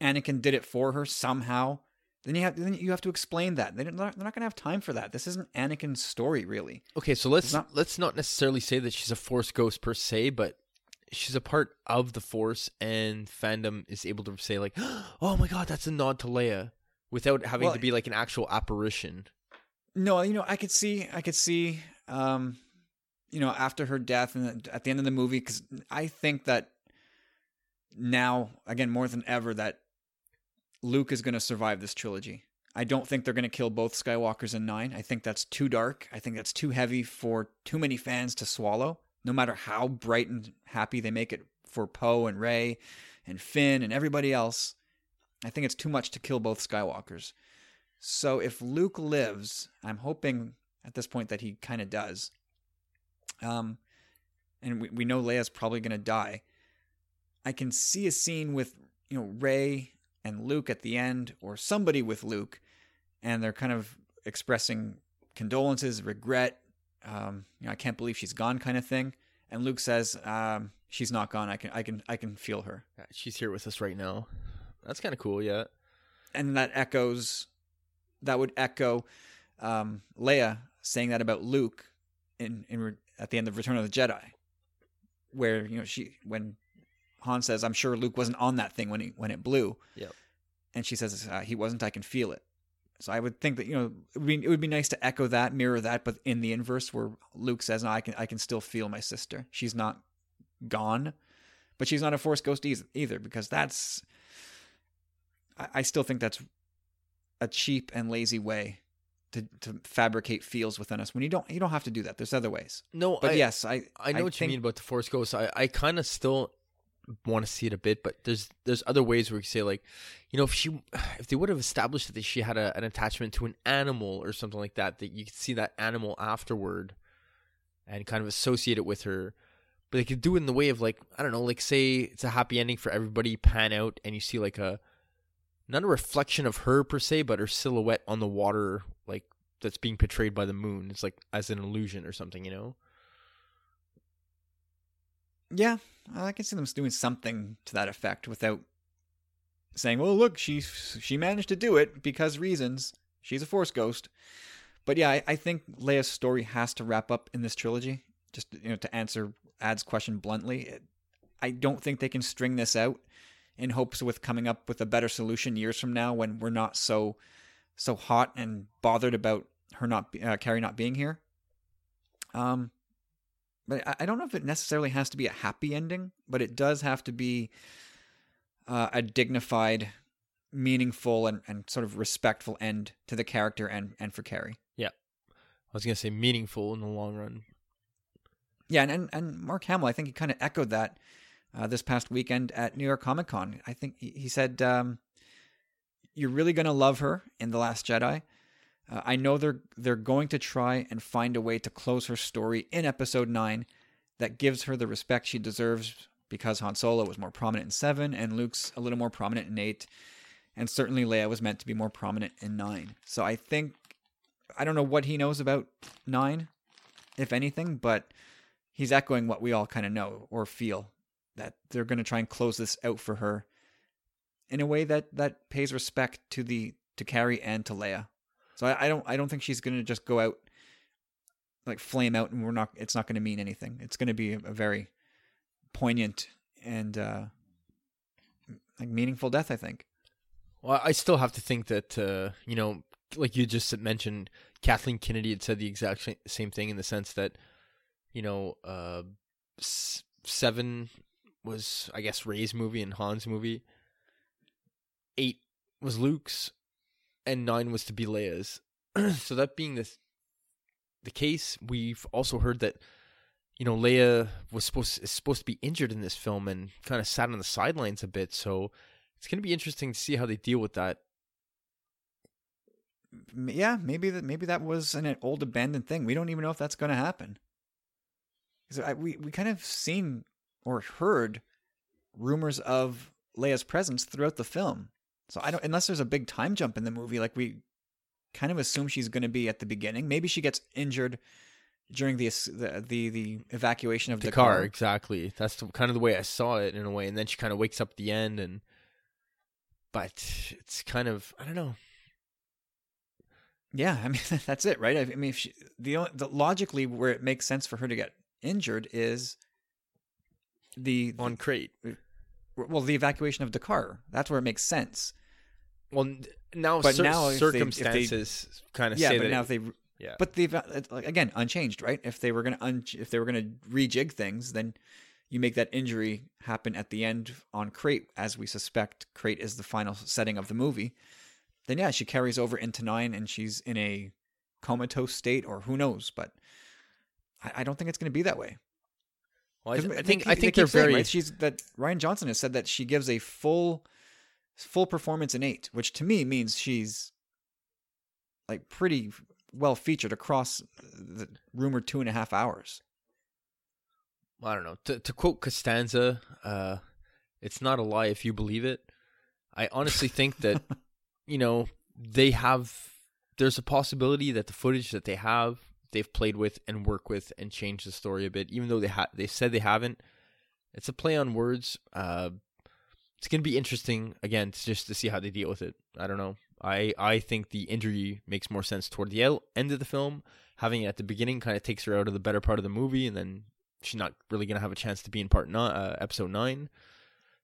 Anakin did it for her somehow, then you have then you have to explain that. They're not, they're not going to have time for that. This isn't Anakin's story, really. Okay, so let's not- let's not necessarily say that she's a force ghost per se, but she's a part of the force and fandom is able to say like, "Oh my god, that's a nod to Leia." Without having Well, to be like an actual apparition. No, you know, I could see, I could see, um, you know, after her death and at the end of the movie, because I think that now, again, more than ever, that Luke is going to survive this trilogy. I don't think they're going to kill both Skywalkers in nine. I think that's too dark. I think that's too heavy for too many fans to swallow. No matter how bright and happy they make it for Poe and Rey and Finn and everybody else, I think it's too much to kill both Skywalkers. So if Luke lives, I'm hoping at this point that he kind of does. Um, and we, we know Leia's probably going to die. I can see a scene with you know Rey and Luke at the end, or somebody with Luke, and they're kind of expressing condolences, regret. Um, you know, I can't believe she's gone, kind of thing. And Luke says, um, "She's not gone. I can, I can, I can feel her." She's here with us right now. That's kind of cool, yeah. and that echoes that would echo um, Leia saying that about Luke in in at the end of Return of the Jedi, where you know she when Han says, "I'm sure Luke wasn't on that thing when he when it blew," Yep. and she says, uh, "He wasn't. I can feel it." So I would think that you know it would, be, it would be nice to echo that, mirror that, but in the inverse, where Luke says, "No, I can I can still feel my sister. She's not gone, but she's not a Force ghost either, either because that's." I, I still think that's a cheap and lazy way to, to fabricate feels within us when you don't you don't have to do that. There's other ways. No, But I, yes, I I know what think- you mean about the Force Ghost. I, I kind of still want to see it a bit, but there's there's other ways where you say like, you know, if she if they would have established that she had a, an attachment to an animal or something like that, that you could see that animal afterward and kind of associate it with her. but they could do it in the way of like I don't know, like say it's a happy ending for everybody, pan out, and you see like a not a reflection of her per se, but her silhouette on the water, like that's being portrayed by the moon. It's like as an illusion or something, you know. Yeah, I can see them doing something to that effect without saying, "Well, look, she she managed to do it because reasons. She's a Force ghost." But yeah, I, I think Leia's story has to wrap up in this trilogy. Just you know, to answer Ad's question bluntly, it, I don't think they can string this out in hopes with coming up with a better solution years from now when we're not so so hot and bothered about her not uh, Carrie not being here. Um, but I, I don't know if it necessarily has to be a happy ending, but it does have to be uh, a dignified, meaningful, and, and sort of respectful end to the character and and for Carrie. Yeah, I was gonna say meaningful in the long run. Yeah, and and, and Mark Hamill, I think he kind of echoed that uh, this past weekend at New York Comic Con. I think he, he said, um, "You're really going to love her in the Last Jedi." Uh, I know they're they're going to try and find a way to close her story in Episode Nine that gives her the respect she deserves because Han Solo was more prominent in Seven and Luke's a little more prominent in Eight, and certainly Leia was meant to be more prominent in Nine. So I think I don't know what he knows about Nine, if anything, but he's echoing what we all kind of know or feel that they're going to try and close this out for her in a way that that pays respect to the to Carrie and to Leia. So I, I don't I don't think she's going to just go out like flame out and we're not it's not going to mean anything. It's going to be a, very poignant and uh like meaningful death, I think. Well, I still have to think that uh, you know, like you just mentioned, Kathleen Kennedy had said the exact same thing in the sense that, you know, uh, seven was I guess Rey's movie and Han's movie. Eight was Luke's, and nine was to be Leia's. so that being the the case, we've also heard that you know Leia was supposed is supposed to be injured in this film and kind of sat on the sidelines a bit. So it's going to be interesting to see how they deal with that yeah, maybe that maybe that was an old abandoned thing. We don't even know if that's going to happen. So we we kind of seen or heard rumors of Leia's presence throughout the film. So I don't unless there's a big time jump in the movie, like we kind of assume she's going to be at the beginning. Maybe she gets injured during the the the, the evacuation of the, the D'Qar. D'Qar. Exactly. That's the, kind of the way I saw it in a way, and then she kind of wakes up at the end, and but it's kind of I don't know. Yeah, I mean that's it, right? I mean, if she, the, the logically where it makes sense for her to get injured is the on. Uh, well, the evacuation of D'Qar. That's where it makes sense. Well, now, but cir- now circumstances kind of yeah, say but that. now if they yeah, but the again unchanged, right? If they were gonna un- if they were gonna rejig things, then you make that injury happen at the end on Crait, as we suspect Crait is the final setting of the movie then yeah, she carries over into nine and she's in a comatose state, or who knows. But I, I don't think it's going to be that way. Well, I, I think I think they are very. Right? She's that Rian Johnson has said that she gives a full full performance in eight, which to me means she's like pretty well featured across the rumored two and a half hours. I don't know. To, to quote Costanza, uh, it's not a lie if you believe it. I honestly think that you know, they have there's a possibility that the footage that they have they've played with and work with and changed the story a bit, even though they ha- they said they haven't. It's a play on words. Uh, it's gonna be interesting again to just to see how they deal with it. I don't know. I I think the injury makes more sense toward the end of the film. Having it at the beginning kind of takes her out of the better part of the movie, and then she's not really gonna have a chance to be in part nine, uh, episode nine.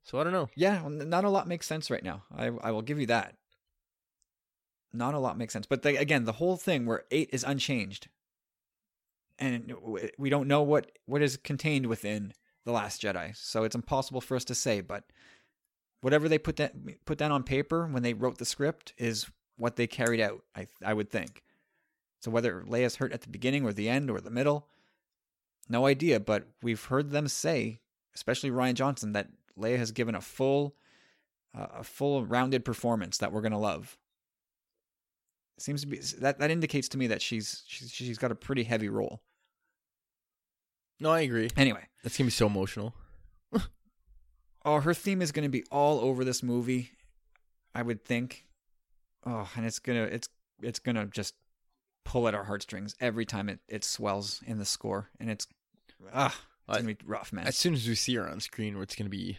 So I don't know. Yeah, not a lot makes sense right now. I I will give you that not a lot makes sense. But the, again, the whole thing where eight is unchanged, and we don't know what what is contained within the Last Jedi, so it's impossible for us to say. But whatever they put that put down on paper when they wrote the script is what they carried out. I I would think. So whether Leia's hurt at the beginning or the end or the middle, no idea. But we've heard them say, especially Rian Johnson, that Leia has given a full, uh, a full rounded performance that we're gonna love seems to be that that indicates to me that she's she's she's got a pretty heavy role. No, I agree. Anyway, That's gonna be so emotional. oh, her theme is to be all over this movie. I would think. Oh, and it's gonna it's it's gonna just pull at our heartstrings every time it, it swells in the score, and it's ah, it's gonna be rough, man. As soon as we see her on screen, where it's gonna be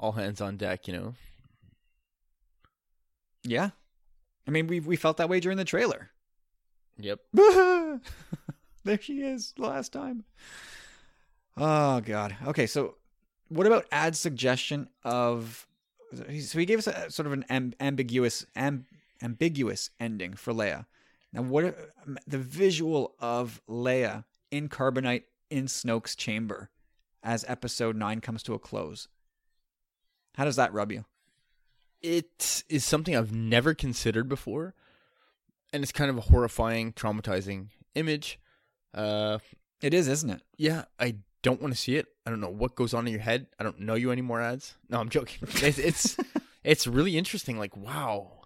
all hands on deck, you know. Yeah, I mean we we felt that way during the trailer. Yep. there she is, last time. Oh god. Okay, so what about Ad's suggestion of? So he gave us a sort of an am, ambiguous, am, ambiguous ending for Leia. Now, what um, the visual of Leia in carbonite in Snoke's chamber as Episode Nine comes to a close? How does that rub you? It is something I've never considered before, and it's kind of a horrifying, traumatizing image. Uh, It is, isn't it? yeah, I don't want to see it. I don't know what goes on in your head. I don't know you anymore, ads. No, I'm joking. It's it's, it's really interesting. Like, wow,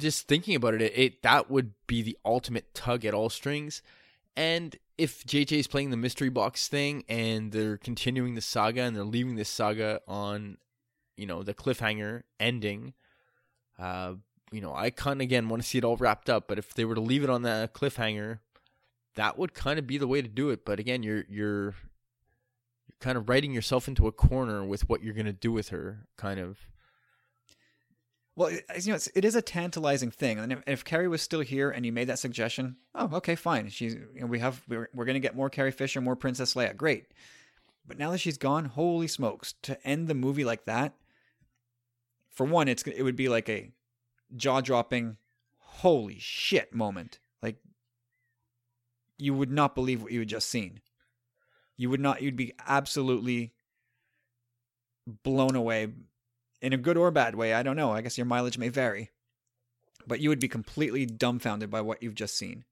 just thinking about it, it, it that would be the ultimate tug at all strings. And if JJ is playing the mystery box thing and they're continuing the saga and they're leaving this saga on, you know, the cliffhanger ending, uh, you know, I kind of again want to see it all wrapped up. But if they were to leave it on that cliffhanger, that would kind of be the way to do it. But again, you're you're kind of writing yourself into a corner with what you're gonna do with her, kind of. Well, you know, it's, it is a tantalizing thing, and if, if Carrie was still here and you made that suggestion, oh, okay, fine. She's you know, we have we're, we're going to get more Carrie Fisher, more Princess Leia, great. But now that she's gone, holy smokes! To end the movie like that, for one, it's it would be like a jaw dropping, holy shit moment. Like you would not believe what you had just seen. You would not. You'd be absolutely blown away in a good or bad way. I don't know. I guess your mileage may vary. But you would be completely dumbfounded by what you've just seen.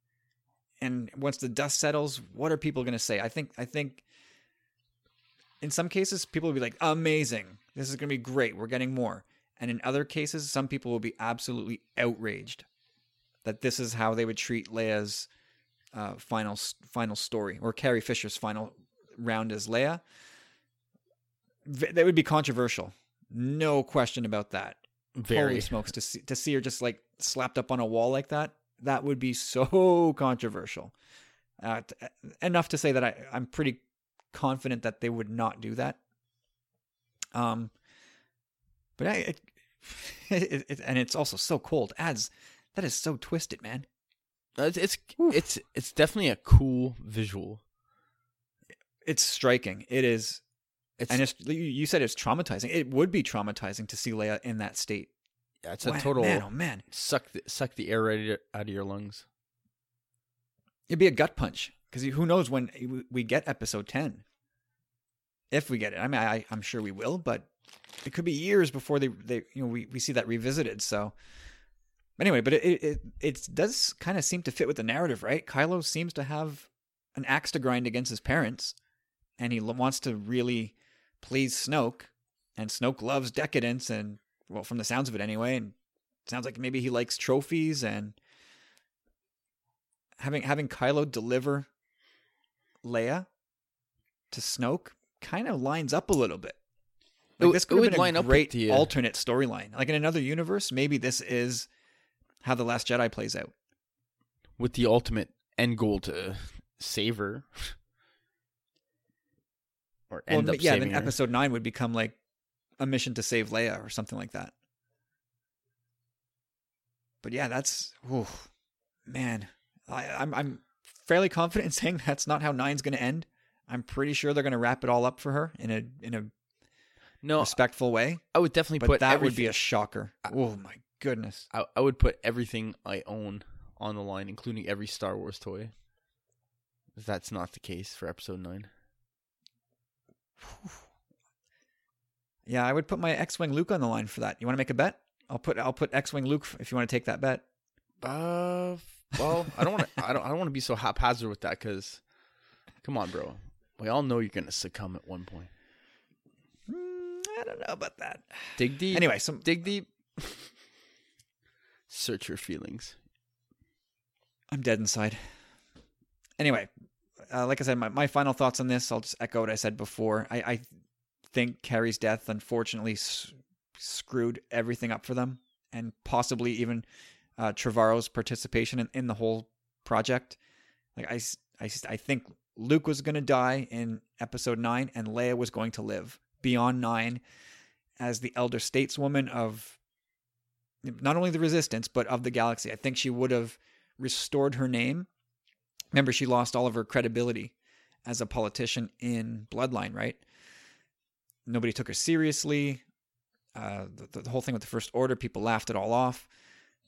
And once the dust settles, what are people going to say? I think I think in some cases people will be like, "Amazing. This is going to be great. We're getting more." And in other cases, some people will be absolutely outraged that this is how they would treat Leia's uh, final final story or Carrie Fisher's final round as Leia. That would be controversial. No question about that. Very. Holy smokes! To see to see her just like slapped up on a wall like that, that would be so controversial. Uh, t- enough to say that I, I'm pretty confident that they would not do that. Um, but I, it, it, it, and it's also so cold. Adds that is so twisted, man. Uh, It's it's it's it's definitely a cool visual. It's striking. It is, It's and it's you- said it's traumatizing. It would be traumatizing to see Leia in that state. yeah, it's a total man. Oh man, suck the, suck the air right out of your lungs. It'd be a gut punch because who knows when we get episode ten. If we get it, I mean, I, I'm sure we will, but it could be years before they, they, you know, we, we see that revisited. So, anyway, but it it, it, does kind of seem to fit with the narrative, right? Kylo seems to have an axe to grind against his parents, and he wants to really please Snoke, and Snoke loves decadence, and well, from the sounds of it anyway, and it sounds like maybe he likes trophies and having having Kylo deliver Leia to Snoke kind of lines up a little bit. Like this it could have been line a up with great uh, alternate storyline. Like in another universe, maybe this is how the Last Jedi plays out. with the ultimate end goal to save her, or Well, end up yeah, then her. Episode Nine would become like a mission to save Leia or something like that. But yeah, that's ooh, man. I, I'm I'm fairly confident in saying that's not how Nine's going to end. I'm pretty sure they're going to wrap it all up for her in a in a no, respectful way. I would definitely But put that would be a shocker. Oh my goodness. I, I would put everything I own on the line, including every Star Wars toy. If That's not the case for Episode Nine. Yeah, I would put my X-wing Luke on the line for that. You want to make a bet? I'll put I'll put X-wing Luke if you want to take that bet. Uh, well, I don't want to. I don't. I don't want to be so haphazard with that because, come on, bro. We all know you're gonna succumb at one point. I don't know about that. Dig deep. Anyway, some dig deep. Search your feelings. I'm dead inside. Anyway, uh, like I said, my, my final thoughts on this, I'll just echo what I said before. I, I think Carrie's death, unfortunately, s- screwed everything up for them, and possibly even uh, Trevorrow's participation in, in the whole project. Like I, I, I think Luke was going to die in episode nine, and Leia was going to live beyond nine as the elder stateswoman of not only the resistance but of the galaxy. I think she would have restored her name. Remember, she lost all of her credibility as a politician in Bloodline, right? Nobody took her seriously. Uh, the, the whole thing with the First Order, people laughed it all off.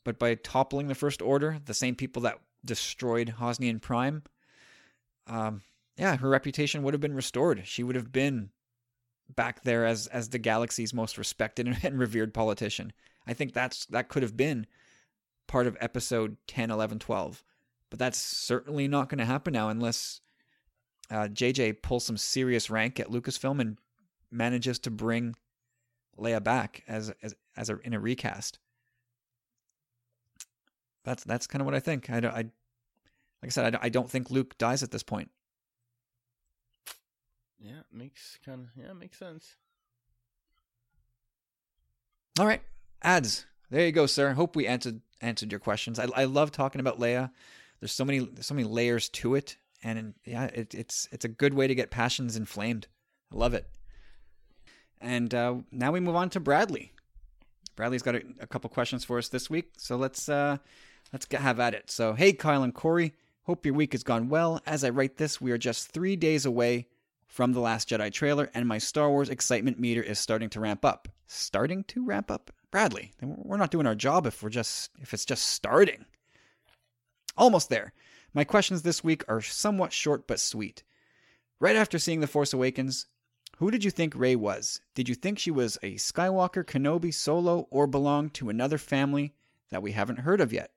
But by toppling the First Order, the same people that destroyed Hosnian Prime, um, yeah, her reputation would have been restored. She would have been back there as as the galaxy's most respected and revered politician. I think that's that could have been part of episode 10, 11, 12. But that's certainly not going to happen now unless uh, JJ pulls some serious rank at Lucasfilm and manages to bring Leia back as as as a in a recast. That's that's kind of what I think. I don't, I like I said I don't, I don't think Luke dies at this point. Yeah, makes kind of yeah makes sense. All right, ads. There you go, sir. Hope we answered answered your questions. I I love talking about Leia. There's so many so many layers to it, and yeah, it, it's it's a good way to get passions inflamed. I love it. And uh, now we move on to Bradley. Bradley's got a, a couple questions for us this week, so let's uh, let's get, have at it. So, hey, Kyle and Corey, hope your week has gone well. As I write this, we are just three days away from the Last Jedi trailer, and my Star Wars excitement meter is starting to ramp up. Starting to ramp up, Bradley. We're not doing our job if we're just if it's just starting. Almost there. My questions this week are somewhat short but sweet. Right after seeing The Force Awakens, who did you think Rey was? Did you think she was a Skywalker, Kenobi, Solo, or belonged to another family that we haven't heard of yet?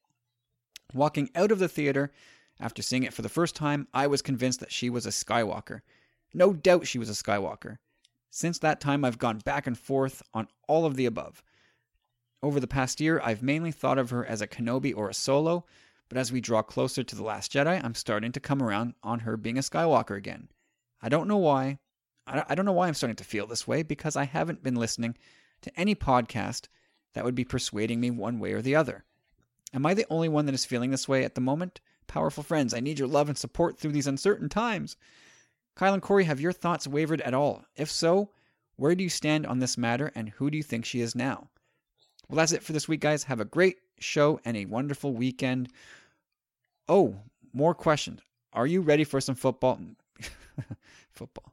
Walking out of the theater after seeing it for the first time, I was convinced that she was a Skywalker. No doubt she was a Skywalker. Since that time, I've gone back and forth on all of the above. Over the past year, I've mainly thought of her as a Kenobi or a Solo, but as we draw closer to The Last Jedi, I'm starting to come around on her being a Skywalker again. I don't know why. I don't know why I'm starting to feel this way because I haven't been listening to any podcast that would be persuading me one way or the other. Am I the only one that is feeling this way at the moment? Powerful friends, I need your love and support through these uncertain times. Kyle and Corey, have your thoughts wavered at all? If so, where do you stand on this matter and who do you think she is now? Well, that's it for this week, guys. Have a great show and a wonderful weekend. Oh, more questions. Are you ready for some football? football.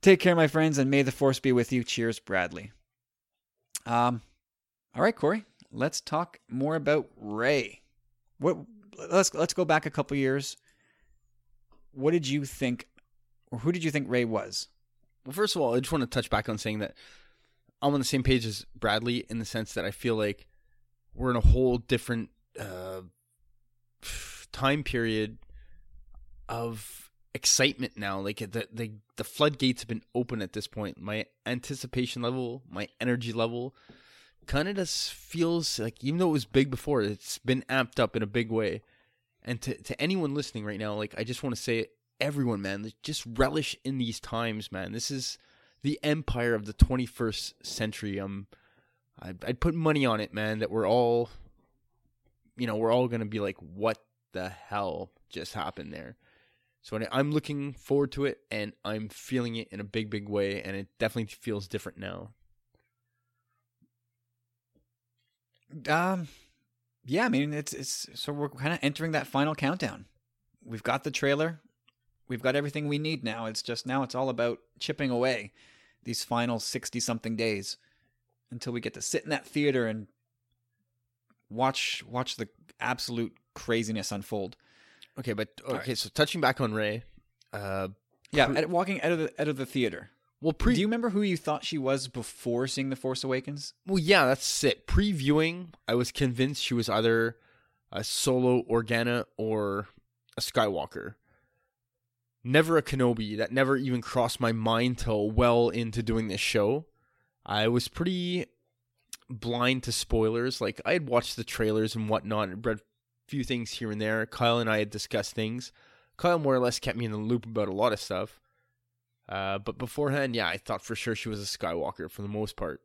Take care, my friends, and may the force be with you. Cheers, Bradley. Um, all right, Corey. Let's talk more about Rey. What? Let's let's go back a couple years. What did you think, or who did you think Rey was? Well, first of all, I just want to touch back on saying that I'm on the same page as Bradley in the sense that I feel like we're in a whole different uh, time period of excitement now. Like the the the floodgates have been open at this point. My anticipation level, my energy level, kind of just feels like even though it was big before, it's been amped up in a big way. And to to anyone listening right now, like I just want to say, everyone, man, just relish in these times, man. This is the empire of the 21st century. Um, I'd, I'd put money on it, man, that we're all, you know, we're all gonna be like, what the hell just happened there? So I'm looking forward to it, and I'm feeling it in a big, big way, and it definitely feels different now. Um, yeah, I mean it's it's so we're kind of entering that final countdown. We've got the trailer, we've got everything we need now. It's just now it's all about chipping away these final sixty something days until we get to sit in that theater and watch watch the absolute craziness unfold. Okay, but okay, right. so touching back on Rey, uh, Yeah, at, walking out of the out of the theater. Well, pre Do you remember who you thought she was before seeing The Force Awakens? Well, yeah, that's it. Previewing, I was convinced she was either a solo Organa or a Skywalker. Never a Kenobi. That never even crossed my mind till well into doing this show. I was pretty blind to spoilers. Like I had watched the trailers and whatnot and read a few things here and there. Kyle and I had discussed things, Kyle more or less kept me in the loop about a lot of stuff. Uh, but beforehand, yeah, I thought for sure she was a Skywalker for the most part.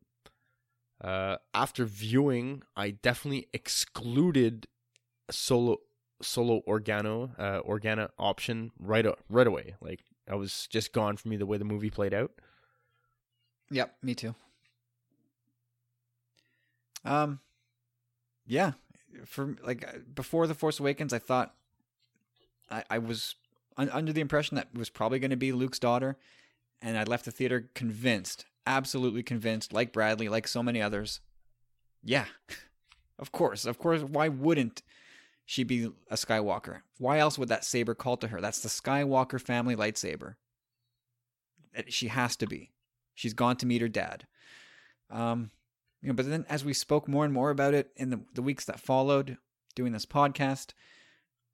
Uh, after viewing, I definitely excluded solo solo organo uh, organa option right right away. Like I was just gone for me the way the movie played out. Yep, me too. Um, yeah, for like uh, before the Force Awakens, I thought I, I was under the impression that was probably going to be Luke's daughter, and I left the theater convinced, absolutely convinced, like Bradley, like so many others. Yeah, of course, of course. Why wouldn't she be a Skywalker? Why else would that saber call to her? That's the Skywalker family lightsaber. She has to be. She's gone to meet her dad. Um, you know, but then as we spoke more and more about it in the, the weeks that followed doing this podcast,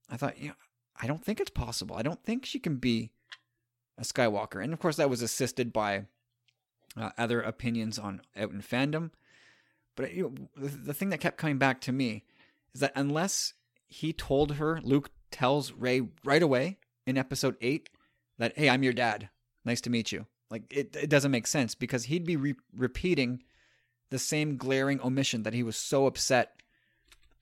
I thought, you know, I don't think it's possible. I don't think she can be a Skywalker. And of course, that was assisted by uh, other opinions on out in fandom. But you know, the, the thing that kept coming back to me is that unless he told her, Luke tells Rey right away in episode 8 that, hey, I'm your dad. Nice to meet you. Like, it, it doesn't make sense because he'd be re- repeating the same glaring omission that he was so upset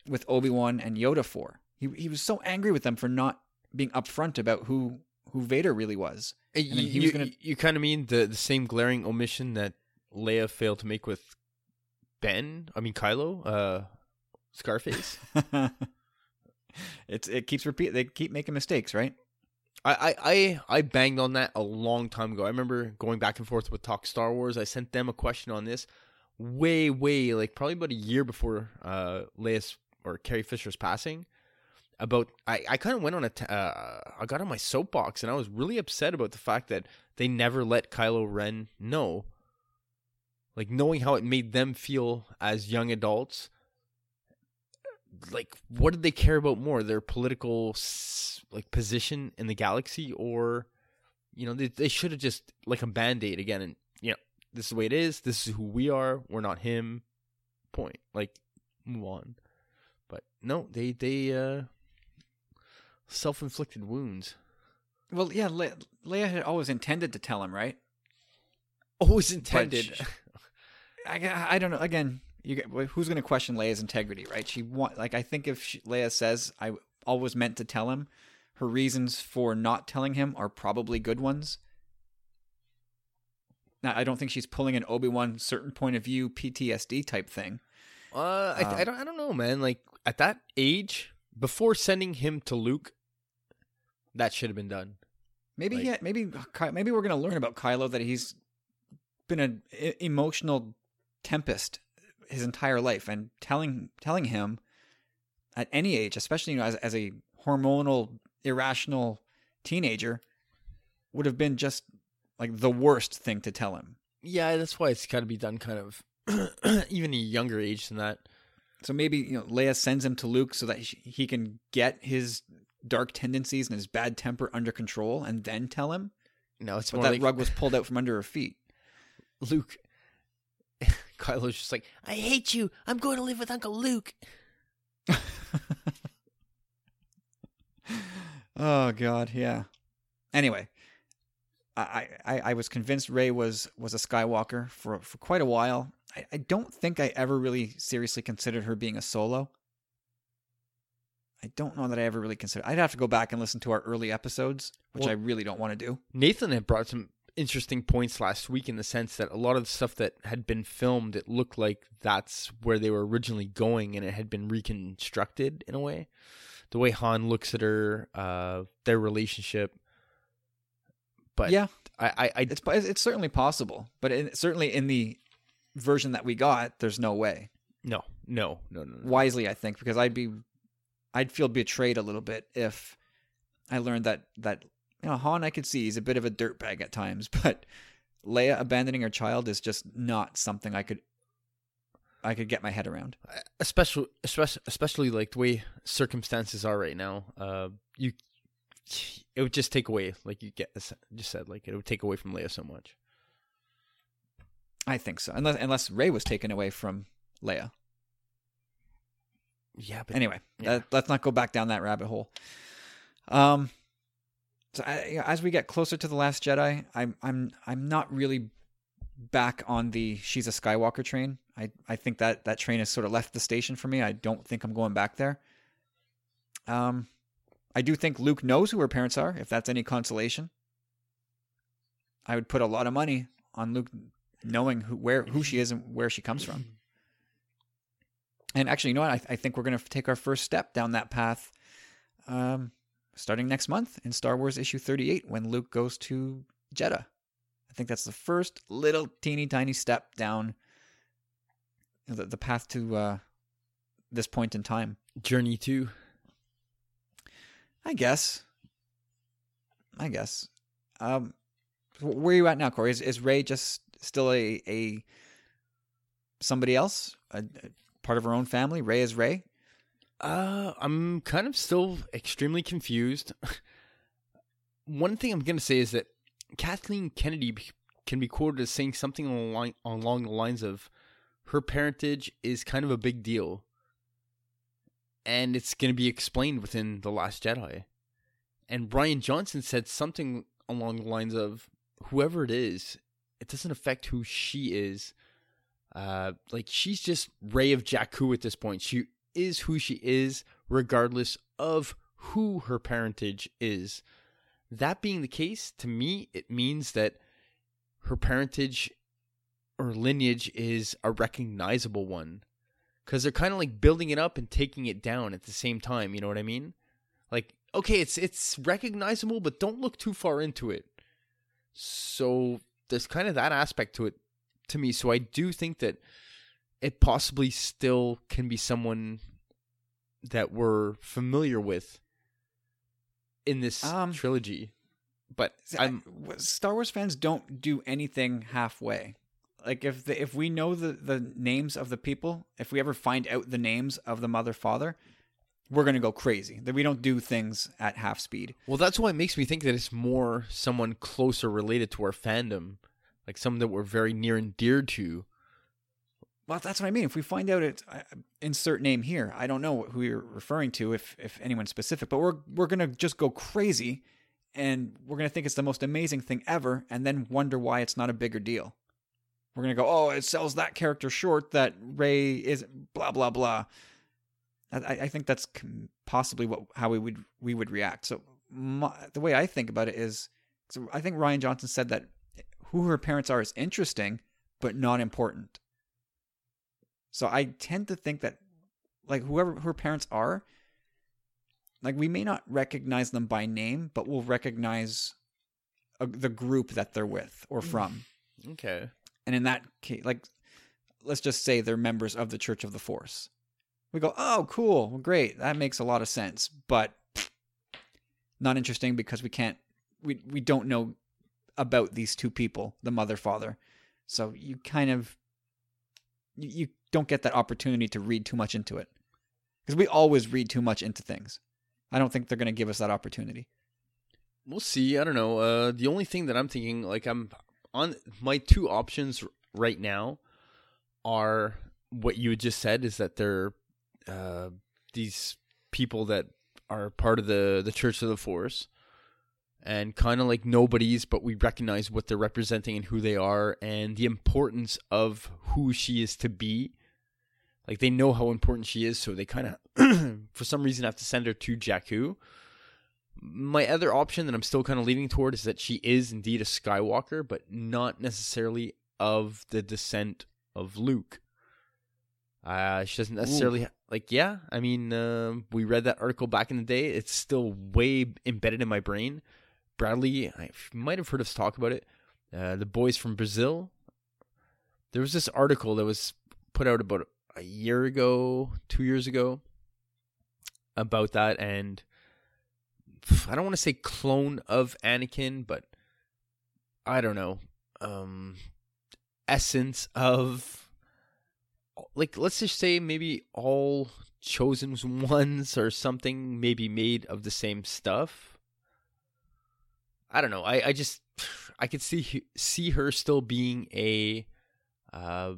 with Obi-Wan and Yoda for. He, he was so angry with them for not being upfront about who who Vader really was. And you, he was gonna... you kind of mean the the same glaring omission that Leia failed to make with Ben. I mean Kylo, uh, Scarface. it's it keeps repeat. They keep making mistakes, right? I, I I banged on that a long time ago. I remember going back and forth with Talk Star Wars. I sent them a question on this way, way like probably about a year before uh Leia's or Carrie Fisher's passing about I, I kind of went on a t- uh, I got on my soapbox and I was really upset about the fact that they never let Kylo Ren know like knowing how it made them feel as young adults like what did they care about more their political like position in the galaxy or you know they, they should have just like a band-aid again and you know this is the way it is this is who we are we're not him point like move on. But no they they uh self-inflicted wounds. Well, yeah, Le- Leia had always intended to tell him, right? Always intended. She, I, I don't know. Again, you who's going to question Leia's integrity, right? She want like I think if she, Leia says I always meant to tell him, her reasons for not telling him are probably good ones. Now, I don't think she's pulling an Obi Wan certain point of view PTSD type thing. Uh, I, um, I don't, I don't know, man. Like at that age, before sending him to Luke, that should have been done. Maybe like, yeah, maybe maybe we're gonna learn about Kylo that he's been an emotional tempest his entire life, and telling telling him at any age, especially you know, as as a hormonal irrational teenager, would have been just like the worst thing to tell him. Yeah, that's why it's got to be done kind of even a younger age than that. So maybe you know Leia sends him to Luke so that he can get his dark tendencies and his bad temper under control, and then tell him. No, it's but more that like... rug was pulled out from under her feet. Luke, Kylo's just like, I hate you. I'm going to live with Uncle Luke. oh God, yeah. Anyway, I, I I was convinced Rey was was a Skywalker for for quite a while. I, I don't think I ever really seriously considered her being a solo. I don't know that I ever really considered. I'd have to go back and listen to our early episodes, which well, I really don't want to do. Nathan had brought some interesting points last week in the sense that a lot of the stuff that had been filmed, it looked like that's where they were originally going, and it had been reconstructed in a way. The way Han looks at her, uh, their relationship. But yeah, I, I, I it's it's certainly possible, but in, certainly in the version that we got, there's no way. No, no, no, no, no. Wisely, I think, because I'd be I'd feel betrayed a little bit if I learned that that you know Han I could see he's a bit of a dirtbag at times, but Leia abandoning her child is just not something I could I could get my head around. Especially especially especially like the way circumstances are right now. Uh you it would just take away like you get just said like it would take away from Leia so much. I think so. Unless unless Rey was taken away from Leia. Yeah, but anyway, yeah. let's not go back down that rabbit hole. Um, So I, as we get closer to the Last Jedi, I'm I'm I'm not really back on the she's a Skywalker train. I I think that that train has sort of left the station for me. I don't think I'm going back there. Um, I do think Luke knows who her parents are, if that's any consolation. I would put a lot of money on Luke knowing who where who she is and where she comes from. And actually, you know what? I, I think we're going to take our first step down that path, um, starting next month in Star Wars issue 38 when Luke goes to Jedha. I think that's the first little teeny tiny step down the, the path to uh, this point in time. Journey two. I guess. I guess. Um, where are you at now, Corey? Is, is Rey just still a a somebody else, a, a part of her own family? Rey is Rey. Uh, I'm kind of still extremely confused. One thing I'm gonna say is that Kathleen Kennedy can be quoted as saying something along along the lines of, "Her parentage is kind of a big deal." and it's going to be explained within the last jedi and Rian Johnson said something along the lines of whoever it is it doesn't affect who she is uh like she's just Rey of Jakku at this point she is who she is regardless of who her parentage is that being the case to me it means that her parentage or lineage is a recognizable one because they're kind of like building it up and taking it down at the same time. You know what I mean? Like, okay, it's it's recognizable, but don't look too far into it. So there's kind of that aspect to it to me. So I do think that it possibly still can be someone that we're familiar with in this Um, trilogy. But I'm Star Wars fans don't do anything halfway. Like if the, if we know the the names of the people, if we ever find out the names of the mother father, we're gonna go crazy. That we don't do things at half speed. Well, that's why it makes me think that it's more someone closer related to our fandom, like someone that we're very near and dear to. Well, that's what I mean. If we find out it, insert name here. I don't know who you're referring to, if if anyone specific, but we're we're gonna just go crazy, and we're gonna think it's the most amazing thing ever, and then wonder why it's not a bigger deal. We're gonna go, oh, it sells that character short that Rey is blah blah blah. I, I think that's possibly what how we would we would react. So my, the way I think about it is, so I think Rian Johnson said that who her parents are is interesting, but not important. So I tend to think that like whoever her parents are, like we may not recognize them by name, but we'll recognize a, the group that they're with or mm. from. Okay. And in that case, like let's just say they're members of the Church of the Force. We go, "Oh, cool. Well, great. That makes a lot of sense." But not interesting because we can't we we don't know about these two people, the mother father. So you kind of you, don't get that opportunity to read too much into it. Cuz we always read too much into things. I don't think they're going to give us that opportunity. We'll see. I don't know. Uh, the only thing that I'm thinking, like, I'm on my two options right now are what you just said is that they're uh, these people that are part of the the Church of the Force and kind of like nobodies, but we recognize what they're representing and who they are and the importance of who she is to be. Like they know how important she is, so they kind of, for some reason, have to send her to Jakku. My other option that I'm still kind of leaning toward is that she is indeed a Skywalker, but not necessarily of the descent of Luke. Uh, she doesn't necessarily like. Yeah, I mean, uh, we read that article back in the day. It's still way embedded in my brain. Bradley, I might have heard us talk about it. Uh, the boys from Brazil. There was this article that was put out about a year ago, two years ago, about that, and I don't want to say clone of Anakin, but I don't know, um, essence of like let's just say maybe all chosen ones or something maybe made of the same stuff. I don't know. I, I just I could see see her still being a uh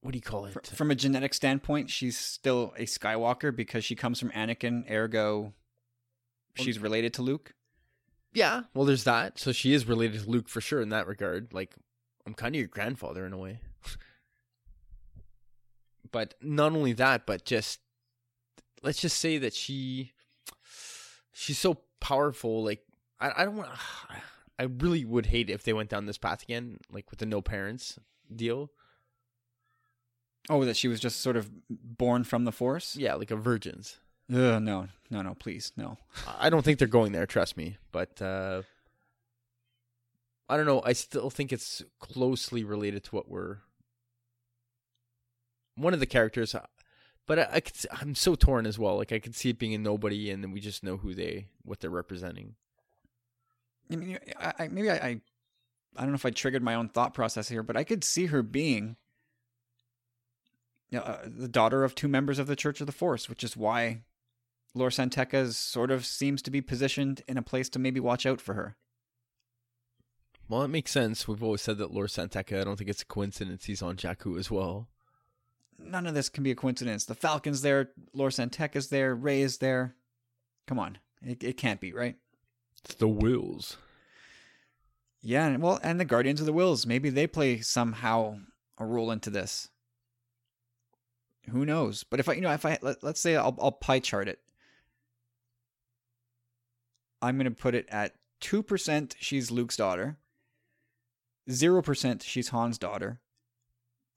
what do you call it? From a genetic standpoint, she's still a Skywalker because she comes from Anakin, ergo she's related to Luke. Yeah, well, there's that. So she is related to Luke for sure in that regard. Like, I'm kind of your grandfather in a way. but not only that, but just let's just say that she she's so powerful. Like, I I don't want. I really would hate if they went down this path again, like with the no parents deal. Oh, that she was just sort of born from the Force. Yeah, like a virgin's. Ugh, no, no, no, please, no. I don't think they're going there. Trust me, but uh, I don't know. I still think it's closely related to what we're one of the characters. uh, But I, I could, I'm so torn as well. Like I could see it being a nobody, and then we just know who they, what they're representing. I mean, I, I, maybe I, I, I don't know if I triggered my own thought process here, but I could see her being you know, uh, the daughter of two members of the Church of the Force, which is why Lor San Tekka sort of seems to be positioned in a place to maybe watch out for her. Well, it makes sense. We've always said that Lor San Tekka. I don't think it's a coincidence he's on Jakku as well. None of this can be a coincidence. The Falcon's there, Lor is there, Rey is there. Come on, it, it can't be right. It's the Whills. Yeah, and- well, and the Guardians of the Whills, maybe they play somehow a role into this. Who knows? But if I, you know, if I let, let's say I'll, I'll pie chart it, I'm going to put it at two percent. She's Luke's daughter. Zero percent. She's Han's daughter.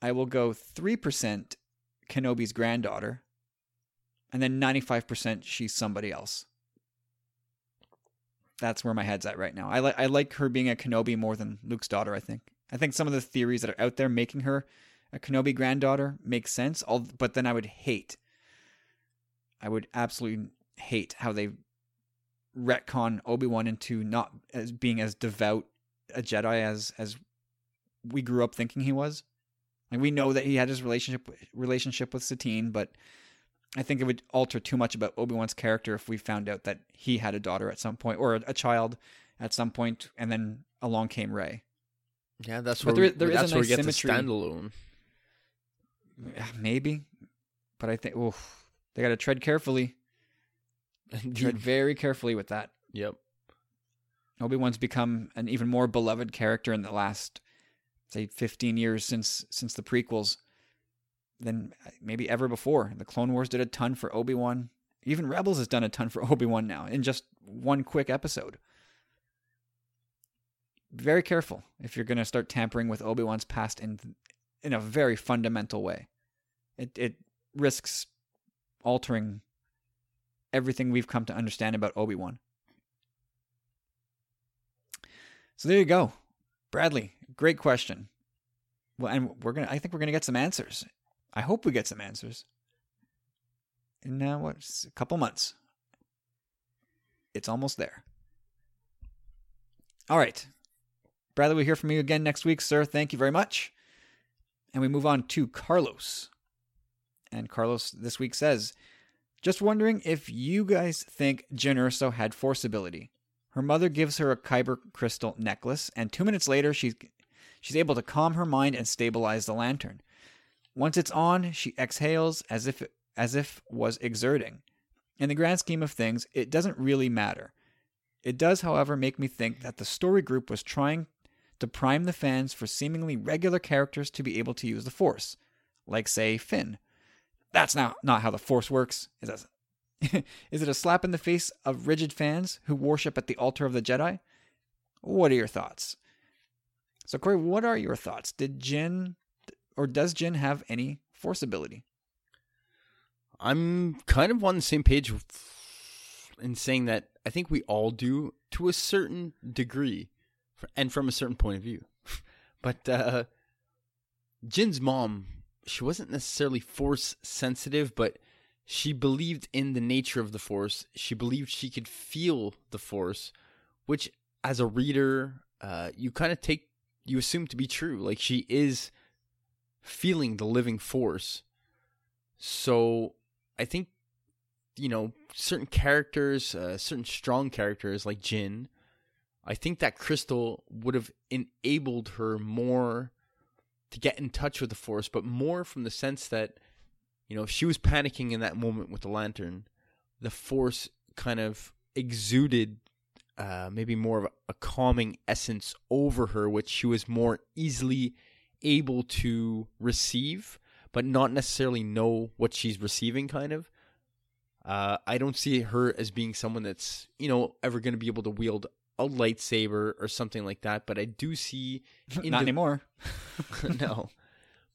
I will go three percent. Kenobi's granddaughter, and then ninety-five percent. She's somebody else that's where my head's at right now. I like I like her being a Kenobi more than Luke's daughter. I think. I think some of the theories that are out there making her a Kenobi granddaughter make sense. All, but then I would hate. I would absolutely hate how they retcon Obi Wan into not as being as devout a Jedi as as we grew up thinking he was. Like we know that he had his relationship relationship with Satine, but I think it would alter too much about Obi Wan's character if we found out that he had a daughter at some point or a child at some point, and then along came Rey. Yeah, that's But where there- there we, is a that's where nice we get symmetry. the standalone. Maybe, but I think oof, they got to tread carefully. Tread very carefully with that. Yep. Obi Wan's become an even more beloved character in the last, say, fifteen years since since the prequels, than uh, maybe ever before. The Clone Wars did a ton for Obi Wan. Even Rebels has done a ton for Obi Wan now in just one quick episode. Very careful if you're going to start tampering with Obi Wan's past in in a very fundamental way. It it risks altering everything we've come to understand about Obi Wan. So there you go, Bradley. Great question. Well, and we're gonna. I think we're gonna get some answers. I hope we get some answers. In uh, what a couple months. It's almost there. All right, Bradley. We'll hear from you again next week, sir. Thank you very much. And we move on to Carlos. And Carlos this week says, "Just wondering if you guys think Jyn Erso had force ability." Her mother gives her a kyber crystal necklace, and two minutes later, she's she's able to calm her mind and stabilize the lantern. Once it's on, she exhales as if as if was exerting. In the grand scheme of things, it doesn't really matter. It does, however, make me think that the story group was trying to prime the fans for seemingly regular characters to be able to use the Force, like say Finn. That's not not how the Force works. Is is it a slap in the face of rigid fans who worship at the altar of the Jedi? What are your thoughts? So, Corey, what are your thoughts? Did Jyn or does Jyn have any force ability? I'm kind of on the same page in saying that I think we all do to a certain degree and from a certain point of view. but uh Jyn's mom, she wasn't necessarily force sensitive, but she believed in the nature of the force. She believed she could feel the force, which as a reader, uh you kind of take you assume to be true. Like she is feeling the living force. So I think you know certain characters, uh, certain strong characters like Jyn. I think that crystal would have enabled her more to get in touch with the force, but more from the sense that you know if she was panicking in that moment with the lantern, the force kind of exuded uh, maybe more of a calming essence over her, which she was more easily able to receive, but not necessarily know what she's receiving, kind of. Uh, I don't see her as being someone that's, you know, ever going to be able to wield a lightsaber or something like that, but I do see. Not anymore. no.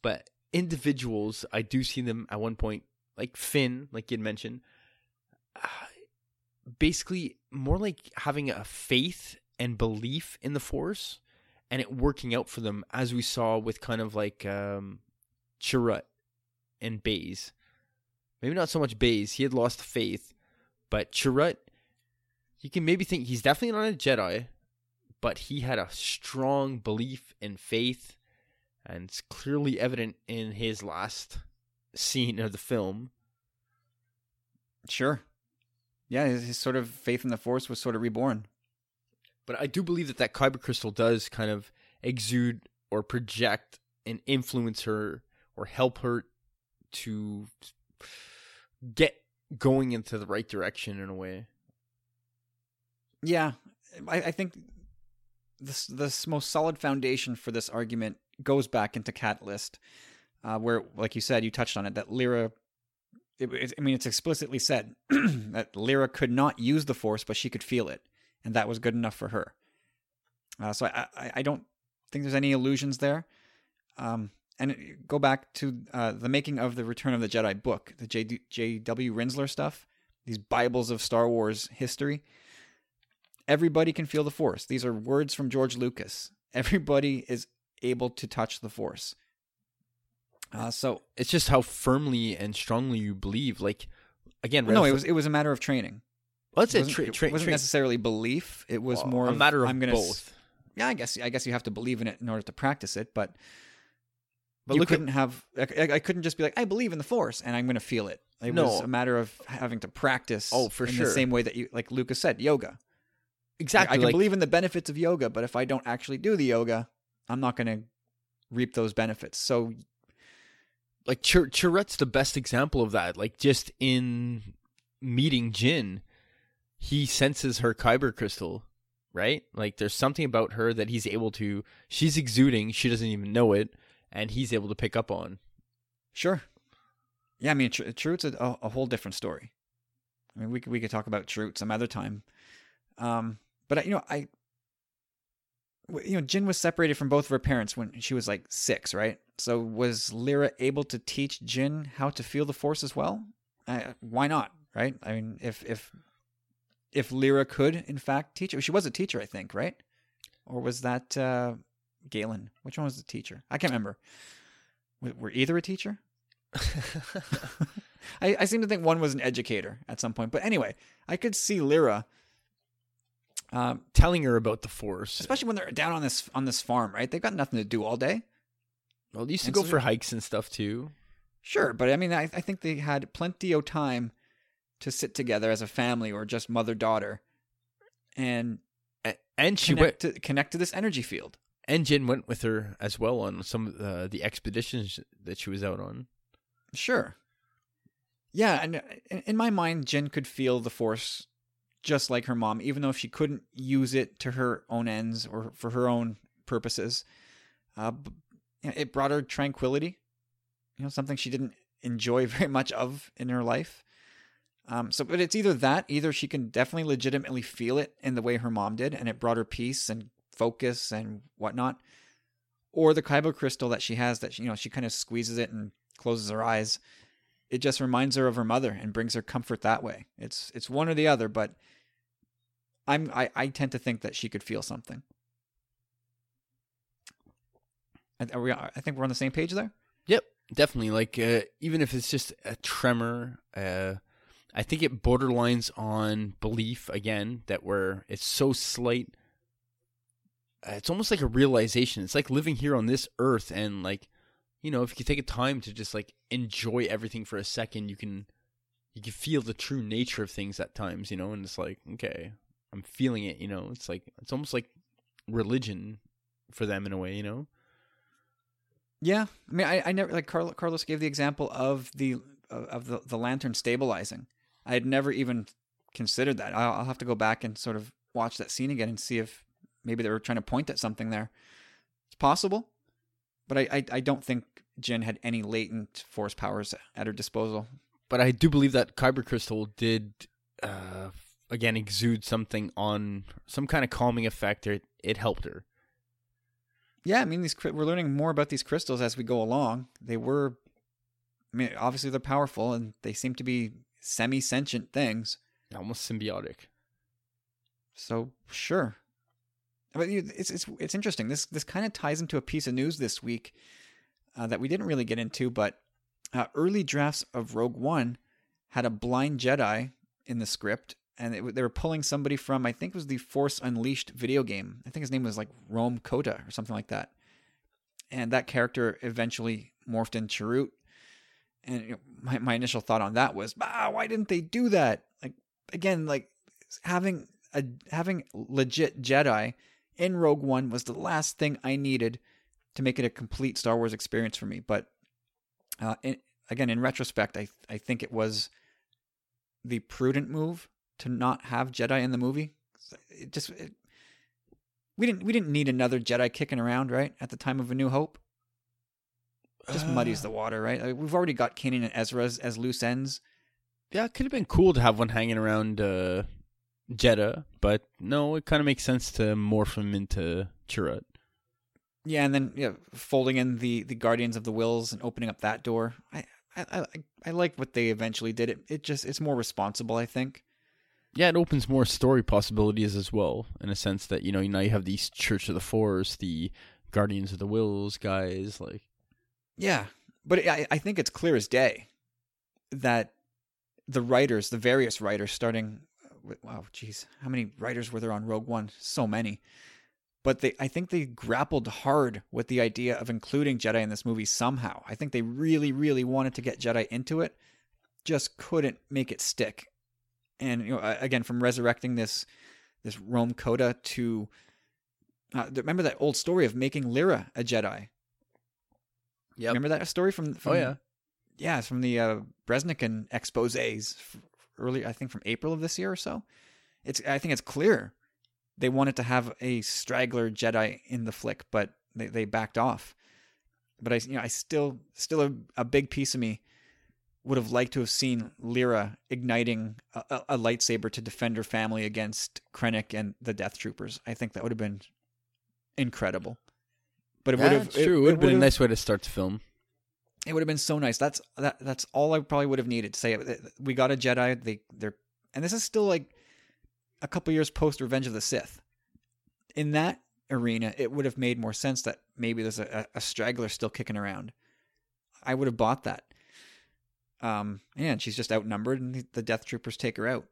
But individuals, I do see them at one point, like Finn, like you'd mentioned, uh, basically more like having a faith and belief in the Force and it working out for them, as we saw with kind of like um, Chirrut and Baze. Maybe not so much Baze, he had lost faith, but Chirrut, you can maybe think he's definitely not a Jedi, but he had a strong belief and faith, and it's clearly evident in his last scene of the film. Sure. Yeah, his, his sort of faith in the Force was sort of reborn. But I do believe that that kyber crystal does kind of exude or project and influence her or help her to get going into the right direction in a way. Yeah, I, I think this this most solid foundation for this argument goes back into Catalyst, uh, where, like you said, you touched on it that Lyra. It, it, I mean, it's explicitly said that Lyra could not use the Force, but she could feel it, and that was good enough for her. Uh, so I, I, I don't think there's any illusions there. Um, and go back to uh, the making of the Return of the Jedi book, the J. J.W. Rinzler stuff, these Bibles of Star Wars history. Everybody can feel the Force. These are words from George Lucas. Everybody is able to touch the Force. Uh, so it's just how firmly and strongly you believe. Like again, no, it was it was a matter of training. Well, that's it. Wasn't, tra- tra- it wasn't tra- necessarily belief. It was well, more a matter of I'm gonna both. S- yeah, I guess I guess you have to believe in it in order to practice it, but but you couldn't at, have. I, I couldn't just be like, I believe in the Force, and I'm going to feel it. It No. was a matter of having to practice. Oh, for in sure. the same way that you, like Lucas said, yoga. exactly. I can like, believe in the benefits of yoga, but if I don't actually do the yoga, I'm not going to reap those benefits. So like Chir- the best example of that. Like just in meeting Jyn, he senses her kyber crystal, right? Like there's something about her that he's able to. She's exuding. She doesn't even know it, and he's able to pick up on. Sure. Yeah, I mean, tr- a, a whole different story. I mean, we could we could talk about Truth some other time. Um, but I- you know, I, you know, Jyn was separated from both of her parents when she was like six, right? So was Lyra able to teach Jyn how to feel the Force as well? I, why not, right? I mean, if if if Lyra could in fact teach it, she was a teacher, I think, right? Or was that uh, Galen? Which one was the teacher? I can't remember. Were either a teacher? I, I seem to think one was an educator at some point. But anyway, I could see Lyra, um, Telling her about the Force. especially when they're down on this on this farm, right? They've got nothing to do all day. Well, they used to And go so for hikes and stuff too. Sure, but I mean, I, I think they had plenty of time to sit together as a family or just mother daughter, and And she went. to, connect to this energy field. And Jyn went with her as well on some of the, the expeditions that she was out on. Sure. Yeah, and uh, in- in my mind, Jyn could feel the force just like her mom, even though she couldn't use it to her own ends or for her own purposes. Uh, it brought her tranquility, you know, something she didn't enjoy very much of in her life. Um, so, but it's either that, either she can definitely legitimately feel it in the way her mom did, and it brought her peace and focus and whatnot, or the kyber crystal that she has that you know she kind of squeezes it and closes her eyes. It just reminds her of her mother and brings her comfort that way. It's it's one or the other, but I'm I, I tend to think that she could feel something. Are we, I think we're on the same page there. Yep, definitely. Like uh, even if it's just a tremor, uh, I think it borderlines on belief again. That where it's so slight, uh, it's almost like a realization. It's like living here on this earth, and like you know, if you take a time to just like enjoy everything for a second, you can you can feel the true nature of things at times. You know, and it's like okay, I'm feeling it. You know, it's like it's almost like religion for them in a way. You know. Yeah, I mean, I, I never like Carl, Carlos gave the example of the uh, of the the lantern stabilizing. I had never even considered that. I'll, I'll have to go back and sort of watch that scene again and see if maybe they were trying to point at something there. It's possible, but I, I, I don't think Jyn had any latent force powers at her disposal. But I do believe that Kyber Crystal did, uh, again, exude something on some kind of calming effect. It, it helped her. Yeah, I mean, these we're learning more about these crystals as we go along. They were, I mean, obviously they're powerful and they seem to be semi sentient things. Almost symbiotic. So sure, but it's it's it's interesting. This this kind of ties into a piece of news this week uh, that we didn't really get into, but uh, early drafts of Rogue One had a blind Jedi in the script, and it, they were pulling somebody from I think it was the Force Unleashed video game. I think his name was like Rahm Kota or something like that, and that character eventually morphed in Chirrut. And you know, my my initial thought on that was, ah, why didn't they do that? Like again, like having a having legit Jedi in Rogue One was the last thing I needed to make it a complete Star Wars experience for me. But uh, in, again, in retrospect, I I think it was the prudent move to not have Jedi in the movie. It just it, we didn't we didn't need another Jedi kicking around right at the time of A New Hope. It just uh, muddies the water, right? Like, we've already got Kanan and Ezra as, as loose ends. Yeah, it could have been cool to have one hanging around uh, Jedha, but no, it kind of makes sense to morph him into Chirrut. Yeah, and then yeah, folding in the the Guardians of the Whills and opening up that door. I I I, I like what they eventually did. It it just it's more responsible, I think. Yeah, it opens more story possibilities as well, in a sense that you know now you have these Church of the Force, the Guardians of the Whills guys, like. Yeah, but I I think it's clear as day that the writers, the various writers, starting uh, wow, jeez, how many writers were there on Rogue One? So many. But they, I think they grappled hard with the idea of including Jedi in this movie somehow. I think they really, really wanted to get Jedi into it, just couldn't make it stick. And you know, again, from resurrecting this this Rahm Kota to uh, remember that old story of making Lyra a Jedi. Yeah, remember that story from, from oh yeah, yeah, it's from the uh, Breznican exposés early, I think from April of this year or so. It's I think it's clear they wanted to have a straggler Jedi in the flick, but they, they backed off. But I you know I still still a, a big piece of me would have liked to have seen Lyra igniting a, a, lightsaber to defend her family against Krennic and the Death Troopers. I think that would have been incredible. But it yeah, would have true. It, it would have been a nice way to start the film. It would have been so nice. That's that. That's all I probably would have needed to say. We got a Jedi. They they're and this is still like a couple years post Revenge of the Sith. In that arena, it would have made more sense that maybe there's a, a straggler still kicking around. I would have bought that. Um, and she's just outnumbered, and the Death Troopers take her out.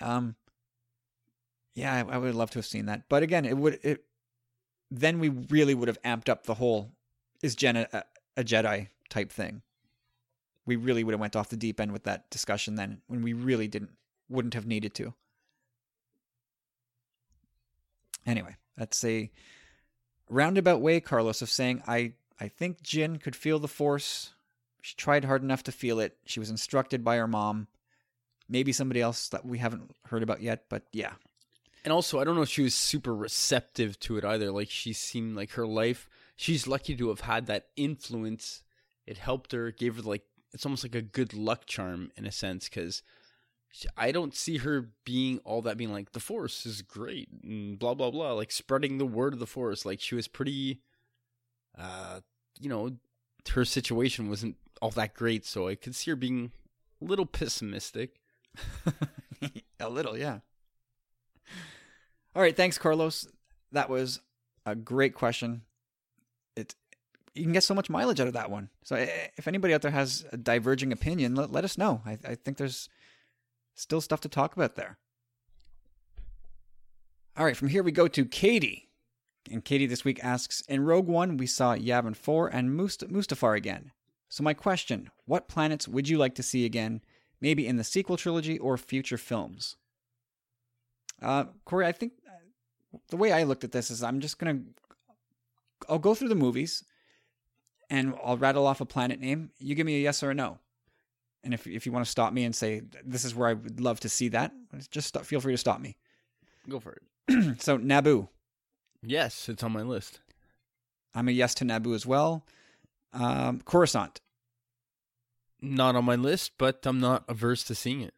Um, yeah, I, I would love to have seen that, but again, it would it. Then we really would have amped up the whole is Jenna a, a Jedi type thing. We really would have went off the deep end with that discussion then when we really didn't wouldn't have needed to. Anyway, that's a roundabout way, Carlos, of saying I I think Jyn could feel the force. She tried hard enough to feel it. She was instructed by her mom. Maybe somebody else that we haven't heard about yet, but yeah. And also, I don't know if she was super receptive to it either. Like she seemed like her life she's lucky to have had that influence. It helped her, gave her like it's almost like a good luck charm in a sense because I don't see her being all that being like the force is great and blah blah blah like spreading the word of the force like she was pretty uh you know her situation wasn't all that great so I could see her being a little pessimistic. A little yeah. All right thanks Carlos. That was a great question. It you can get so much mileage out of that one. So if anybody out there has a diverging opinion, let, let us know. I, I think there's still stuff to talk about there. All right, from here we go to Katie. And Katie this week asks In Rogue One, we saw Yavin 4 and Must- Mustafar again. So, my question what planets would you like to see again, maybe in the sequel trilogy or future films? Uh, Corey, I think the way I looked at this is I'm just going to I'll go through the movies and I'll rattle off a planet name. You give me a yes or a no. And if if you want to stop me and say this is where I would love to see that, just stop, feel free to stop me. Go for it. so Naboo, Yes, it's on my list. I'm a yes to Naboo as well. Um, Coruscant, Not on my list, but I'm not averse to seeing it.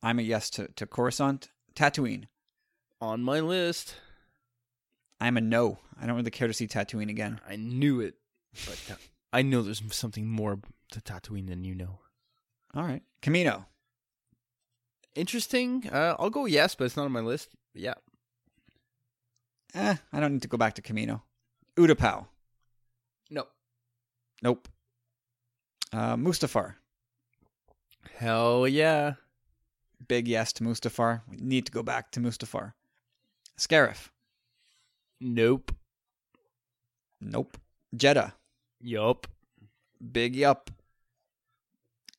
I'm a yes to to Coruscant. Tatooine, On my list. I'm a no. I don't really care to see Tatooine again. I knew it, but uh, I know there's something more to Tatooine than you know. All right, Kamino, Interesting. Uh, I'll go yes, but it's not on my list. Yeah. eh, I don't need to go back to Kamino. Utapau, No. nope. Uh, Mustafar, Hell yeah. big yes to Mustafar. We need to go back to Mustafar. Scarif, Nope. nope. Jedha, Yup. big yup.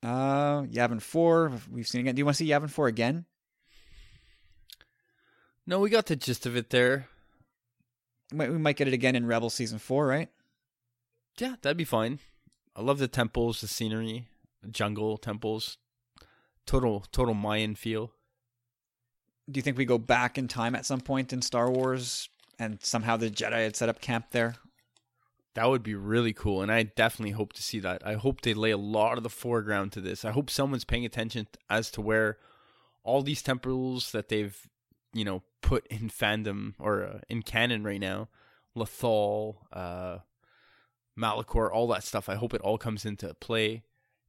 Uh, Yavin Four, we've seen again. Do you want to see Yavin Four again? No, we got the gist of it there. We we might get it again in Rebel season four, right? Yeah, that'd be fine. I love the temples, the scenery, jungle temples. Total total Mayan feel. Do you think we go back in time at some point in Star Wars, and somehow the Jedi had set up camp there? That would be really cool, and I definitely hope to see that. I hope they lay a lot of the foreground to this. I hope someone's paying attention as to where all these temples that they've, you know, put in fandom or uh, in canon right now, Lothal, uh, Malachor, all that stuff. I hope it all comes into play.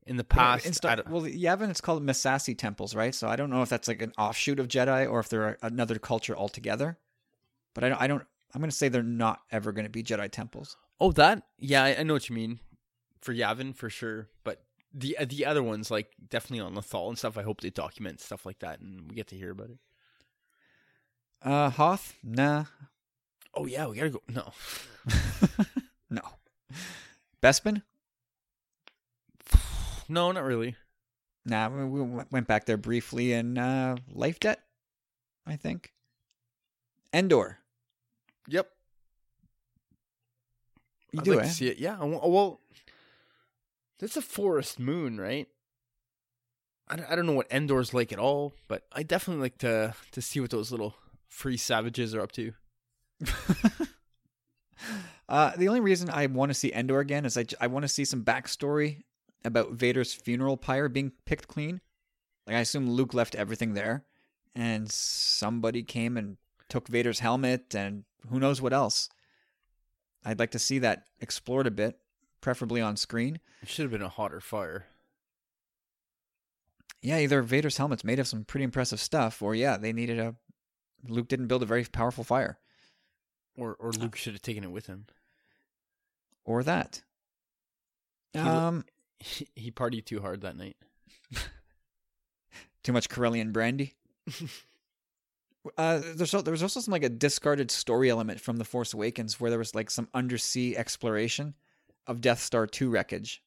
In the past, In I Star- well, Yavin, it's called Massassi temples, right? So I don't know if that's like an offshoot of Jedi or if they're another culture altogether. But I don't. I don't I'm going to say they're not ever going to be Jedi temples. Oh, that yeah, I, I know what you mean. For Yavin, for sure, but the the other ones, like definitely on Lothal and stuff. I hope they document stuff like that, and we get to hear about it. Uh, Hoth, nah, Oh yeah, we gotta go. No, no. Bespin, no, not really. nah. We we went back there briefly in uh, Life Debt, I think. Endor, Yep. You I'd do like it. to see it. Yeah. Well, that's a forest moon, right? I don't, I don't know what Endor's like at all, but I definitely like to to see what those little free savages are up to. Uh, the only reason I want to see Endor again is I, j- I want to see some backstory about Vader's funeral pyre being picked clean. Like I assume Luke left everything there, and somebody came and took Vader's helmet and who knows what else. I'd like to see that explored a bit, preferably on screen. It should have been a hotter fire. Yeah, either Vader's helmet's made of some pretty impressive stuff, or yeah, they needed a. Luke didn't build a very powerful fire, Or or Luke should have taken it with him. or that. He- Um, He, he partied too hard that night. too much Corellian brandy. uh, there's there was also some like a discarded story element from the Force Awakens where there was like some undersea exploration of Death Star two wreckage,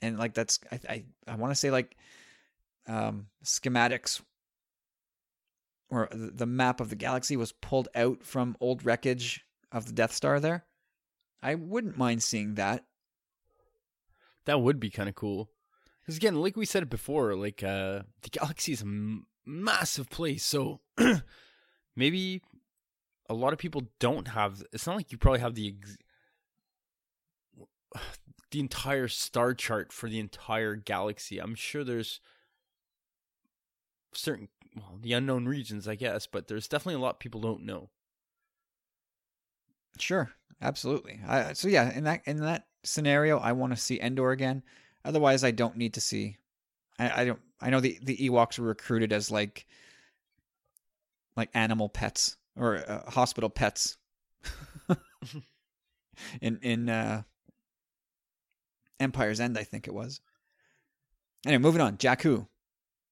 and like that's I I, I want to say like um, schematics or the map of the galaxy was pulled out from old wreckage of the Death Star there. I wouldn't mind seeing that. That would be kind of cool. Because again, like we said before, like uh, the galaxy is a m- massive place, so maybe a lot of people don't have. It's not like you probably have the the entire star chart for the entire galaxy. I'm sure there's certain well, the unknown regions, I guess, but there's definitely a lot people don't know. Sure, absolutely. I, so yeah, in that in that scenario, I want to see Endor again. Otherwise, I don't need to see. I, I don't. I know the the Ewoks were recruited as like like animal pets or uh, hospital pets in in uh, Empire's End, I think it was. Anyway, moving on. Jakku.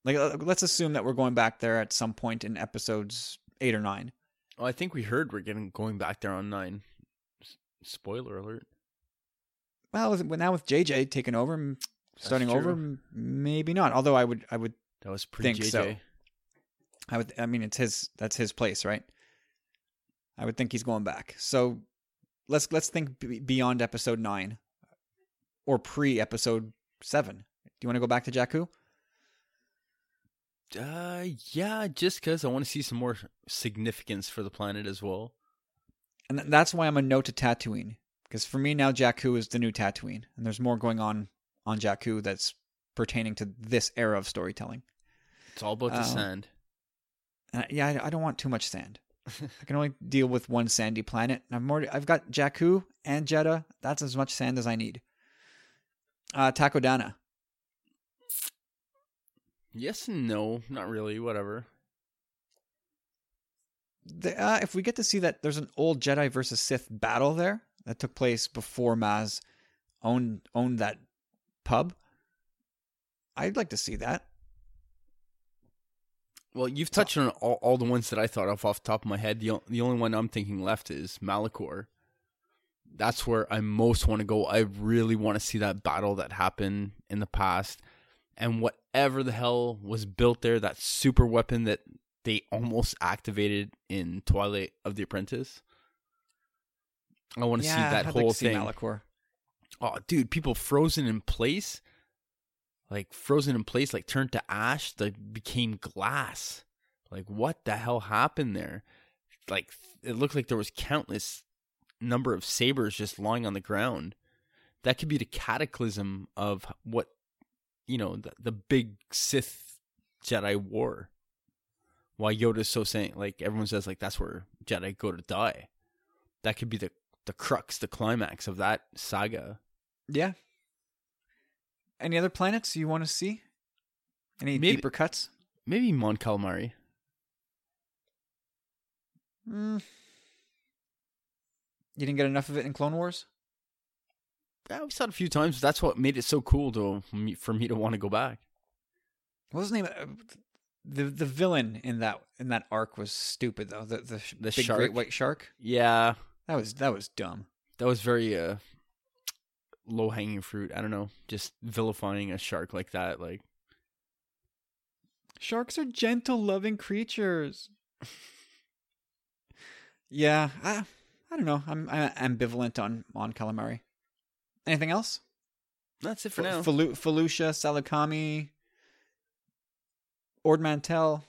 Like, uh, let's assume that we're going back there at some point in episodes eight or nine. Oh, I think we heard we're getting going back there on nine. S- spoiler alert. Well, with, now with JJ taking over, starting over, maybe not. Although I would, I would, That was pretty Think JJ. so. I would. I mean, it's his. That's his place, right? I would think he's going back. So let's let's think b- beyond episode nine, or pre episode seven. Do you want to go back to Jakku? Uh, yeah, just because I want to see some more significance for the planet as well. And th- that's why I'm a no to Tatooine. Because for me now, Jakku is the new Tatooine, and there's more going on on Jakku that's pertaining to this era of storytelling. It's all about the Oh. sand. I- yeah, I, I don't want too much sand. I can only deal with one sandy planet. And I've already, I've got Jakku and Jedha. That's as much sand as I need. Uh, Takodana. Yes and no, not really. Whatever. The, uh, if we get to see that there's an old Jedi versus Sith battle there that took place before Maz owned owned that pub, I'd like to see that. Well, you've touched on all, all the ones that I thought of off the top of my head. The the only one I'm thinking left is Malachor. That's where I most want to go. I really want to see that battle that happened in the past, and whatever the hell was built there, that super weapon that they almost activated in Twilight of the Apprentice. I want to see that I'd whole like to see thing. Malachor. Oh, dude, people frozen in place, like frozen in place, like turned to ash, like became glass. Like what the hell happened there? Like it looked like there was countless number of sabers just lying on the ground. That could be the cataclysm of what you know the, the big Sith Jedi war. Why Yoda's so saying like everyone says like that's where Jedi go to die. That could be the the crux, the climax of that saga. Yeah. Any other planets you want to see? Any Maybe- deeper cuts? Maybe Mon Calamari. Mm. You didn't get enough of it in Clone Wars? Yeah, we saw it a few times. That's what made it so cool to for me to want to go back. What was the name? The the villain in that in that arc was stupid though. The the, The big shark? great white shark. Yeah, That was that was dumb. that was very uh, low hanging fruit. I don't know, just vilifying a shark like that. Like, Sharks are gentle, loving creatures. yeah, I, I don't know. I'm, I'm ambivalent on on calamari. Anything else? that's it for F- now. Falu- Felucia, Saleucami, Ord Mantell.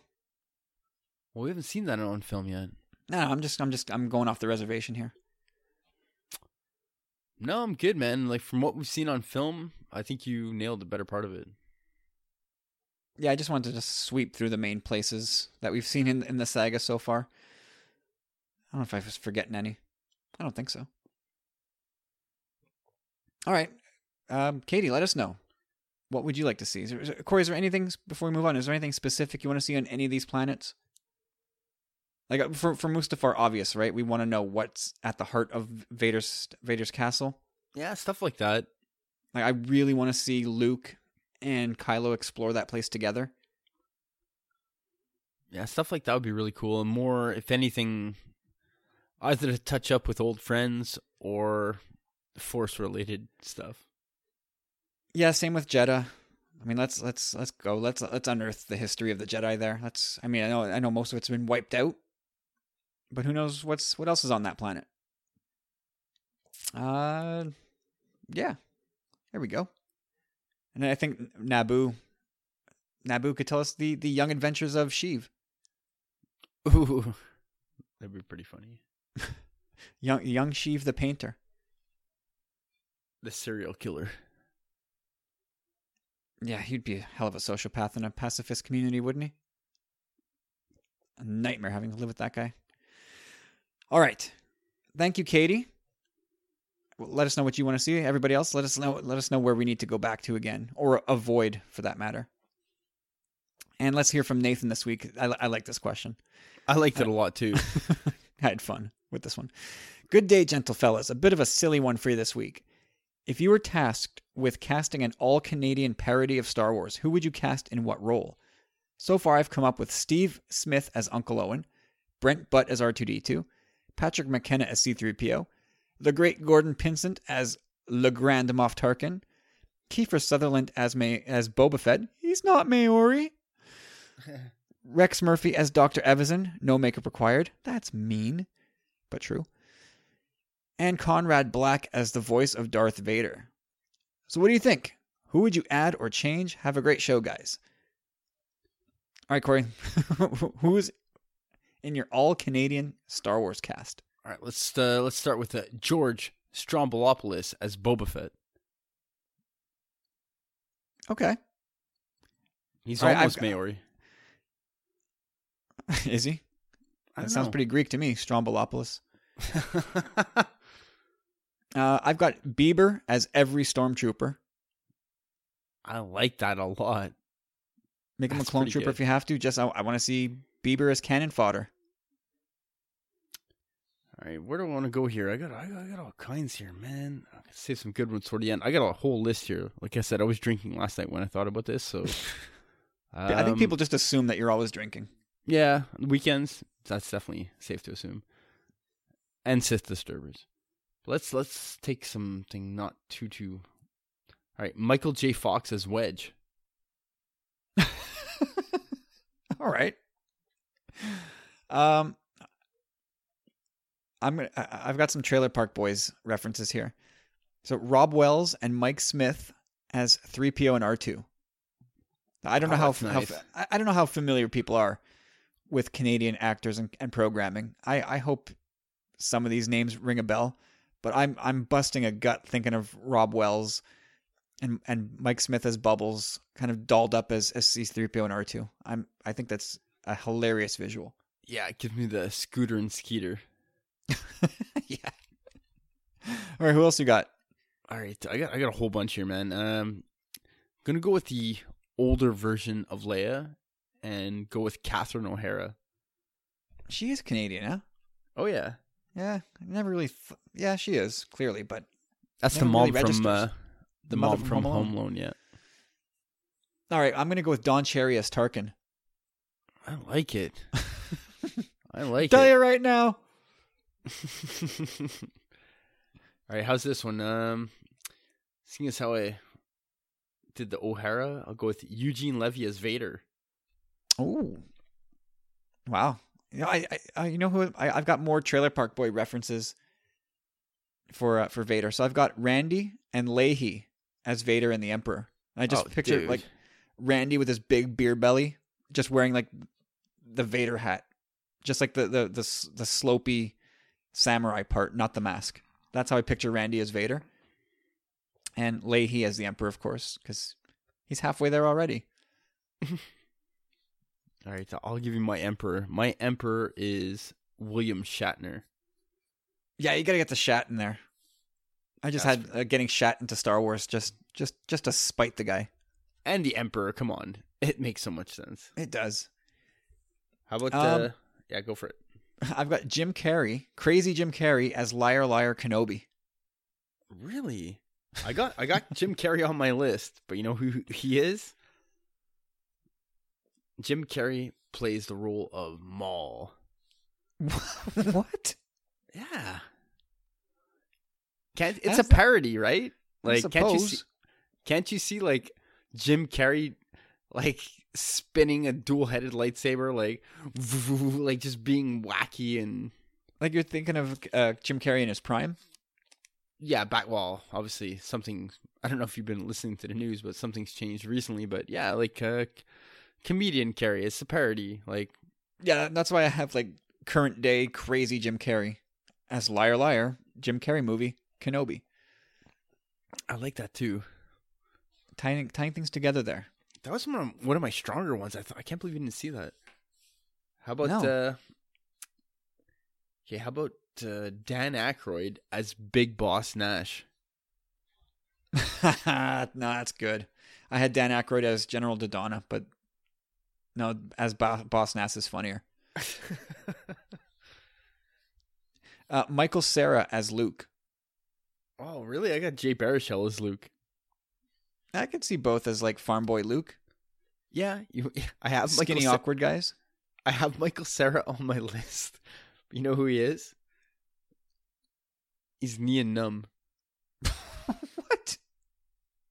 well, we haven't seen that on film yet. No, I'm just I'm just I'm going off the reservation here. No, I'm good, man. Like from what we've seen on film, I think you nailed the better part of it. Yeah, I just wanted to just sweep through the main places that we've seen in in the saga so far. I don't know if I was forgetting any. I don't think so. All right, um, Katie, let us know. What would you like to see? Is there, Corey, is there anything before we move on? Is there anything specific you want to see on any of these planets? Like uh, for for Mustafar, obvious, right? We want to know what's at the heart of Vader's Vader's castle. Yeah, stuff like that. Like I really want to see Luke and Kylo explore that place together. Yeah, stuff like that would be really cool. And more, if anything, either to touch up with old friends or force related stuff. Yeah, same with Jedha. I mean, let's let's let's go. Let's let's unearth the history of the Jedi there. Let's. I mean, I know I know most of it's been wiped out, but who knows what's what else is on that planet? Uh, yeah, there we go. And I think Naboo, Naboo could tell us the the young adventures of Sheev, Ooh, that'd be pretty funny. young young Sheev the painter. The serial killer. Yeah, he'd be a hell of a sociopath in a pacifist community, wouldn't he? A nightmare having to live with that guy. All right. Thank you, Katie. Well, Let us know what you want to see. Everybody else, let us know let us know where we need to go back to again or avoid for that matter. And let's hear from Nathan this week. I, I like this question. I liked it uh, a lot too. I had fun with this one. Good day, gentle fellas. A bit of a silly one for you this week. If you were tasked with casting an all Canadian parody of Star Wars, who would you cast in what role? So far, I've come up with Steve Smith as Uncle Owen, Brent Butt as R2D2, Patrick McKenna as C3PO, the great Gordon Pinsent as Le Grand Moff Tarkin, Kiefer Sutherland as May as Boba Fett. He's not Maori. Rex Murphy as Dr. Evazan, no makeup required. That's mean, but true. And Conrad Black as the voice of Darth Vader. So, what do you think? Who would you add or change? Have a great show, guys. All right, Corey. Who's in your all Canadian Star Wars cast? All right, let's uh, let's start with uh, George Stroumboulopoulos as Boba Fett. Okay. He's right, almost I've- Maori. Is he? That sounds know. pretty Greek to me, Strombolopolis. Uh, I've got Bieber as every stormtrooper. I like that a lot. Make him a clone trooper good. if you have to. Just I, I want to see Bieber as cannon fodder. All right, where do I want to go here? I got I got, I got all kinds here, man. I can save some good ones for the end. I got a whole list here. Like I said, I was drinking last night when I thought about this, so I think Um, people just assume that you're always drinking. Yeah, weekends. That's definitely safe to assume. And Sith disturbers. Let's let's take something not too too. All right, Michael J. Fox as Wedge. All right. Um, I'm gonna. I've got some Trailer Park Boys references here. So Robb Wells and Mike Smith as 3PO and R2. I don't know Oh, how, that's how nice. I I don't know how familiar people are with Canadian actors and, and programming. I, I hope some of these names ring a bell, but I'm I'm busting a gut thinking of Robb Wells and and Mike Smith as Bubbles, kind of dolled up as as C3PO and R2. I'm I think that's a hilarious visual. Yeah, it gives me the scooter and skeeter. yeah. All right, who else you got? All right, I got I got a whole bunch here, man. Um, gonna go with the older version of Leia, and go with Catherine O'Hara. She is Canadian, huh? Oh yeah, Yeah, I never really. Th- yeah, she is clearly, but that's the mom really from uh, the mom from from Home Alone. Alone. Yeah, all right, I'm gonna go with Don Cherry as Tarkin. I like it. I like it. Tell it. you right now. All right, how's this one? Um, seeing as how I did the O'Hara, I'll go with Eugene Levy as Vader. Oh, wow. You know, I, I, you know who I, I've got more Trailer Park Boy references for uh, for Vader. So I've got Randy and Lahey as Vader and the Emperor. I just Oh, picture dude. like Randy with his big beer belly, just wearing like the Vader hat, just like the the the, the slopey samurai part, not the mask. That's how I picture Randy as Vader, and Lahey as the Emperor, of course, because he's halfway there already. All right, I'll give you my Emperor. My Emperor is William Shatner. Yeah, you gotta get the Shat in there. I just That's had uh, getting Shat into Star Wars just just just to spite the guy. And the Emperor, come on. It makes so much sense. It does. How about Um, uh yeah, go for it. I've got Jim Carrey, crazy Jim Carrey as Liar Liar Kenobi. Really? I got I got Jim Carrey on my list, but you know who he is? Jim Carrey plays the role of Maul. what? Yeah. Can't it's a parody, right? Like can't you see can't you see like Jim Carrey like spinning a dual-headed lightsaber like like just being wacky and Like you're thinking of uh, Jim Carrey in his prime? yeah, back well, obviously something I don't know if you've been listening to the news, but something's changed recently, but yeah, like uh comedian Carrey, it's a parody. Like Yeah, that's why I have like current day crazy Jim Carrey as Liar Liar Jim Carrey movie Kenobi, I like that too. tying tying things together there. That was one of, one of my stronger ones. I thought I can't believe you didn't see that. How about No. uh Okay, how about uh, Dan Aykroyd as Big Boss Nass? no, that's good. I had Dan Aykroyd as General Dodonna, but no, as Bo- Boss Nass is funnier. Uh, Michael Cera as Luke. oh, really? I got Jay Baruchel as Luke. I could see both as like farm boy Luke, Yeah, you. I have skinny, Michael Sa- awkward guys. I have Michael Cera on my list. You know who he is? He's Nien Nunb. what?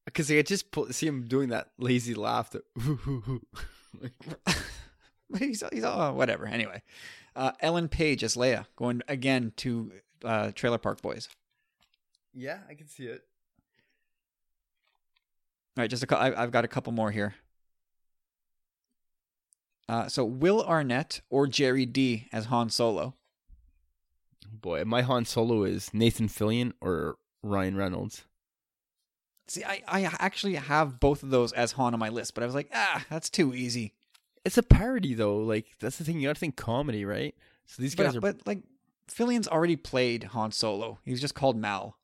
Because I just pull, see him doing that lazy laugh. That, like, he's he's oh, whatever. Anyway, uh, Ellen Page as Leia, going again to uh, Trailer Park Boys. yeah, I can see it. All right, just a cou- I, I've got a couple more here. Uh, so Will Arnett or Jerry D as Han Solo. Boy, my Han Solo is Nathan Fillion or Ryan Reynolds. See, I, I actually have both of those as Han on my list, but I was like, ah, that's too easy. It's a parody though. Like that's the thing. You got to think comedy, right? So these guys But, are. but like, Fillion's already played Han Solo. He's just called Mal.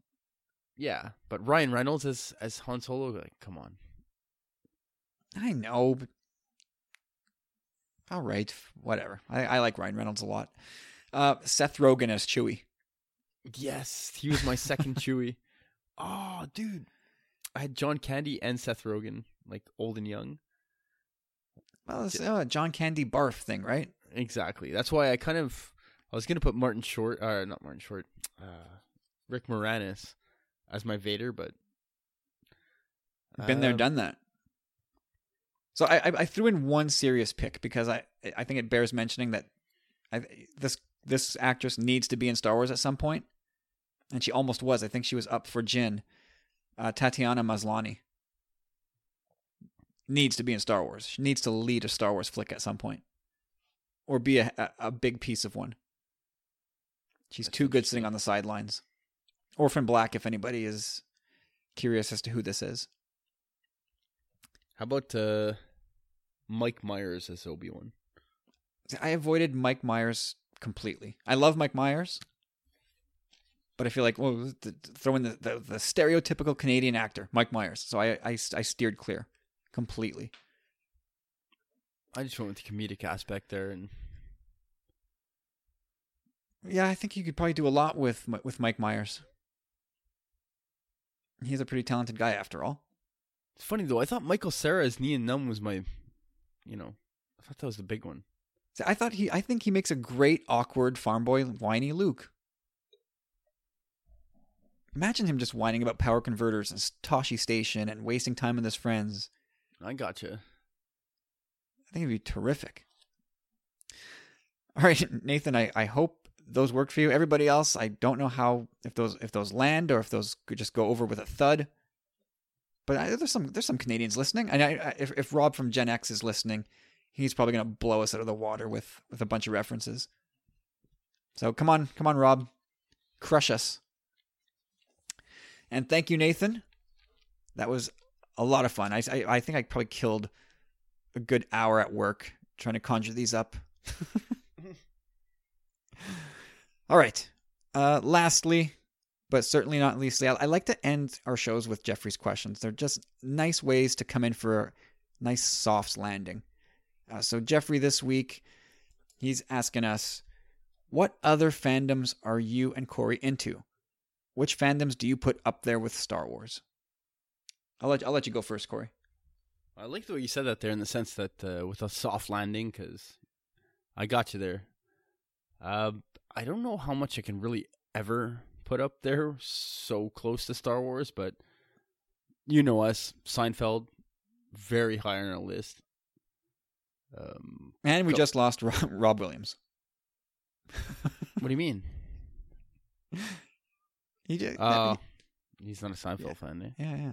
Yeah, but Ryan Reynolds as as Han Solo. Like, come on. I know. But... All right, whatever. I, I like Ryan Reynolds a lot. Uh, Seth Rogen as Chewie. Yes, he was my second Chewie. Oh, dude, I had John Candy and Seth Rogen, like old and young. Well, it's uh, John Candy barf thing, right? Exactly. That's why I kind of I was gonna put Martin Short, uh, not Martin Short, uh, Rick Moranis as my Vader, but Been there, um, done that. So I, I I threw in one serious pick because I I think it bears mentioning that I, this this actress needs to be in Star Wars at some point, and she almost was. I think she was up for Jyn. Uh, Tatiana Maslany needs to be in Star Wars. She needs to lead a Star Wars flick at some point, or be a a, a big piece of one. She's That's too good sitting on the sidelines. Orphan Black, if anybody is curious as to who this is. How about uh, Mike Myers as Obi Wan? I avoided Mike Myers completely. I love Mike Myers, but I feel like well, th- th- throw in the, the, the stereotypical Canadian actor, Mike Myers. So I, I I steered clear completely. I just went with the comedic aspect there, and Yeah, I think you could probably do a lot with with Mike Myers. He's a pretty talented guy after all. it's funny though. I thought Michael Cera as Nien Nunb was my, you know, I thought that was the big one. See, I thought he I think he makes a great awkward farm boy whiny Luke. Imagine him just whining about power converters and Tosche Station and wasting time with his friends. I gotcha. I think it'd be terrific. All right, Nathan, I, I hope those worked for you. Everybody else, I don't know how if those if those land or if those could just go over with a thud. But I, there's some there's some Canadians listening, and I, I, if if Rob from Gen X is listening, he's probably gonna blow us out of the water with with a bunch of references. So come on, come on, Rob, crush us. And thank you, Nathan. That was a lot of fun. I I, I think I probably killed a good hour at work trying to conjure these up. All right. Uh, lastly, but certainly not leastly, I, I like to end our shows with Jeffrey's questions. They're just nice ways to come in for a nice soft landing. Uh, so Jeffrey, this week, he's asking us, what other fandoms are you and Corey into? Which fandoms do you put up there with Star Wars? I'll let I'll let you go first, Corey. I like the way you said that there, in the sense that uh, with a soft landing, because I got you there. Um, I don't know how much I can really ever put up there, so close to Star Wars, but you know us, Seinfeld, very high on our list. Um, And we Go. just lost Rob, Rob Williams. what do you mean? He just, Uh, he's not a Seinfeld Yeah. fan, eh? yeah, yeah.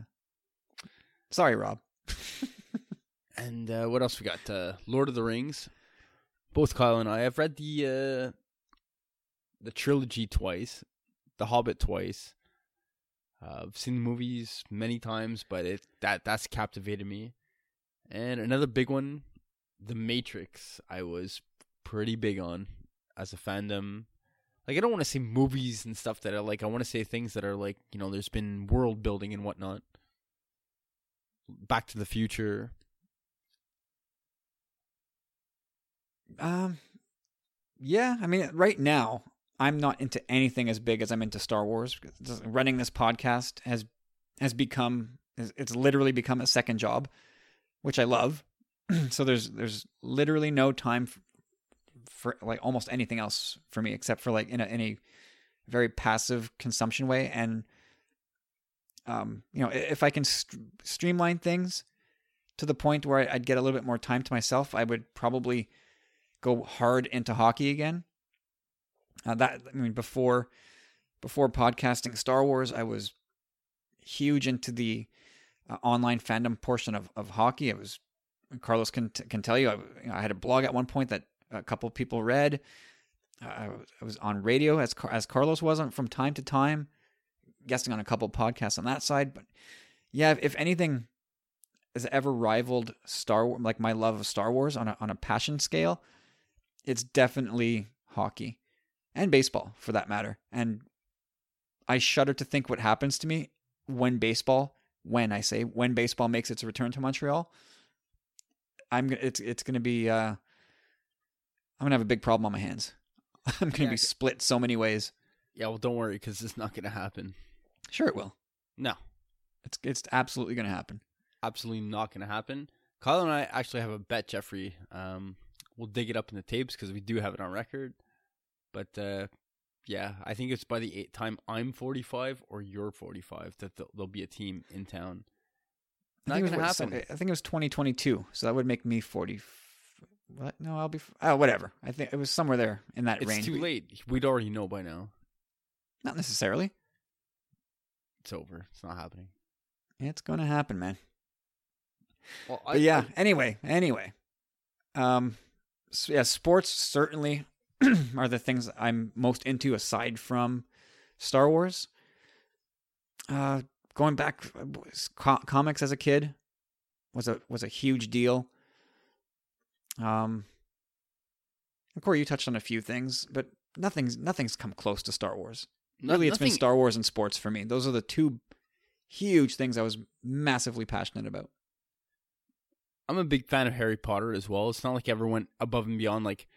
Sorry, Rob. And uh, what else we got? Uh, Lord of the Rings. Both Kyle and I have read the uh, the trilogy twice, The Hobbit twice. Uh, I've seen the movies many times, but it that that's captivated me. And another big one, The Matrix. I was pretty big on as a fandom. Like I don't want to say movies and stuff that are like I want to say things that are like you know there's been world building and whatnot. Back to the Future. Um, yeah. I mean, right now, I'm not into anything as big as I'm into Star Wars. Running this podcast has has become it's- literally become a second job, which I love. so there's there's literally no time for, for like almost anything else for me except for like in a in a very passive consumption way and um you know if I can st- streamline things to the point where I'd get a little bit more time to myself, I would probably go hard into hockey again. Uh, that I mean, before before podcasting Star Wars, I was huge into the uh, online fandom portion of, of hockey. I was Carlos can can tell you. I, you know, I had a blog at one point that a couple people read. Uh, I was on radio as as Carlos wasn't from time to time, guesting on a couple podcasts on that side. But yeah, if, if anything has ever rivaled Star like my love of Star Wars on a on a passion scale, it's definitely hockey and baseball for that matter. And I shudder to think what happens to me when baseball, when I say when baseball makes its return to Montreal. I'm gonna it's it's gonna be uh I'm gonna have a big problem on my hands. I'm gonna Yeah, be split so many ways. Yeah, well, don't worry because it's not going to happen. Sure it will. No, It's it's absolutely gonna happen. absolutely not going to happen. Kyle and I actually have a bet, Jeffrey. Um, we'll dig it up in the tapes because we do have it on record. But uh, yeah, I think it's by the eight time I'm 45 or you're 45 that there'll, there'll be a team in town. I Not think, it gonna was, what, happen. I think it was 2022, so that would make me 40. What? No, I'll be. Oh, whatever. I think it was somewhere there in that It's range. It's too late. We'd already know by now. Not necessarily. It's over. It's not happening. It's gonna happen, man. Well, But yeah. anyway, anyway, um, s yeah, sports certainly are the things I'm most into aside from Star Wars. Uh, going back, co- comics as a kid was a was a huge deal. Um, Corey, you touched on a few things, but nothing's nothing's come close to Star Wars. No- really, it's been Star Wars and sports for me. Those are the two huge things I was massively passionate about. I'm a big fan of Harry Potter as well. It's not like I ever went above and beyond. Like,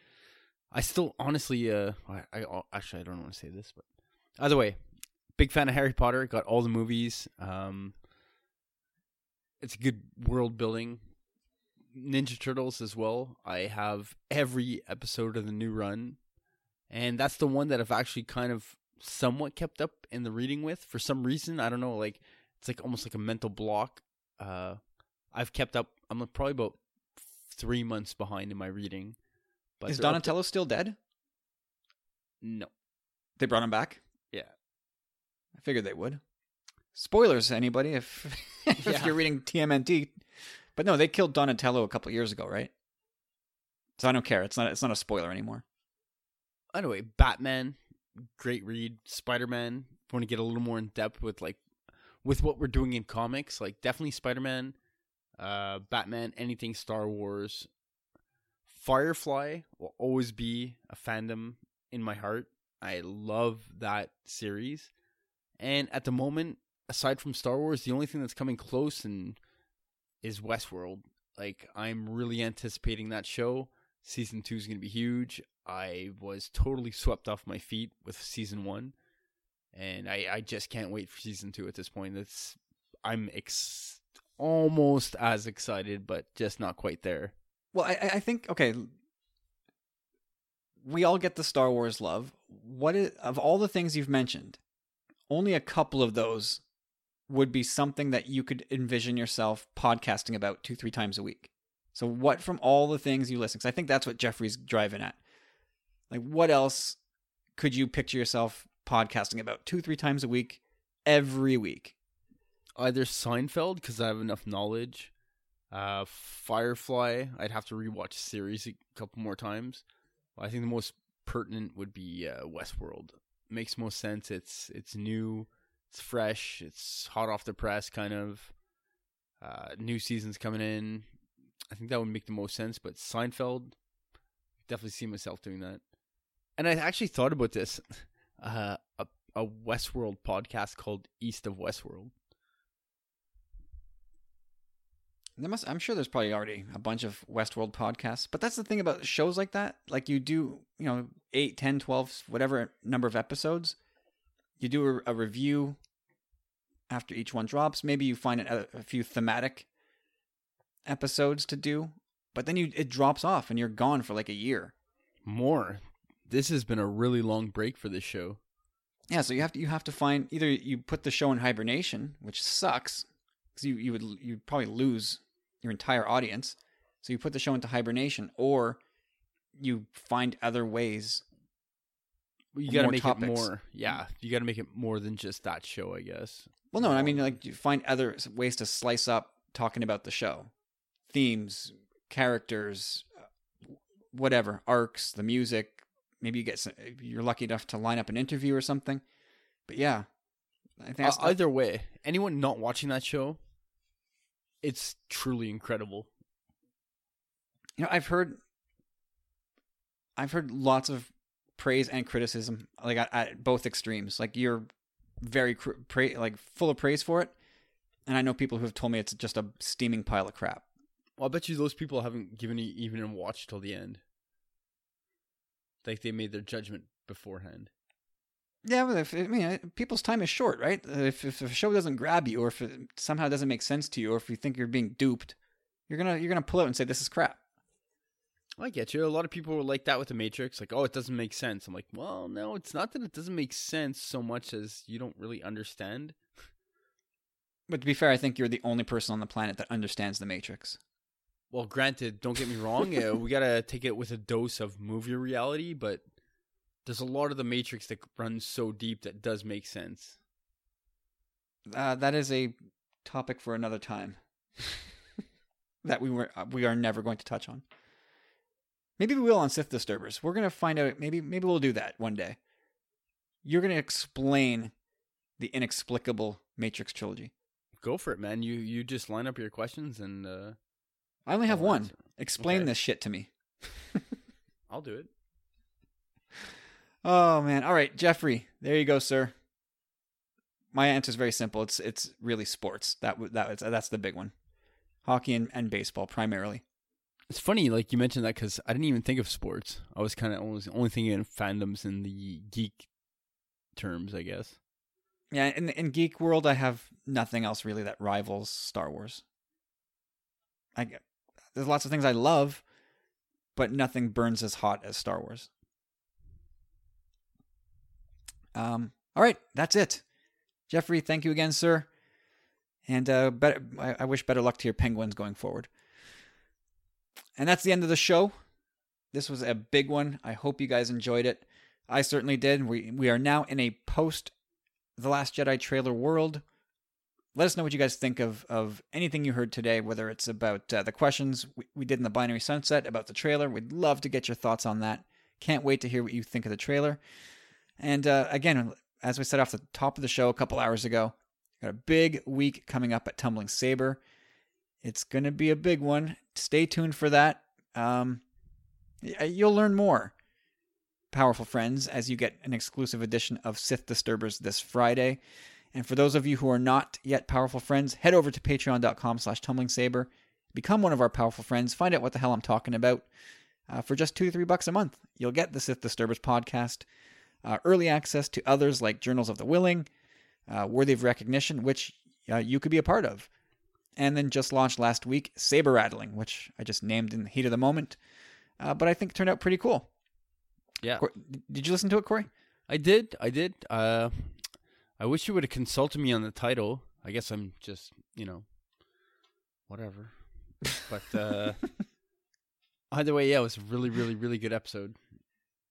I still honestly, uh, I, I actually I don't want to say this, but either way, big fan of Harry Potter. Got all the movies. Um, it's a good world building. Ninja Turtles as well. I have every episode of the new run, and that's the one that I've actually kind of somewhat kept up in the reading with for some reason. I don't know, like it's like almost like a mental block. Uh, I've kept up. I'm probably about three months behind in my reading. But Is they're to- Donatello still dead? No. They brought him back. Yeah. I figured they would. Spoilers, anybody? If if Yeah. you're reading TMNT, but no, they killed Donatello a couple years ago, right? So I don't care. It's not. It's not a spoiler anymore. Anyway, Batman, great read. Spider Man, want to get a little more in depth with like with what we're doing in comics, like definitely Spider Man, uh, Batman, anything Star Wars. Firefly will always be a fandom in my heart. I love that series. And at the moment, aside from Star Wars, the only thing that's coming close and is Westworld. Like I'm really anticipating that show. Season 2 is going to be huge. I was totally swept off my feet with season 1 and I I just can't wait for season 2 at this point. It's I'm ex- almost as excited but just not quite there. Well, I, I think okay. We all get the Star Wars love. What is of all the things you've mentioned? Only a couple of those would be something that you could envision yourself podcasting about two, three times a week. So, what from all the things you listen? Because I think that's what Jeffrey's driving at. Like, what else could you picture yourself podcasting about two, three times a week, every week? Either Seinfeld because I have enough knowledge. Uh, Firefly, I'd have to rewatch series a couple more times. I think the most pertinent would be uh, Westworld. Makes most sense. It's it's new, it's fresh, it's hot off the press, kind of. Uh, new seasons coming in. I think that would make the most sense. But Seinfeld, definitely see myself doing that. And I actually thought about this, uh, a a Westworld podcast called East of Westworld. There must. I'm sure there's probably already a bunch of Westworld podcasts, but that's the thing about shows like that. Like you do, you know, 8, 10, 12, whatever number of episodes. You do a, a review after each one drops. Maybe you find a, a few thematic episodes to do, but then you it drops off and you're gone for like a year. More. This has been a really long break for this show. Yeah, so you have to you have to find either you put the show in hibernation, which sucks because you you would you would probably lose your entire audience. So you put the show into hibernation, or you find other ways. You got to make topics. it more. Yeah, you got to make it more than just that show, I guess. Well, no, I mean like you find other ways to slice up talking about the show, themes, characters, uh, whatever arcs, the music. Maybe you get some, you're lucky enough to line up an interview or something. But yeah, I think Uh, either way, anyone not watching that show, it's truly incredible. you know I've heard I've heard lots of praise and criticism like at, at both extremes. Like you're very cr- pra- like full of praise for it, and I know people who have told me it's just a steaming pile of crap. Well, I bet you those people haven't given it even a watch till the end. Like they made their judgment beforehand. Yeah, but if, I mean, uh, people's time is short, right? Uh, If, if a show doesn't grab you, or if it somehow doesn't make sense to you, or if you think you're being duped, you're gonna you're gonna pull out and say this is crap. I get you. A lot of people were like that with the Matrix, like, oh, it doesn't make sense. I'm like, well, no, it's not that it doesn't make sense so much as you don't really understand. But to be fair, I think you're the only person on the planet that understands the Matrix. Well, granted, don't get me wrong, uh, we gotta take it with a dose of movie reality, but there's a lot of the Matrix that runs so deep that does make sense. Uh, that is a topic for another time that we were uh, we are never going to touch on. Maybe we will on Sith Disturbers. We're gonna find out. Maybe maybe we'll do that one day. You're gonna explain the inexplicable Matrix trilogy. Go for it, man. You you just line up your questions and uh, I only have one. answer. Explain Okay. this shit to me. I'll do it. Oh man. All right, Jeffrey. There you go, sir. My answer is very simple. It's it's really sports. That that that's the big one. Hockey and, and baseball primarily. It's funny, like you mentioned that because I didn't even think of sports. I was kind of only only thinking in fandoms in the geek terms, I guess. Yeah, in in geek world, I have nothing else really that rivals Star Wars. I there's lots of things I love, but nothing burns as hot as Star Wars. Um. All right, that's it. Jeffrey, thank you again, sir. And uh, better, I, I wish better luck to your Penguins going forward. And that's the end of the show. This was a big one. I hope you guys enjoyed it. I certainly did. We we are now in a post the Last Jedi trailer world. Let us know what you guys think of of anything you heard today, whether it's about uh, the questions we, we did in the Binary Sunset about the trailer. We'd love to get your thoughts on that. Can't wait to hear what you think of the trailer. And uh, again, as we said off the top of the show a couple hours ago, got a big week coming up at Tumbling Saber. It's going to be a big one. Stay tuned for that. Um, you'll learn more powerful friends as you get an exclusive edition of Sith Disturbers this Friday. And for those of you who are not yet powerful friends, head over to patreon.com slash tumblingsaber. Become one of our powerful friends. Find out what the hell I'm talking about. Uh, for just two to three bucks a month, you'll get the Sith Disturbers podcast, uh, early access to others like Journals of the Willing, uh, Worthy of Recognition, which uh, you could be a part of. And then just launched last week, Saber Rattling, which I just named in the heat of the moment, uh, but I think turned out pretty cool. Yeah, Cor- Did you listen to it, Corey? I did. I did. Uh, I wish you would have consulted me on the title. I guess I'm just, you know, whatever. But uh, either way, yeah, it was a really, really, really good episode.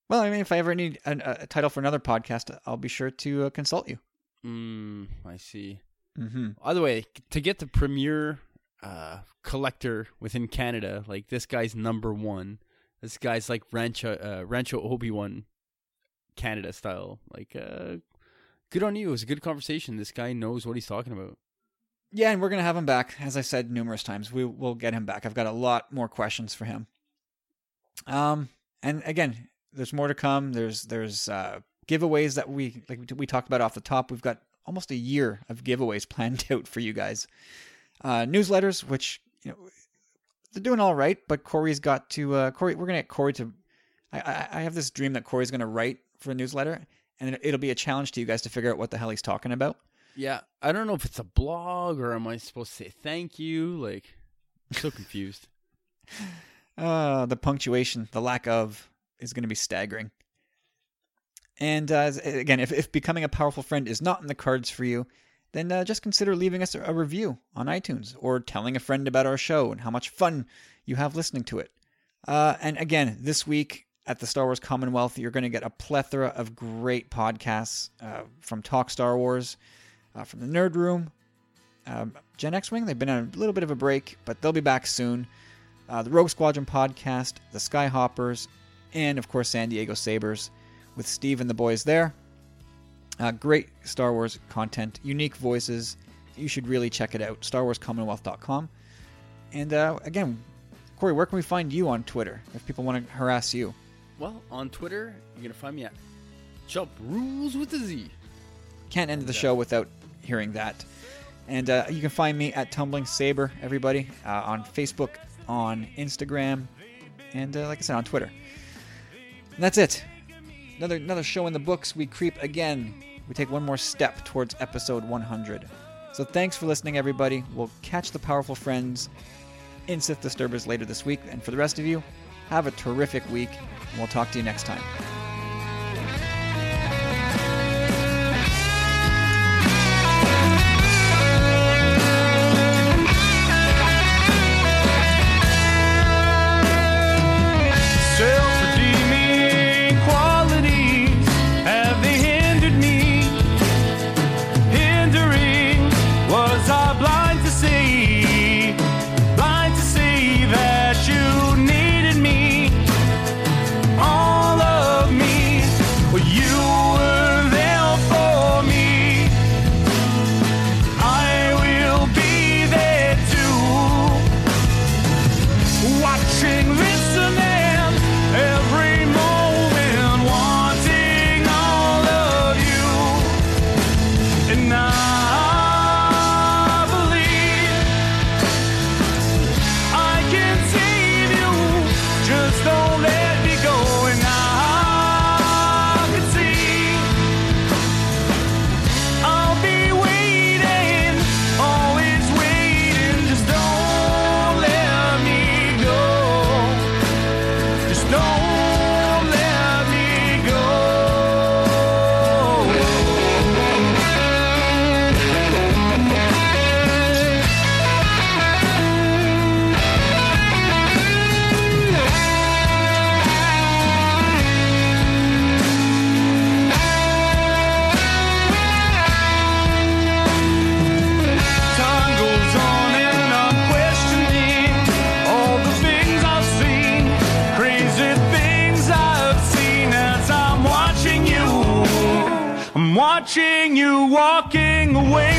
Well, I mean, if I ever need a, a title for another podcast, I'll be sure to uh, consult you. Mm, I see. Mm-hmm. Either way, to get the premier uh, collector within Canada, like this guy's number one. This guy's like Rancho uh, Rancho Obi Wan, Canada style. Like, uh, good on you. It was a good conversation. This guy knows what he's talking about. Yeah, and we're gonna have him back. As I said numerous times, we will get him back. I've got a lot more questions for him. Um, and again, there's more to come. There's there's uh, giveaways that we like we talked about off the top. We've got almost a year of giveaways planned out for you guys. Uh, newsletters, which you know they're doing all right, but Corey's got to uh, Corey. We're gonna get Corey to. I, I I have this dream that Corey's gonna write for a newsletter, and it- it'll be a challenge to you guys to figure out what the hell he's talking about. Yeah, I don't know if it's a blog or am I supposed to say thank you? Like, I'm so confused. Uh, the punctuation, the lack of, is going to be staggering. And uh, again, if, if becoming a powerful friend is not in the cards for you, then uh, just consider leaving us a, review on iTunes or telling a friend about our show and how much fun you have listening to it. Uh, and again, this week at the Star Wars Commonwealth, you're going to get a plethora of great podcasts uh, from Talk Star Wars, uh, from the Nerd Room, um, Gen X Wing. They've been on a little bit of a break, but they'll be back soon. uh, the Rogue Squadron podcast, the Skyhoppers, and of course San Diego Sabers with Steve and the boys there. Uh, great Star Wars content, unique voices. You should really check it out. StarWarsCommonwealth.com. And uh, again, Corey, where can we find you on Twitter if people want to harass you? Well, on Twitter, you're gonna find me at Jump Rules with a Z. Can't end the show without hearing that. And uh, you can find me at Tumbling Saber, everybody, uh, on Facebook, on Instagram, and uh, like I said, on Twitter. And that's it. Another another show in the books. We creep again. We take one more step towards episode 100. So thanks for listening, everybody. We'll catch the powerful friends in Sith Disturbers later this week. And for the rest of you, have a terrific week. And we'll talk to you next time. Watching you walking away